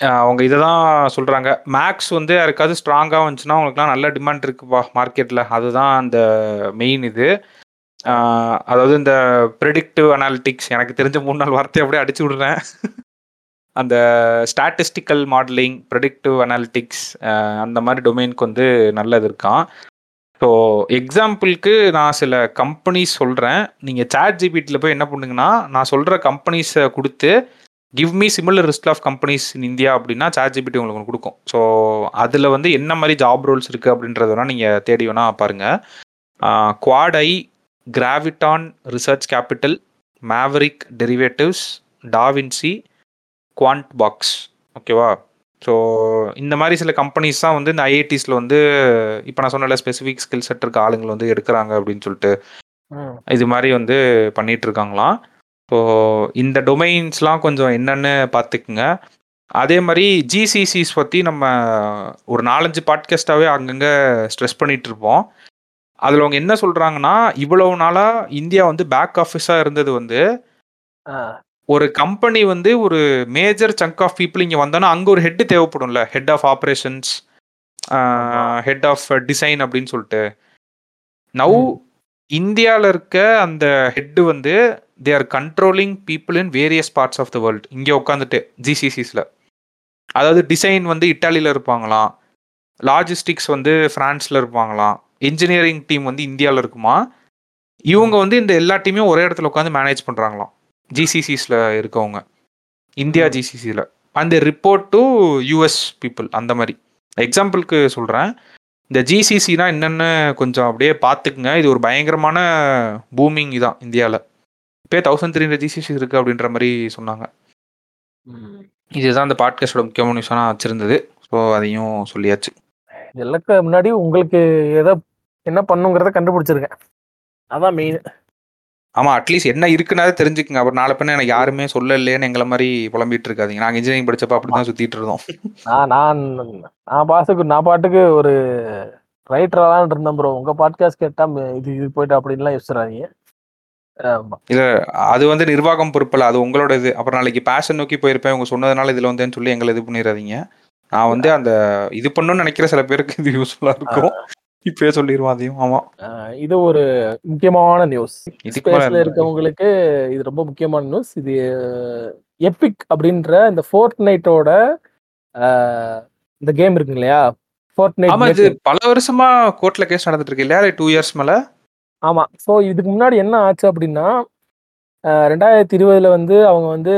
அவங்க இதை தான் சொல்கிறாங்க மேக்ஸ் வந்து யாருக்காவது ஸ்ட்ராங்காக வந்துச்சுன்னா அவங்களுக்குலாம் நல்ல டிமாண்ட் இருக்குப்பா மார்க்கெட்டில் அதுதான் அந்த மெயின் இது. அதாவது இந்த ப்ரெடிக்டிவ் அனாலிட்டிக்ஸ் எனக்கு தெரிஞ்ச மூணு நாள் வார்த்தையை அப்படியே அடிச்சு விடுறேன். அந்த ஸ்டாட்டிஸ்டிக்கல் மாடலிங் ப்ரெடிக்டிவ் அனாலிட்டிக்ஸ் அந்த மாதிரி டொமைனுக்கு வந்து நல்லது இருக்கான் ஸோ எக்ஸாம்பிளுக்கு நான் சில கம்பெனிஸ் சொல்கிறேன் நீங்கள் சேட் ஜிபிடியில் போய் என்ன பண்ணுங்கன்னா நான் சொல்கிற கம்பெனிஸை கொடுத்து give me similar list of companies in India அப்படின்னா சேட் ஜிபிடி உங்களுக்கு கொடுக்கும். ஸோ அதில் வந்து என்ன மாதிரி ஜாப் ரோல்ஸ் இருக்குது அப்படின்றத வேணால் நீங்கள் தேடி வேணா பாருங்கள் Quadeye Graviton Research Capital Maverick Derivatives Da Vinci Quant Box ஓகேவா ஸோ இந்த மாதிரி சில கம்பெனிஸ் தான் வந்து இந்த ஐஐடிஸில் வந்து இப்போ நான் சொன்னல ஸ்பெசிஃபிக் ஸ்கில் செட் இருக்க ஆளுங்களை வந்து எடுக்கிறாங்க அப்படின்னு சொல்லிட்டு. இது மாதிரி வந்து பண்ணிட்டு இருக்காங்களாம். ஸோ இந்த டொமைன்ஸ்லாம் கொஞ்சம் என்னன்னு பார்த்துக்குங்க. அதே மாதிரி ஜிசிசிஸ் பற்றி நம்ம ஒரு நாலஞ்சு பாட்காஸ்டாகவே அங்கங்கே ஸ்ட்ரெஸ் பண்ணிட்டு இருப்போம் அதில் அவங்க என்ன சொல்கிறாங்கன்னா இவ்வளவு நாளாக இந்தியா வந்து பேக் ஆஃபீஸாக இருந்தது வந்து ஒரு கம்பெனி வந்து ஒரு மேஜர் சங்க் ஆஃப் பீப்புள் இங்கே வந்தோன்னா அங்கே ஒரு head தேவைப்படும்ல. Head of operations head of design அப்படின்னு சொல்லிட்டு. நவ் இந்தியாவில் இருக்க அந்த ஹெட் வந்து they are controlling people in various parts of the world இங்கே உட்காந்துட்டு ஜிசிசிஸில் அதாவது டிசைன் வந்து இட்டாலியில் இருப்பாங்களாம். லாஜிஸ்டிக்ஸ் வந்து ஃப்ரான்ஸில் இருப்பாங்களாம். இன்ஜினியரிங் டீம் வந்து இந்தியாவில் இருக்குமா? இவங்க வந்து இந்த எல்லா டீமையும் ஒரே இடத்துல உட்காந்து மேனேஜ் பண்ணுறாங்களாம் ஜிசிசிஸில் இருக்கவங்க. இந்தியா. ஜிசிசியில் அந்த ரிப்போர்ட் டு யூஎஸ் பீப்புள் அந்த மாதிரி. எக்ஸாம்பிளுக்கு சொல்கிறேன் இந்த ஜிசிசினா என்னென்னு கொஞ்சம் அப்படியே பார்த்துக்குங்க. இது ஒரு பயங்கரமான பூமிங் இதான் இந்தியாவில் இப்போ தௌசண்ட் த்ரீ ஹண்ட்ரட் ஜிசிசி இருக்குது அப்படின்ற மாதிரி சொன்னாங்க. இதுதான் அந்த பாட்காஸ்டோட முக்கியமான நியூஸாக நான் வச்சுருந்தது. ஸோ அதையும் சொல்லியாச்சு. இதெல்லாம் முன்னாடி உங்களுக்கு எதை என்ன பண்ணுங்கிறத கண்டுபிடிச்சிருக்கேன் அதான் மெயின் ஆமாம் அட்லீஸ்ட் என்ன இருக்குனாலே தெரிஞ்சுக்குங்க. அப்புறம் நாளை பின்ன எனக்கு யாருமே சொல்ல இல்லையேன்னு எங்களை மாதிரி புலம்பிட்டு இருக்காதீங்க. நாங்கள் இன்ஜினியரிங் படிச்சப்ப அப்படி தான் சுற்றிட்டு இருந்தோம். நான் நான் நான் பாட்டுக்கு நான் பாட்டுக்கு ஒரு ரைட்டராலாம் இருந்தேன் ப்ரோ உங்க பாட்காஸ்ட் கேட்டா ம- இது இது போயிட்டு அப்படின்லாம் யோசிச்சிடாதீங்க. ஆமா. அது வந்து நிர்வாகம் பொறுப்பில்ல. அது உங்களோட இது அப்புறம் நாளைக்கு பேஷன் நோக்கி போயிருப்பேன். உங்க சொன்னதுனால இதில் வந்தேன்னு சொல்லி எங்களை இது பண்ணிடாதீங்க. நான் வந்து அந்த இது பண்ணணும்னு நினைக்கிற சில பேருக்கு இது யூஸ்ஃபுல்லாக இருக்கும். இப்பயே சொல்லிடுவோம் அதையும். அஹ் இது ஒரு முக்கியமான நியூஸ் ஸ்பேஸ்ல? இருக்கவங்களுக்கு இது ரொம்ப முக்கியமான நியூஸ் இது எபிக் அப்படின்ற இந்த ஃபோர்ட் நைட்டோட இந்த கேம் இருக்கு இல்லையா? ஃபோர்ட் ஆமா இது நைட் பல வருஷமா கோர்ட்ல கேஸ் நடந்துட்டு இருக்கு இல்லையா டூ இயர்ஸ் மேல. ஆமா. ஸோ இதுக்கு முன்னாடி என்ன ஆச்சு அப்படின்னா ரெண்டாயிரத்தி இருபதுல வந்து அவங்க வந்து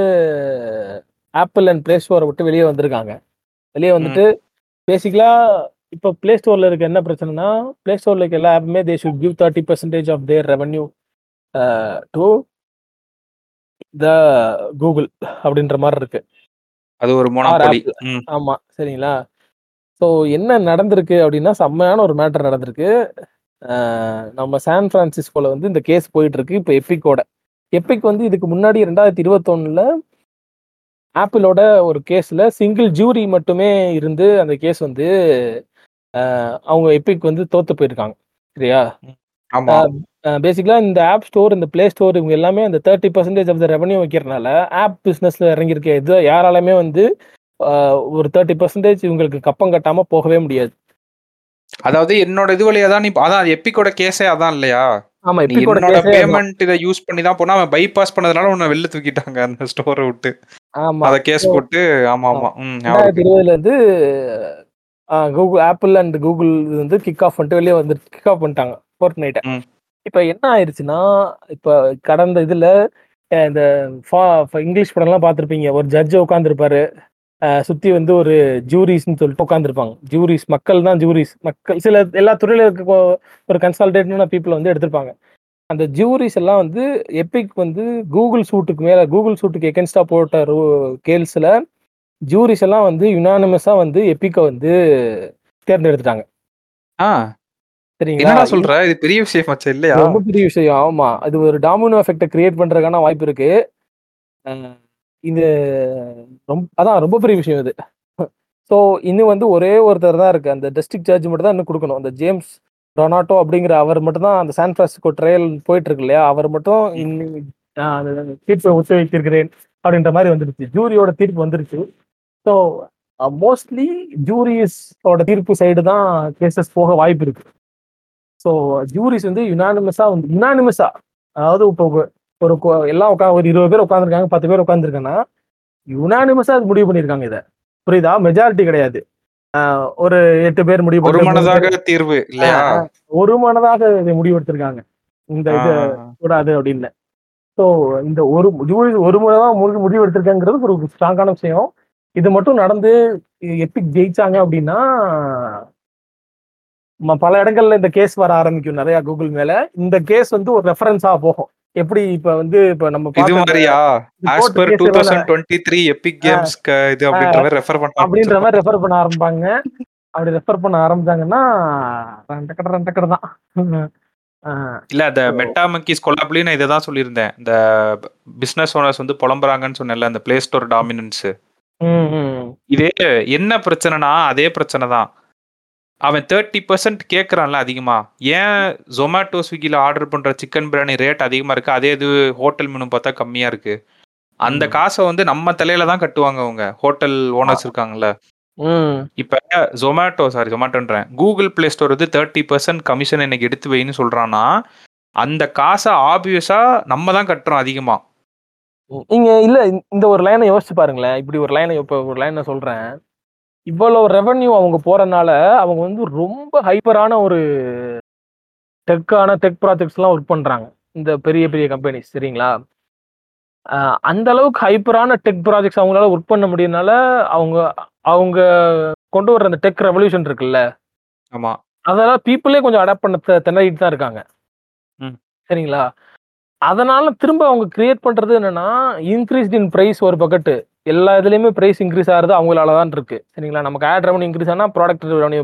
ஆப்பிள் அண்ட் பிளே ஸ்டோரை விட்டு வெளியே வந்திருக்காங்க. வெளியே வந்துட்டு பேசிக்கலா இப்போ பிளே ஸ்டோர்ல இருக்க என்ன பிரச்சனைனா பிளே ஸ்டோர்ல இருக்க எல்லா ஆப்புமே they should give thirty percentage of their revenue to the Google அப்படின்ற மாதிரி இருக்கு. அது ஒரு ஆமா சரிங்களா? ஸோ என்ன நடந்திருக்கு அப்படின்னா செம்மையான ஒரு மேட்டர் நடந்திருக்கு. நம்ம சான் பிரான்சிஸ்கோல வந்து இந்த கேஸ் போயிட்டு இருக்கு இப்போ எப்பிக்கோட எப்பிக் வந்து இதுக்கு முன்னாடி ரெண்டாயிரத்தி இருபத்தொன்னுல ஆப்பிளோட ஒரு கேஸ்ல சிங்கிள் ஜூரி மட்டுமே இருந்து அந்த கேஸ் வந்து அவங்க எப்பிக் வந்து தோத்து போயிருக்காங்க சரியா? ஆமா. பேசிக்கலா இந்த ஆப் ஸ்டோர் இந்த பிளே ஸ்டோர் இவங்க எல்லாமே அந்த thirty percentage of the revenue வைக்கிறனால app பிஸ்னஸ்ல இறங்கியிருக்க. எது யாராலுமே வந்து ஒரு தேர்ட்டி பர்சன்டேஜ் இவங்களுக்கு கப்பம் கட்டாம போகவே முடியாது. அதாவது என்னோட இது வழியா தான் நீ அதான் எப்பிக்கோட கேஸே அதான் இல்லையா? ஆமா எப்பிக்கோட. பேமெண்ட் இதை யூஸ் பண்ணி தான் போனா அவன் பைபாஸ் பண்ணதுனால உன்னை வெளில தூக்கிட்டாங்க அந்த ஸ்டோரை விட்டு. ஆமா. அத கேஸ் போட்டு ஆமா ஆமா. இருபதுல இருந்து கூகுள் ஆப்பிள் அண்ட் கூகுள் இது வந்து கிக் ஆஃப் பண்ணிட்டு வெளியே வந்து கிக் ஆஃப் பண்ணிட்டாங்க ஃபோர்ட் நைட்டை. இப்போ என்ன ஆயிடுச்சுன்னா இப்போ கடந்த இதுல இந்த இங்கிலீஷ் படம்லாம் பார்த்துருப்பீங்க. ஒரு ஜட்ஜ் உட்காந்துருப்பாரு சுத்தி வந்து ஒரு ஜூரிஸ்னு சொல்லிட்டு உட்காந்துருப்பாங்க ஜூரிஸ் மக்கள் தான் ஜூரிஸ் மக்கள் சில எல்லா துறையில இருக்க ஒரு கன்சல்டேட்டான பீப்புள் வந்து எடுத்திருப்பாங்க. அந்த ஜூரிஸ் எல்லாம் வந்து எப்பிக் வந்து கூகுள் சூட்டுக்கு மேல கூகுள் சூட்டுக்கு எகென்ஸ்டா போட்ட கேள்ஸ்ல ஜூரிஸ் எல்லாம் வந்து யுனானிமஸா வந்து எப்பிக்கை வந்து தேர்ந்தெடுத்துட்டாங்க. ஆ. சரிங்களா? என்னடா சொல்ற? இது பெரிய விஷயம் மச்சா இல்லையா? ரொம்ப பெரிய விஷயம் ஆமா. அது ஒரு டாமினோ எஃபெக்ட கிரியேட் பண்றதுக்கான வாய்ப்பு இருக்கு. இது ரொம்ப அதான் ரொம்ப பெரிய விஷயம் இது. ஸோ இன்னும் வந்து ஒரே ஒருத்தர் தான் இருக்கு. அந்த டிஸ்ட்ரிக்ட் ஜட்ஜ் மட்டும் தான் இன்னும் கொடுக்கணும். அந்த ஜேம்ஸ் ரொனாட்டோ அப்படிங்கிற அவர் மட்டும் தான் அந்த சான் பிரான்சிஸ்கோ ட்ரையல் போயிட்டு இருக்கு இல்லையா? அவர் மட்டும் தீர்ப்பை ஒத்தி வைத்திருக்கிறேன் அப்படின்ற மாதிரி வந்துருச்சு ஜூரியோட தீர்ப்பு வந்துருச்சு. ஸோ மோஸ்ட்லி ஜூரிஸோட தீர்ப்பு சைடு தான் கேசஸ் போக வாய்ப்பு இருக்கு. ஸோ ஜூரிஸ் வந்து யுனானிமஸா வந்து யுனானிமஸா அதாவது இப்போ ஒரு- எல்லாம் உட்கா ஒரு இருபது பேர் உட்காந்துருக்காங்க பத்து பேர் உட்காந்துருக்காங்கன்னா யுனானிமஸா அது முடிவு பண்ணியிருக்காங்க இதை. புரியுதா? மெஜாரிட்டி கிடையாது. ஒரு எட்டு பேர் முடிவு ஒரு மனதாக தீர்வு ஒரு மனதாக இதை முடிவெடுத்திருக்காங்க இந்த இது. கூடாது அப்படின்னு. ஸோ இந்த ஒரு ஜூரி ஒரு முறை தான் முடிவு முடிவு எடுத்திருக்காங்கிறது ஒரு ஸ்ட்ராங்கான விஷயம். இது மட்டும் நடந்து எப்பிக் ஜெயிச்சாங்க அப்படின்னா பல இடங்கள்ல இந்த கேஸ் வர ஆரம்பிக்கும் நிறைய கூகுள் மேல. இந்த கேஸ் வந்து ஒரு ரெஃபரன்ஸா போகும். எப்படி இப்ப வந்து இப்ப நம்ம இது மாதிரியா? ஆஸ் பர் case டூ எல்லாம் thousand twenty three Epic Games இது அப்படின்ற மாதிரி ரெஃபர் அப்படின்ற பண்ண மாதிரி ரெஃபர் பண்ண ஆரம்பிப்பாங்க. அப்படி ரெஃபர் பண்ண ஆரம்பிச்சாங்கன்னா ரெண்டக்கடை ரெண்டக்கடை தான். இல்ல அந்த மெட்டா மங்கீஸ் கொலாப்லயும் நான் இதை தான் சொல்லியிருந்தேன். இந்த பிசினஸ் ஓனர்ஸ் வந்து புலம்புறாங்கன்னு சொன்னேன்ல அந்த பிளே ஸ்டோர் டாமினன்ஸ். இதே என்ன பிரச்சனைனா அதே பிரச்சனை தான். அவன் தேர்ட்டி பர்சன்ட் கேட்குறான்ல அதிகமா. ஏன் ஜொமேட்டோ ஸ்விக்கில ஆர்டர் பண்ற சிக்கன் பிரியாணி ரேட் அதிகமா இருக்கு? அதே இது ஹோட்டல் மெனு பார்த்தா கம்மியா இருக்கு. அந்த. காசை வந்து நம்ம தலையில தான் கட்டுவாங்க அவங்க. ஹோட்டல் ஓனர்ஸ் இருக்காங்கல்ல. இப்ப ஜொமேட்டோ சாரி ஜொமேட்டோன்றேன் கூகுள் பிளே ஸ்டோர் வந்து தேர்ட்டி பர்சன்ட் கமிஷன் எனக்கு எடுத்து வைன்னு சொல்றான்னா அந்த காசை ஆப்வியஸா நம்ம தான் கட்டுறோம் அதிகமா. நீங்க இல்ல இந்த- ஒரு லைனை யோசிச்சு பாருங்களேன். இப்படி ஒரு லைனை இப்ப ஒரு லைன் சொல்றேன். இவ்வளவு ரெவன்யூ அவங்க போறனால அவங்க வந்து ரொம்ப ஹைப்பரான ஒரு டெக்கான டெக் ப்ராஜெக்ட்ஸ் எல்லாம் ஒர்க் பண்றாங்க. இந்த பெரிய பெரிய கம்பெனிஸ் சரிங்களா? அந்த அளவுக்கு ஹைப்பரான டெக் ப்ராஜெக்ட்ஸ் அவங்களால ஒர்க் பண்ண முடியறனால அவங்க அவங்க கொண்டு வர்ற அந்த டெக் ரெவல்யூஷன் இருக்குல்ல? ஆமா. அதெல்லாம் பீப்புளே கொஞ்சம் அடாப்ட் பண்ண திணறிட்டு தான் இருக்காங்க. சரிங்களா? அதனால திரும்ப அவங்க கிரியேட் பண்றது என்னன்னா இன்க்ரீஸ்ட் இன் ப்ரைஸ் ஒரு பக்கெட்டு எல்லா இதுலயுமே ப்ரைஸ் இன்க்ரீஸ் ஆகுறது அவங்களால தான் இருக்கு. சரிங்களா? நமக்கு ஆட் ரெவன்யூ இன்க்ரீஸ் ஆனால் ப்ராடக்ட் ரெவன்யூ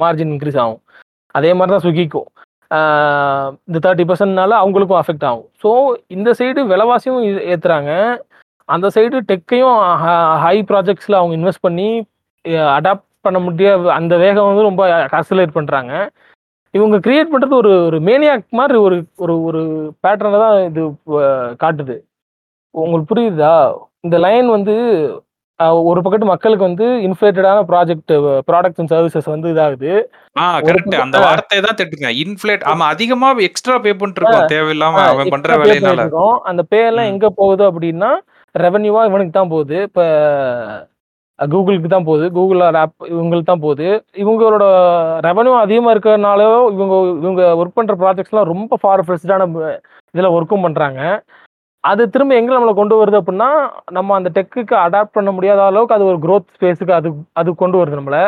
மார்ஜின் இன்க்ரீஸ் ஆகும். அதே மாதிரி தான் சுகிக்கும் இந்த தேர்ட்டி பர்சன்ட்னால அவங்களுக்கும் அஃபெக்ட் ஆகும். ஸோ இந்த சைடு விலைவாசியும் ஏ- அந்த சைடு டெக்கையும் ஹை ப்ராஜெக்ட்ஸில் அவங்க இன்வெஸ்ட் பண்ணி அடாப்ட் பண்ண முடிய அந்த வேகம் வந்து ரொம்ப அக்சலேட் பண்ணுறாங்க இவங்க கிரியேட் பண்றது ஒரு ஒரு மேனியாக் மாதிரி ஒரு ஒரு ஒரு பேட்டர்னை தான் இது காட்டுது. உங்களுக்கு புரியுதா? இந்த லைன் வந்து ஒரு பக்கத்து மக்களுக்கு வந்து இன்ஃபிளேட்டடான ப்ராஜெக்ட் ப்ராடக்ட்ஸ் அண்ட் சர்வீசஸ் வந்து இதாகுது. ஆ கரெக்ட் அந்த ஆ. வார்த்தையை தான் திட்டுங்க இன்ஃபிளேட் ஆமா அதிகமா எக்ஸ்ட்ரா பே பண்ணிட்டு இருக்கோம். தேவையில்லாம அவன் பண்ற வேலையினால. அந்த பே எல்லாம். எங்க போகுது அப்படின்னா ரெவன்யூவா இவனுக்கு தான் போகுது. இப்ப கூகுளுக்கு தான் போகுது. கூகுள் ஆப் இவங்களுக்கு தான் போகுது. இவங்களோட ரெவன்யூ அதிகமாக இருக்கிறதுனால இவங்க இவங்க ஒர்க் பண்ணுற ப்ராஜெக்ட்ஸ்லாம் ரொம்ப ஃபார் ஃபிளஸ்டான இதில் ஒர்க்கும் பண்ணுறாங்க அது திரும்ப எங்கே நம்மளை கொண்டு வருது அப்படின்னா நம்ம அந்த டெக்குக்கு அடாப்ட் பண்ண முடியாத அளவுக்கு அது ஒரு க்ரோத் ஸ்பேஸுக்கு அது அது கொண்டு வருது நம்மளை.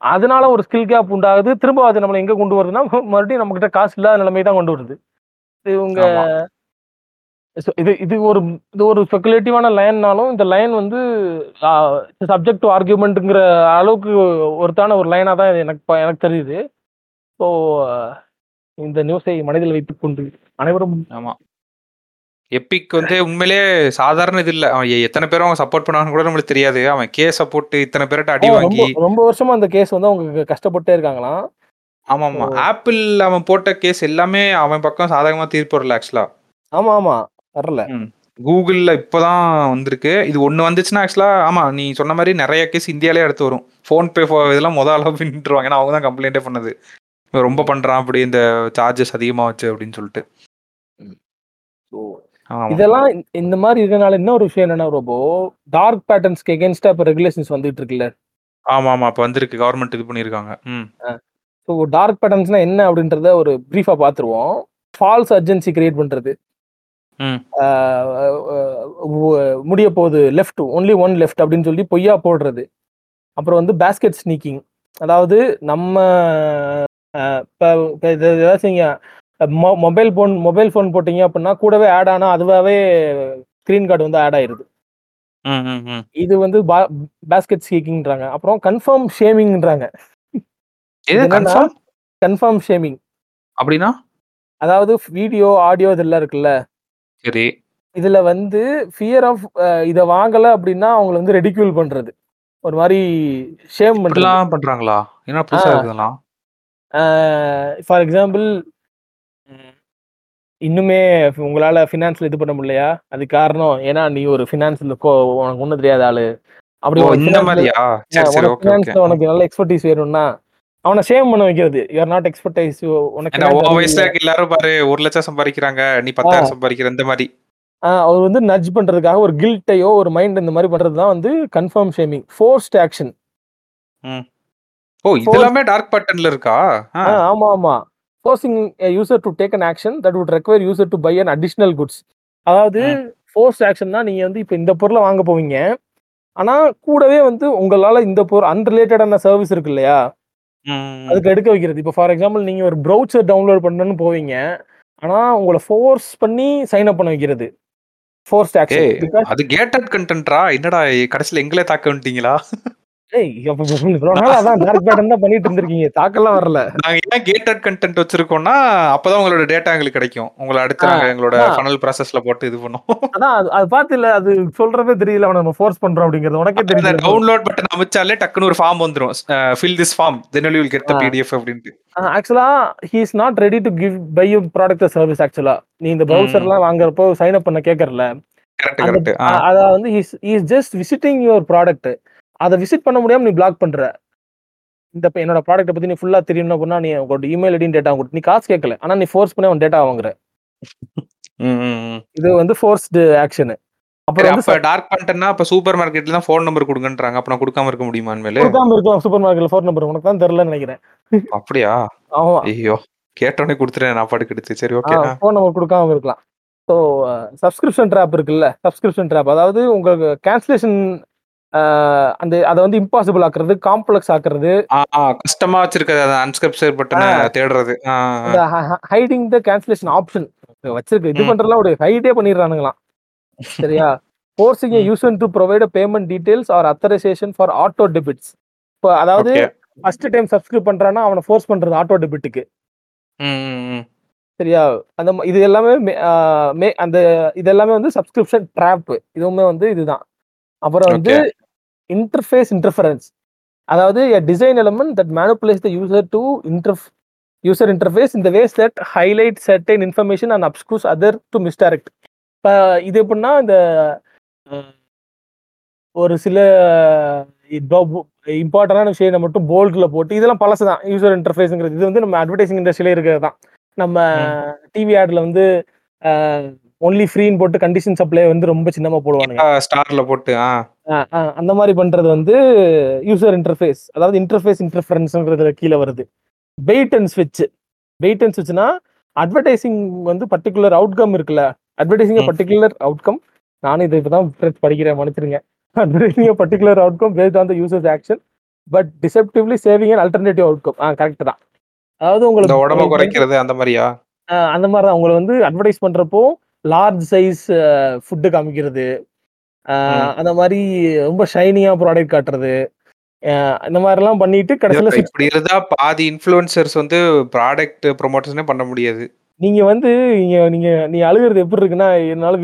அதனால ஒரு ஸ்கில் கேப் உண்டாகுது. திரும்ப அது நம்மளை எங்கே கொண்டு வருதுன்னா மறுபடியும் நம்மக்கிட்ட காசு இல்லாத நிலைமை தான் கொண்டு வருது. இவங்க இது இது ஒரு இது ஒரு ஸ்பெகுலேட்டிவான லைன்னாலும் இந்த லைன் வந்து சப்ஜெக்ட் டு ஆர்கியூமெண்ட்டுங்கிற அளவுக்கு ஒருத்தான ஒரு லைனாக தான் எனக்கு எனக்கு தெரியுது. ஸோ இந்த நியூஸை மனதில் வைத்துக் கொண்டு அனைவரும் ஆமா. எப்பிக் வந்து உண்மையிலேயே சாதாரண இது இல்ல. அவன் எத்தனை பேரும் அவன் சப்போர்ட் பண்ணான்னு கூட நம்மளுக்கு தெரியாது. அவன் கேஸ போட்டு இத்தனை பேர்ட்ட அடி வாங்கி ரொம்ப வருஷமா அந்த கேஸ் வந்து அவங்க கஷ்டப்பட்டே இருக்காங்களாம். ஆமா ஆமா. ஆப்பிள் அவன் போட்ட கேஸ் எல்லாமே அவன் பக்கம் சாதகமா தீர்ப்பு வரல ஆக்சுவலா ஆமா ஆமா. வரல கூகுள்ல இப்பதான் வந்திருக்கு. இது ஒண்ணு வந்துச்சுன்னா ஆக்சுவலா ஆமா நீ சொன்ன மாதிரி நிறைய கேஸ் இந்தியாலே அடுத்து வரும். ஃபோன் பே இதெல்லாம் முத அளவு பின்னுருவாங்க ஏன்னா அவங்க தான் கம்ப்ளைண்டே பண்ணது. ரொம்ப பண்றான் அப்படி இந்த சார்ஜஸ் அதிகமா வச்சு அப்படின்னு சொல்லிட்டு. இதெல்லாம் இந்த- மாதிரி இருக்கனால என்ன ஒரு விஷயம் என்னன்னா ரொம்ப டார்க் பேட்டர்ன்ஸ்க்கு எகேன்ஸ்டா இப்போ ரெகுலேஷன்ஸ் வந்துட்டு இருக்குல்ல? ஆமா ஆமா இப்ப வந்திருக்கு. கவர்மெண்ட் இது பண்ணிருக்காங்க ம். ஸோ டார்க் பேட்டர்ன்ஸ்னா என்ன அப்படின்றத ஒரு ப்ரீஃபாக பார்த்துருவோம் ஃபால்ஸ் அர்ஜென்சி கிரியேட் பண்ணுறது. முடிய போகுது லெஃப்ட் ஒன்லி ஒன் லெஃப்ட் அப்படின்னு சொல்லி பொய்யா போடுறது. அப்புறம் வந்து பேஸ்கெட் ஸ்னீக்கிங் அதாவது நம்ம இப்போ ஏதாச்சும் மொபைல் ஃபோன் மொபைல் ஃபோன் போட்டீங்க அப்படின்னா கூடவே ஆட் ஆனால் அதுவாகவே ஸ்க்ரீன் கார்டு வந்து ஆட் ஆயிருது. இது வந்து பேஸ்கெட் ஸ்னீக்கிங்ன்றாங்க அப்புறம் கன்ஃபார்ம் ஷேமிங்ன்றாங்க கன்ஃபார்ம் ஷேமிங் அப்படின்னா? அதாவது வீடியோ ஆடியோ இதெல்லாம் இருக்குல்ல? சரி. இதுல வந்து ஃபியர் ஆஃப் இதை வாங்கல அப்படின்னா அவங்கள வந்து ரெடிக்யூல் பண்றது. ஒரு மாதிரி ஷேம் இப்படிலாம் பண்றாங்களா? என்ன புதுசா. இருக்குதுலாம்? ஃபார் எக்ஸாம்பிள் இன்னுமே உங்களால ஃபினான்ஸ்ல இது பண்ண முடியலையா? அது காரணம் ஏன்னா நீ ஒரு ஃபினான்ஸ்ல உனக்கு ஒன்றும் தெரியாத ஆளு. அப்படி உனக்கு நல்ல எக்ஸ்பர்டீஸ் வேணும்னா அவனை ஷேம் பண்ண வைக்கிறது. யூஆர் நாட் எக்ஸ்பர்டைஸ் உனக்கு உன் வயசுல எல்லாரும் பாரு ஒரு லட்சம் சம்பாதிக்கிறாங்க நீ பத்தாயிரம் சம்பாதிக்கிற இந்த மாதிரி. அவர் வந்து நட்ஜ் பண்றதுக்காக ஒரு கில்ட்டையோ ஒரு மைண்ட் இந்த மாதிரி பண்றது தான் வந்து கன்ஃபார்ம் ஷேமிங் ஃபோர்ஸ்ட் ஆக்ஷன் ஓ இதெல்லாமே டார்க் பட்டன்ல இருக்கா? ஆமா ஆமா. Forcing user to take an action that would require user to buy an additional goods அதாவது ஃபோர்ஸ் ஆக்ஷன் தான் நீங்க வந்து இப்போ இந்த பொருளை வாங்க போவீங்க. ஆனா கூடவே வந்து உங்களால இந்த பொருள் அன்ரிலேட்டடான சர்வீஸ் இருக்கு இல்லையா? அதுக்கு எடுக்க வைக்கிறது. இப்போ ஃபார் எக்ஸாம்பிள் நீங்க ஒரு ப்ரௌச்சர் டவுன்லோட் பண்ணணும்னு போவீங்க. ஆனா உங்களை ஃபோர்ஸ் பண்ணி சைன் அப் பண்ண வைக்கிறது. பிகாஸ் அது கேட்டட் கண்டென்ட்ரா என்னடா கடைசில எங்களே தாக்க வந்துட்டீங்களா? பண்ணிட்டு இருந்திருக்கீங்க. தாக்கெல்லாம் வரல. நாங்க ஏன் கேட்டட் கண்டென்ட் வச்சிருக்கோம்னா அப்பதான் உங்களோட டேட்டா எங்களுக்கு கிடைக்கும். உங்களை அடுத்து நாங்க எங்களோட. ஃபனல் ப்ராசஸ்ல போட்டு இது பண்ணுவோம். அதான் அது- அது பார்த்து இல்ல அது சொல்றவே தெரியல அவனை நம்ம ஃபோர்ஸ் பண்றோம் அப்படிங்கிறது. உனக்கே தெரியும் டவுன்லோட் பட்டன் அமைச்சாலே டக்குன்னு ஒரு ஃபார்ம் வந்துரும். Fill this form then you will get the. PDF actually he is not ready to give by you product service actually நீ இந்த ப்ரௌசர்லாம் வாங்குறப்போ சைன் அப் பண்ண அ- அத வந்து is just visiting your product அதை விசிட் பண்ண முடியாம நீ பிளாக் பண்ற. இந்த இப்ப என்னோட ப்ராடக்ட்டை பத்தி நீ ஃபுல்லா தெரியணும் அப்படின்னா நீ உங்களோட இமெயில் ஐடியும் டேட்டா கொடுத்து நீ காசு கேட்கல ஆனா நீ ஃபோர்ஸ் பண்ணி அவன் டேட்டா வாங்குற. இது வந்து ஃபோர்ஸ்டு ஆக்ஷன் அப்புறம் அப்ப டார்க் கண்டென்ட்னா அப்ப சூப்பர் மார்க்கெட்ல தான் ஃபோன் நம்பர் கொடுங்கன்றாங்க. அப்ப நான் கொடுக்காம இருக்க முடியுமா இனிமேல்? கொடுக்காம இருக்கலாம் சூப்பர் மார்க்கெட்ல ஃபோன் நம்பர் உனக்கு தான் தெரியலன்னு நினைக்கிறேன். அப்படியா? ஆமா. ஐயோ கேட்டோடனே கொடுத்துட்டேன் நான் பாட்டுக்கு எடுத்து. சரி ஓகே ஃபோன் நம்பர் கொடுக்காம இருக்கலாம். ஸோ சப்ஸ்கிரிப்ஷன் ட்ராப் இருக்குல்ல? சப்ஸ்கிரிப்ஷன் ட்ராப் அதாவது உங்களுக்கு கேன்சலேஷன் அந்த அதை வந்து இம்பாசிபிள் ஆக்குறது காம்ப்ளெக்ஸ் ஆக்குறது. கஷ்டமா வச்சிருக்கிறது அந்த அன்ஸ்கிரிப்ஷன் பட்டனை தேடுறது. ஹைடிங் த கேன்சலேஷன் ஆப்ஷன் வச்சிருக்கு. இது. பண்றதுலாம் ஒரு ஹைடே பண்ணிடுறானுங்களாம். சரியா? ஃபோர்ஸிங் ம். User to provide payment details or authorization for auto debits இப்போ அதாவது. ஃபர்ஸ்ட் டைம் சப்ஸ்கிரைப் பண்றான்னா அவனை ஃபோர்ஸ் பண்றது ஆட்டோ டெபிட்டுக்கு. சரியா? அந்த இது எல்லாமே மே- அந்த இது எல்லாமே வந்து சப்ஸ்கிரிப்ஷன் ட்ராப் இதுவுமே வந்து இதுதான். அப்புறம் வந்து இன்டர்ஃபேஸ் இன்டர்ஃபரன்ஸ் அதாவது design element that manipulates the user to inter user interface இந்த ways that highlight certain information and obscures other to misdirect இப்போ இது எப்படின்னா இந்த ஒரு சில இம்பார்ட்டண்டான விஷயத்தை மட்டும் போல்டில் போட்டு இதெல்லாம் பழசு தான் யூசர் இன்டர்ஃபேஸுங்கிறது இது வந்து நம்ம அட்வர்டைசிங் இண்டஸ்ட்ரியிலே இருக்கிறது தான். நம்ம டிவி ஆட்ல வந்து ஒன்லி ஃப்ரீன்னு போட்டு கண்டிஷன் சப்ளை வந்து ரொம்ப சின்னமா போடுவானுங்க. ஆ, ஸ்டார்ல போட்டு அந்த மாதிரி பண்றது வந்து யூசர் இன்டர்ஃபேஸ் அதாவது இன்டர்ஃபேஸ் இன்டர்ஃபரன்ஸ்ங்கிறதுல கீழே வருது. வெயிட் அண்ட் ஸ்விட்ச் வெயிட் அண்ட் ஸ்விட்ச்னா அட்வர்டைசிங் வந்து பர்டிகுலர் அவுட்கம் இருக்குல்ல அட்வர்டைசிங். பர்டிகுலர் அவுட்கம் நானும் இதை இப்பதான் படிக்கிறேன் மன்னிச்சிருங்க. Advertising particular outcome based on the users action but deceptively serving and alternative outcome ah correct தான். அதாவது உங்களுக்கு உடம்ப குறைக்கிறது அந்த மாதிரியா? அந்த மாதிரி தான் உங்களை வந்து அட்வர்டைஸ் பண்றப்போ லார்ஜ் சைஸ் ஃபுட்டு காமிக்கிறது. அந்த மாதிரி ரொம்ப ஷைனியா ப்ராடக்ட் காட்டுறது இந்த மாதிரிலாம் பண்ணிட்டு கடைசியில இப்படி இருந்தா பாதி இன்ஃபுளுசர்ஸ் வந்து ப்ராடக்ட் ப்ரொமோஷனே பண்ண முடியாது. நீங்க வந்து நீங்க நீங்க நீ அழுகுறது எப்படி இருக்குன்னா என்னால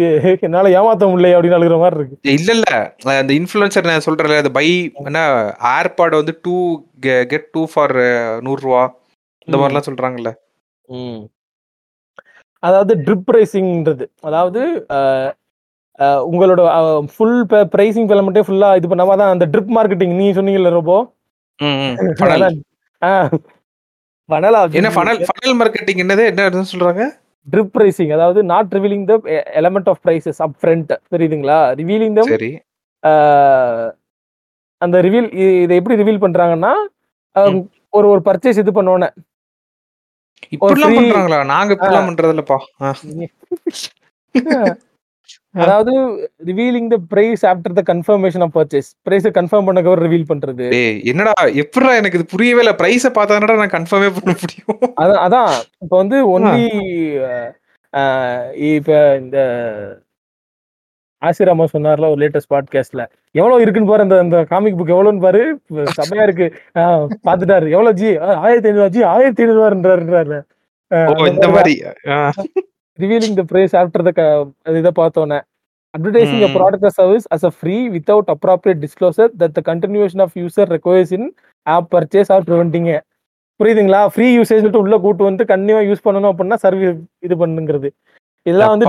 என்னால ஏமாத்த முடியல அப்படின்னு அழுகுற மாதிரி இருக்கு. இல்ல இல்ல. அந்த இன்ஃபுளுசர் நான் சொல்றேன்ல அது பை என்ன ஏர்பாட் வந்து டூ கெட் டூ ஃபார் நூறு ரூபா இந்த. மாதிரிலாம் சொல்றாங்கல்ல. அதாவது ட்ரிப் ரைசிங்ன்றது அதாவது உங்களோட ஃபுல் பிரைசிங் மட்டும் ஃபுல்லா இது பண்ணாம தான் அந்த ட்ரிப் மார்க்கெட்டிங் நீ சொன்னீங்கல்ல funnel. ஃபனலா என்ன ஃபனல் ஃபனல் மார்க்கெட்டிங் என்னது? என்ன சொல்றாங்க? ட்ரிப் பிரைசிங் அதாவது not revealing the element of prices up front தெரியுதுங்களா? ரிவீலிங் தம் சரி. அந்த ரிவீல் இதை எப்படி ரிவீல் பண்றாங்கன்னா. ஒரு ஒரு பர்ச்சேஸ் இது பண்ணோன்னே இப்படிலாம் பண்றாங்களா? நாங்க இப்படிலாம் பண்றது இல்லப்பா ஆ. அதாவது revealing the price after the confirmation of purchase பிரைஸை confirm பண்ணக்கவர் ரிவீல் பண்றது. டேய் என்னடா எப்படிடா எனக்கு இது புரியவே இல்ல? பிரைஸ பார்த்தானடா நான் கன்ஃபார்மே பண்ண முடியும்? அதான் அதான். இப்போ வந்து ஒன்லி இப்ப இந்த ஆசிராமா சொன்னார்ல ஒரு லேட்டஸ்ட் பாட்காஸ்ட்ல எவ்வளவு இருக்குன்னு பாரு அந்த அந்த காமிக் புக் எவ்வளவுன்னு பாரு. செம்மையா இருக்கு. பாத்துட்டாரு எவ்வளவு ஜி? ஆயிரத்தி ஐநூறு ஜி? ஆயிரத்தி ஐநூறுவாருன்றாரு ஓ இந்த மாதிரி revealing the price after the இதை பார்த்தோன்னே. Advertising or service as a free without appropriate disclosure that the continuation of user requires in app purchase or preventing it. புரியுதுங்களா? ஃப்ரீ யூசேஜ் உள்ள கூட்டு வந்து கண்டினியூவா யூஸ் பண்ணணும் அப்படின்னா சர்வீஸ் இது பண்ணுங்கிறது. இதெல்லாம் வந்து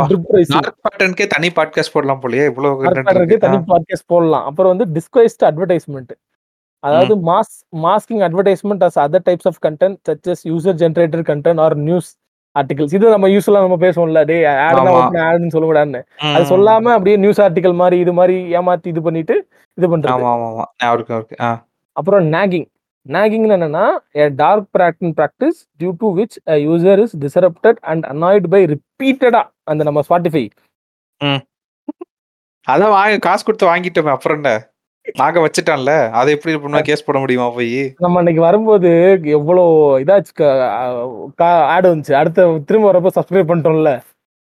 டார்க் தனி பாட்காஸ்ட் போடலாம் போலயே இவ்வளவு. தனி பாட்காஸ்ட் போடலாம். அப்புறம் வந்து டிஸ்குவைஸ்ட் அட்வர்டைஸ்மெண்ட் அதாவது mass masking advertisement as other types of content such as user generated content or news articles இது நம்ம யூஸ்வலா நம்ம பேசுவோம்ல. டே ஆட் ஆமா. தான் ஆடுன்னு சொல்லக்கூடாதுன்னு. ம், அது சொல்லாம அப்படியே நியூஸ் ஆர்டிகல் மாதிரி இது மாதிரி ஏமாத்தி இது பண்ணிட்டு இது ஆ அப்புறம் நாகிங் நாகிங் என்னன்னா dark practice practice due to which a user is disrupted and annoyed by repeatedா அந்த நம்ம ஸ்பாட்டிஃபை அதான் வாங்க காசு கொடுத்து வாங்கிட்டோமே அப்புறம் என்ன நாங்க வச்சுட்டான்ல அதை எப்படி பண்ணா கேஸ் போட முடியுமா போய்? நம்ம அன்னைக்கு வரும்போது எவ்வளோ இதாச்சு ஆடு வந்துச்சு. அடுத்த திரும்ப வரப்போ சப்ஸ்கிரைப் பண்ணிட்டோம்ல.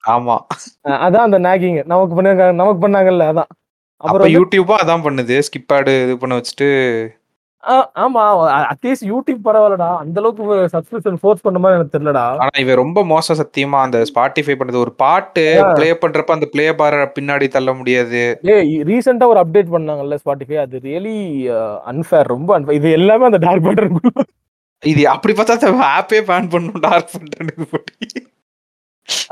ஆமா. அதான் அந்த நாகிங் நமக்கு பண்ணாங்க நமக்கு பண்ணாங்கல்ல அதான். அப்ப அப்புறம் வந்து- யூடியூபா அதான் பண்ணுது. ஸ்கிப் ஆடு இது பண்ண வச்சுட்டு ஆமா. அட்லீஸ்ட் யூடியூப் பரவாயில்லடா. அந்த அளவுக்கு சப்ஸ்கிரிப்ஷன் ஃபோர்ஸ் பண்ண மாதிரி எனக்கு தெரியலடா. ஆனா இவன் ரொம்ப மோசம் சத்தியமா. அந்த ஸ்பாட்டிஃபை பண்றது. ஒரு பாட்டு ப்ளே பண்றப்ப அந்த ப்ளே பார பின்னாடி தள்ள முடியாது. ஏய் ரீசெண்டா ஒரு அப்டேட் பண்ணாங்கல்ல ஸ்பாட்டிஃபை அது ரியலி அன்ஃபேர் ரொம்ப unfair. இது எல்லாமே அந்த டார்க் பேட்டர்ன் இது அப்படி பார்த்தா ஆப்பே பேன் பண்ணும் டார்க் பண்றது போட்டி.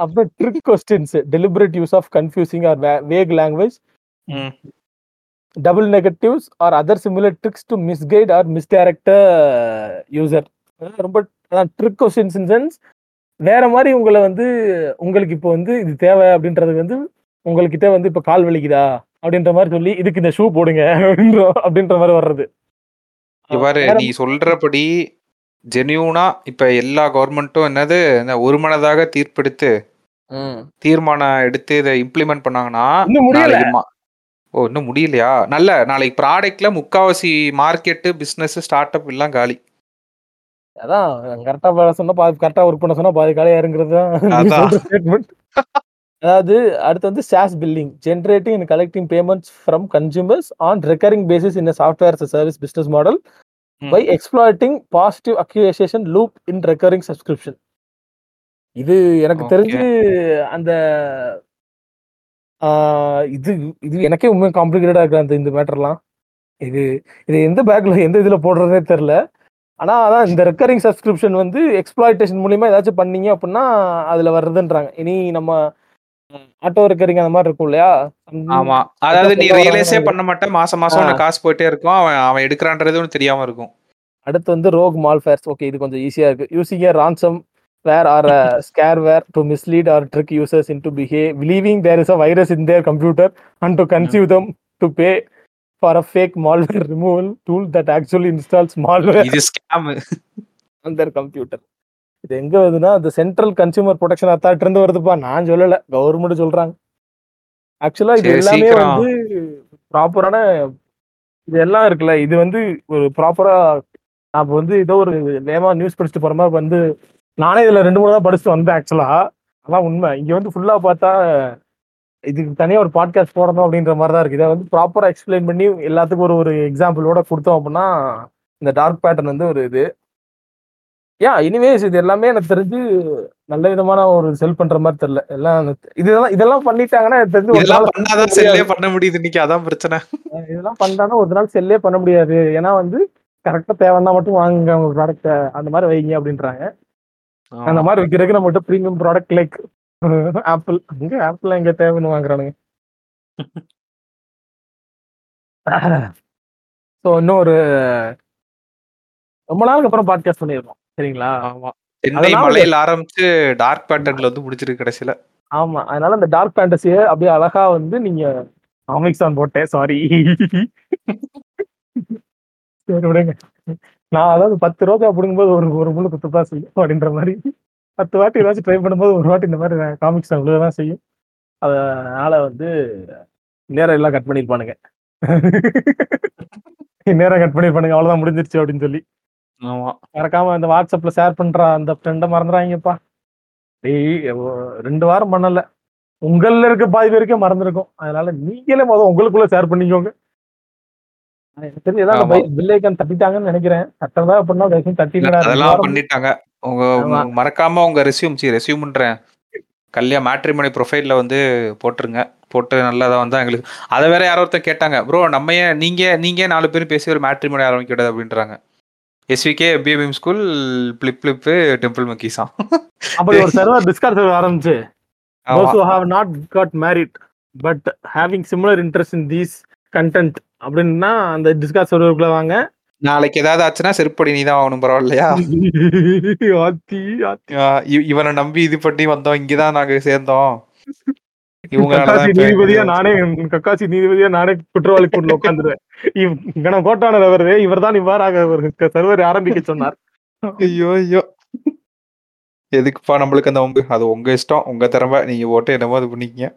அப்புறம் trick questions deliberate use of confusing or vague language ம். Double negatives or other similar tricks to misguide or misdirect user ரொம்ப ட்ரிக் கொஸ்டின்ஸ் இன் சென்ஸ் வேற மாதிரி உங்களை வந்து உங்களுக்கு இப்போ வந்து இது தேவை அப்படின்றது வந்து உங்ககிட்ட வந்து இப்போ கால் வலிக்குதா அப்படின்ற மாதிரி சொல்லி இதுக்கு இந்த ஷூ போடுங்க அப்படின்ற அப்படின்ற மாதிரி வர்றது இவ்வாறு வேற- நீ சொல்றபடி ஜெனியூனா இப்ப எல்லா கவர்மெண்ட்டும் என்னது இந்த ஒருமனதாக தீர்ப்பெடுத்து ம். தீர்மானம் எடுத்து இதை இம்ப்ளிமெண்ட் பண்ணாங்கன்னா இன்னும் முடியல நாளைக்கு மா- ஓ இன்னும் முடியலையா? நல்ல நாளைக்கு ப்ராடக்ட்ல முக்காவாசி மார்க்கெட்டு பிசினஸ் ஸ்டார்ட் அப் எல்லாம் காலி. அதான் கரெக்டா வேலை சொன்னா பாதி கரெக்டா ஒர்க் பண்ண சொன்னா பாதி காலியா இருங்கிறது தான் அதாவது அடுத்து வந்து SaaS billing generating and collecting payments from consumers on recurring basis in software service business model. By exploiting positive acquisition loop in recurring subscription இது எனக்கு. தெரிஞ்சு அந்த இது இது எனக்கே உண்மை காம்ப்ளிகேட்டடா இருக்கு அந்த இந்த மேட்டர்லாம் இது இது எந்த பேக்ல எந்த இதுல போடுறதே தெரியல. ஆனா அதான் இந்த ரெக்கரிங் சப்ஸ்கிரிப்ஷன் வந்து எக்ஸ்ப்ளாய்டேஷன் மூலியமா ஏதாச்சும் பண்ணீங்க அப்படின்னா அதுல வருதுன்றாங்க. இனி நம்ம ஆட்டோ ரெக்கரிங் அந்த மாதிரி இருக்கும் இல்லையா? ஆமா. அதாவது நீ ரியலைஸே. பண்ண மாட்டேன் மாசம் மாசம் காசு போயிட்டே இருக்கும். அவன் அவன் எடுக்கிறான்றது தெரியாம இருக்கும். அடுத்து வந்து ரோக் மால்ஃபேர்ஸ் ஓகே இது கொஞ்சம் ஈஸியா இருக்கு. Using ransomware or scareware to mislead or trick users into behave believing there is a virus in their computer and to convince them to pay for a fake malware removal tool that actually installs malware இது scam on their computer இது எங்க வருதுன்னா அந்த central consumer protection authority இருந்து வருதுப்பா. நான் சொல்லல. Government சொல்றாங்க. ஆக்சுவலா இது எல்லாமே. வந்து ப்ராப்பரான இது எல்லாம் இருக்குல்ல. இது வந்து ஒரு ப்ராப்பரா நான் வந்து ஏதோ ஒரு வேமா நியூஸ் படிச்சுட்டு போற மாதிரி வந்து நானே இதுல ரெண்டு மூணு தான் படிச்சுட்டு வந்தேன் ஆக்சுவலா அதான் உண்மை. இங்க வந்து ஃபுல்லா பார்த்தா இதுக்கு தனியா ஒரு பாட்காஸ்ட் போடணும் அப்படின்ற மாதிரி தான் இருக்கு. இதை வந்து ப்ராப்பரா எக்ஸ்பிளைன் பண்ணி எல்லாத்துக்கும் ஒரு ஒரு எக்ஸாம்பிளோட கொடுத்தோம் அப்படின்னா இந்த டார்க் பேட்டர்ன் வந்து ஒரு இது. யா இனிவேஸ் இது எல்லாமே எனக்கு தெரிஞ்சு நல்ல விதமான ஒரு செல் பண்ற மாதிரி தெரியல. எல்லாம் இதெல்லாம் இதெல்லாம் பண்ணிட்டாங்கன்னா எனக்கு தெரிஞ்சு ஒரு நாள் பண்ணாதான் செல்லே பண்ண முடியுது இன்னைக்கு. அதான் பிரச்சனை. இதெல்லாம் பண்ணாங்கன்னா ஒரு நாள் செல்லே பண்ண முடியாது. ஏன்னா வந்து கரெக்டா தேவைன்னா மட்டும் வாங்குங்க உங்க ப்ராடக்ட் அந்த மாதிரி வைங்க அப்படின்றாங்க. அந்த மாதிரி விற்கிறதுக்கு நம்ம கிட்ட ப்ரீமியம் ப்ராடக்ட் லைக் ஆப்பிள் அங்க ஆப்பிள் எங்க தேவைன்னு வாங்குறானுங்க. ஸோ இன்னும் ஒரு ரொம்ப நாளுக்கு அப்புறம் பாட்காஸ்ட் பண்ணியிருக்கோம் சரிங்களா? ஆமா. சென்னை மலையில ஆரம்பிச்சு டார்க் பேட்டர்ன்ல வந்து முடிச்சிருக்கு கடைசியில. ஆமா. அதனால இந்த டார்க் ஃபேண்டசியை அப்படியே அழகா வந்து நீங்க அமெக்சான் போட்டேன். சாரி சரி விடுங்க. நான் அதாவது பத்து ரோஜா பிடுங்கும்போது ஒரு ஒரு முள்ளு குத்து தான் செய்யும் அப்படின்ற மாதிரி. பத்து வாட்டி ஏதாச்சும் ட்ரை பண்ணும்போது ஒரு வாட்டி இந்த மாதிரி காமிக்ஸ் தான் செய்யும். அதனால வந்து நேரம் எல்லாம் கட் பண்ணிருப்பானுங்க. நேரம் கட் பண்ணிருப்பானுங்க அவ்வளவுதான் முடிஞ்சிருச்சு அப்படின்னு சொல்லி. ஆமா. மறக்காம இந்த வாட்ஸ்அப்ல ஷேர் பண்ற அந்த ஃப்ரெண்டை மறந்துடாங்கப்பா டேய் ரெண்டு வாரம் பண்ணல. உங்கள்ல இருக்க பாதி பேருக்கே மறந்துருக்கும். அதனால நீங்களே முதல் உங்களுக்குள்ள ஷேர் பண்ணிக்கோங்க. எனக்கு தெரிஞ்சு ஏதாவது ஆமா. பில் ஐக்கான் தட்டிட்டாங்கன்னு நினைக்கிறேன். தட்டதா அப்படின்னா தயவுசெய்து அதெல்லாம் பண்ணிட்டாங்க. உங்க மறக்காம உங்க ரெஸ்யூம் சி ரெஸ்யூம்ன்றேன் கல்யா மேட்ரிமோனி ப்ரொஃபைல்ல வந்து போட்டுருங்க. போட்டு நல்லதா வந்தா எங்களுக்கு அதை வேற யாரோ ஒருத்தர் கேட்டாங்க. ப்ரோ நம்ம ஏன் நீங்க நீங்க ஏன் நாலு பேரும் பேசி ஒரு மேட்ரிமோனி ஆரம்பிக்க கூடாது அப்படின்றாங்க எஸ்விகே பிஎபிஎம் ஸ்கூல் பிளிப் பிளிப்பு டெம்பிள் மக்கீஸா அப்படி ஒரு சர்வர் டிஸ்கார்ட் சர்வர் ஆரம்பிச்சு. those who have not got married but having similar interest in these content அப்படின்னா அந்த டிஸ்கார்ட் சர்வருக்குள்ள வாங்க. நாளைக்கு ஏதாவது ஆச்சுன்னா செருப்படி நீ தான் ஆகணும் பரவாயில்லையா இவனை நம்பி இது பண்ணி வந்தோம் இங்கதான் நாங்க சேர்ந்தோம். இப்ப நீதிபதியா நானே கக்காசி நீதிபதியா நானே குற்றவாளி கூட்டில் உட்காந்துருவேன். கோட்டானர் அவரே இவர் தான் இவ்வாறாக ஒரு சர்வர் ஆரம்பிக்க சொன்னார். ஐயோ ஐயோ. எதுக்குப்பா நம்மளுக்கு அந்த வம்பு அது உங்க இஷ்டம். உங்க திறமை. நீங்க போட்டு என்னமோ அது பண்ணிக்கங்க.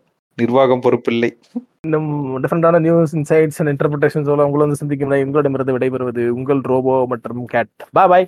நிர்வாகம் பொறுப்பில்லை. இன்னும் டிஃப்ரெண்டான நியூஸ் இன்சைட்ஸ் அண்ட் இன்டர்பிரேஷன்ஸ் உங்களை வந்து சந்திக்கும் எங்களிடமிருந்து விடைபெறுவது உங்கள் ரோபோ மற்றும் கேட். பாய் பாய்